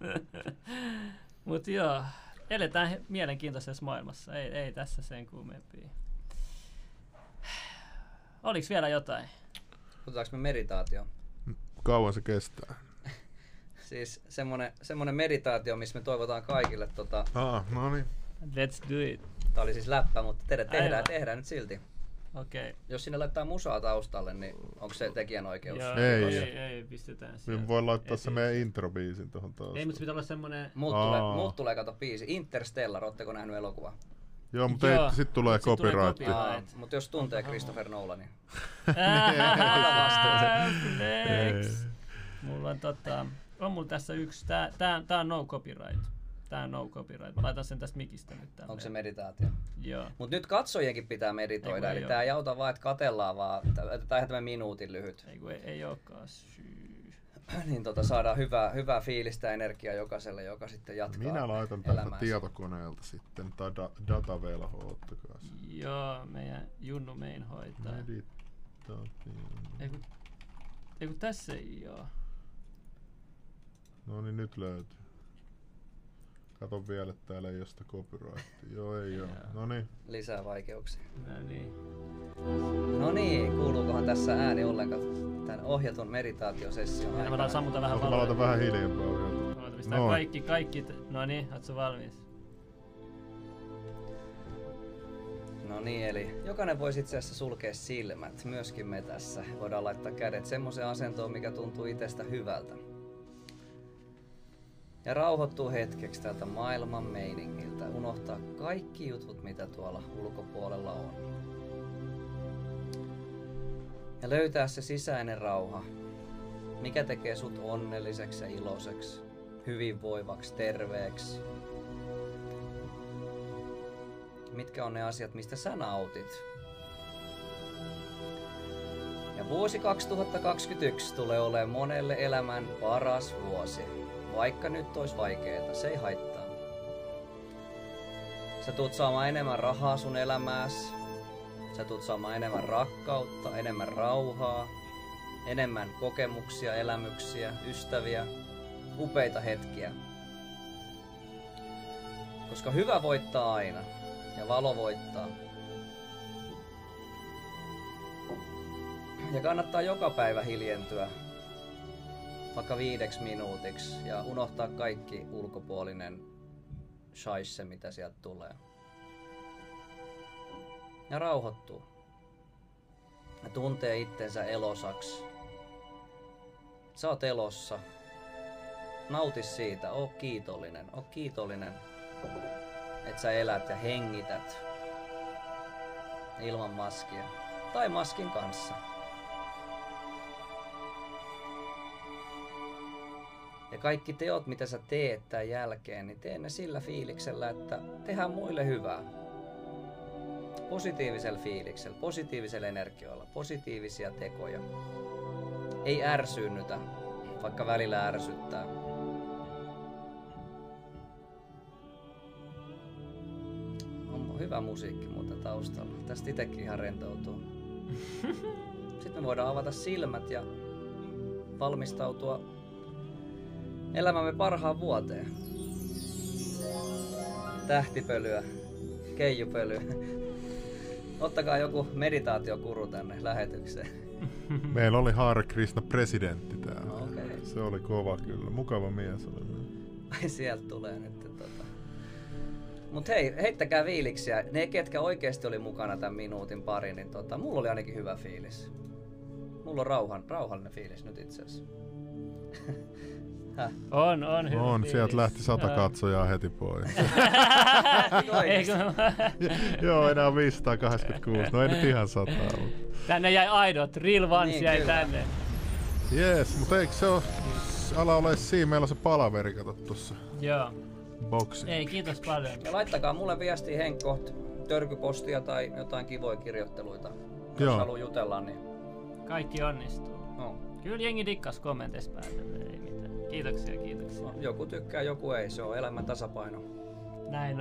[laughs] Mutta joo, eletään mielenkiintoisessa maailmassa, ei, ei tässä sen kummempia. Oliko vielä jotain? Otetaanko me meditaatio? Kauan se kestää. [laughs] Siis semmonen, semmonen meditaatio, missä me toivotaan kaikille, tota, Ah, no niin. Let's do it. tää oli siis läppä, mutta te- tehdään, Aivan. tehdään nyt silti. Okei. Okay. Jos sinne laittaa musaa taustalle, niin onko se tekijänoikeus? Joo, Ei, ei, ei. ei, ei, pistetään Me sieltä. voi laittaa Ei se meidän introbiisin tuohon taas. Ei, mutta se pitää olla semmonen... Muut, tulee, muut tulee kato biisi. Interstellar, ootteko nähnyt elokuva? Joo, mutta Joo, ei, sit tulee mut sit tulee copyright. copyright. Mutta jos tuntee Christopher Nolanin. [laughs] Flex. Mulla on tota, on mulla tässä yksi, tää, tää, tää on no copyright. Tää on no copyright. Mä laitan sen tästä mikistä nyt tänne. Onko se meditaatio? Joo. Mutta nyt katsojienkin pitää meditoida, Ei eli oo. tää ei auta vaan, että katellaan vaan, tai tämä minuutin lyhyt. Ei kun ei, ei ookaan syy. niin tota, saadaan hyvää, hyvää fiilistä ja energiaa jokaiselle, joka sitten jatkaa Minä laitan tältä elämäänsä. tietokoneelta sitten tai da, datavelho, ottakaa se. Joo, meidän Junnu mein hoitaa. Meditaatio. Ei kun, ei kun tässä ei oo. No niin, nyt löytyy. Kato vielä, että täällä ei ole sitä copyrightia. Joo, ei oo. Joo. No niin. Lisää vaikeuksia. No niin. No niin, kuuluukohan tässä ääni ollenkaan tämän ohjatun meditaatiosession Mä aikana? laitan sammuta vähän Mä laitan valoa. vähän hiljempaa vielä. Mä laitan pistää Noin. kaikki, kaikki. t- No niin, ootko valmis? No niin, eli jokainen voisi itse asiassa sulkea silmät, myöskin me tässä. Voidaan laittaa kädet semmoiseen asentoon, mikä tuntuu itsestä hyvältä. Ja rauhoittuu hetkeksi tältä maailman meiningiltä, unohtaa kaikki jutut, mitä tuolla ulkopuolella on. Ja löytää se sisäinen rauha, mikä tekee sut onnelliseksi ja iloiseksi, hyvinvoivaksi, terveeksi, mitkä on ne asiat, mistä sä nautit. Ja vuosi 2021 tulee olemaan monelle elämän paras vuosi. Vaikka nyt olisi vaikeeta, se ei haittaa. Sä tuut saamaan enemmän rahaa sun elämääs. Sä tuut saamaan enemmän rakkautta, enemmän rauhaa, enemmän kokemuksia, elämyksiä, ystäviä, upeita hetkiä. Koska hyvä voittaa aina ja valo voittaa. Ja kannattaa joka päivä hiljentyä vaikka viideksi minuutiksi ja unohtaa kaikki ulkopuolinen shaisse, mitä sieltä tulee. Ja rauhoittuu. Ja tuntee itsensä elosaksi. Sä oot elossa. Nauti siitä, oo kiitollinen, oo kiitollinen että sä elät ja hengität ilman maskia tai maskin kanssa. Ja kaikki teot, mitä sä teet tämän jälkeen, niin tee ne sillä fiiliksellä, että tehdään muille hyvää. positiivisella fiiliksellä, positiivisella energioilla, positiivisia tekoja. Ei ärsyynnytä, vaikka välillä ärsyttää. On hyvä musiikki muuten taustalla. Tästä itsekin ihan rentoutuu. [laughs] Sitten me voidaan avata silmät ja valmistautua elämämme parhaan vuoteen. Tähtipölyä, keijupölyä. Ottakaa joku meditaatiokuru tänne lähetykseen. [laughs] Meillä oli Hare Krishna presidentti täällä. Okei. Se oli kova kyllä. Mukava mies oli. Ai sieltä tulee nyt. Tota. Mut hei, heittäkää fiiliksiä. Ne, ketkä oikeasti oli mukana tämän minuutin pari, niin tota, mulla oli ainakin hyvä fiilis. Mulla on rauhan, rauhallinen fiilis nyt itse asiassa. [laughs] Häh? On, on hyvä On, fiilis. sieltä lähti sata katsojaa heti pois. [laughs] Eikö, [laughs] Joo, enää 586. No ei nyt ihan sata, mutta... tänne jäi aidot, real ones Niin, jäi kyllä. tänne. Jees, mutta eikö se ole... Ala ole siinä, meillä on se palaveri, kato tuossa Joo. boksi. Ei, kiitos paljon. Ja laittakaa mulle viestiä Henkkoht, törkypostia tai jotain kivoja kirjoitteluita. Jos Joo. haluaa jutella, niin Kaikki onnistuu. no, Kyllä jengi dikkas kommenteissa päätellä. Kiitoksia, kiitoksia. no, joku tykkää, joku ei. Se on elämän tasapaino. Näin on.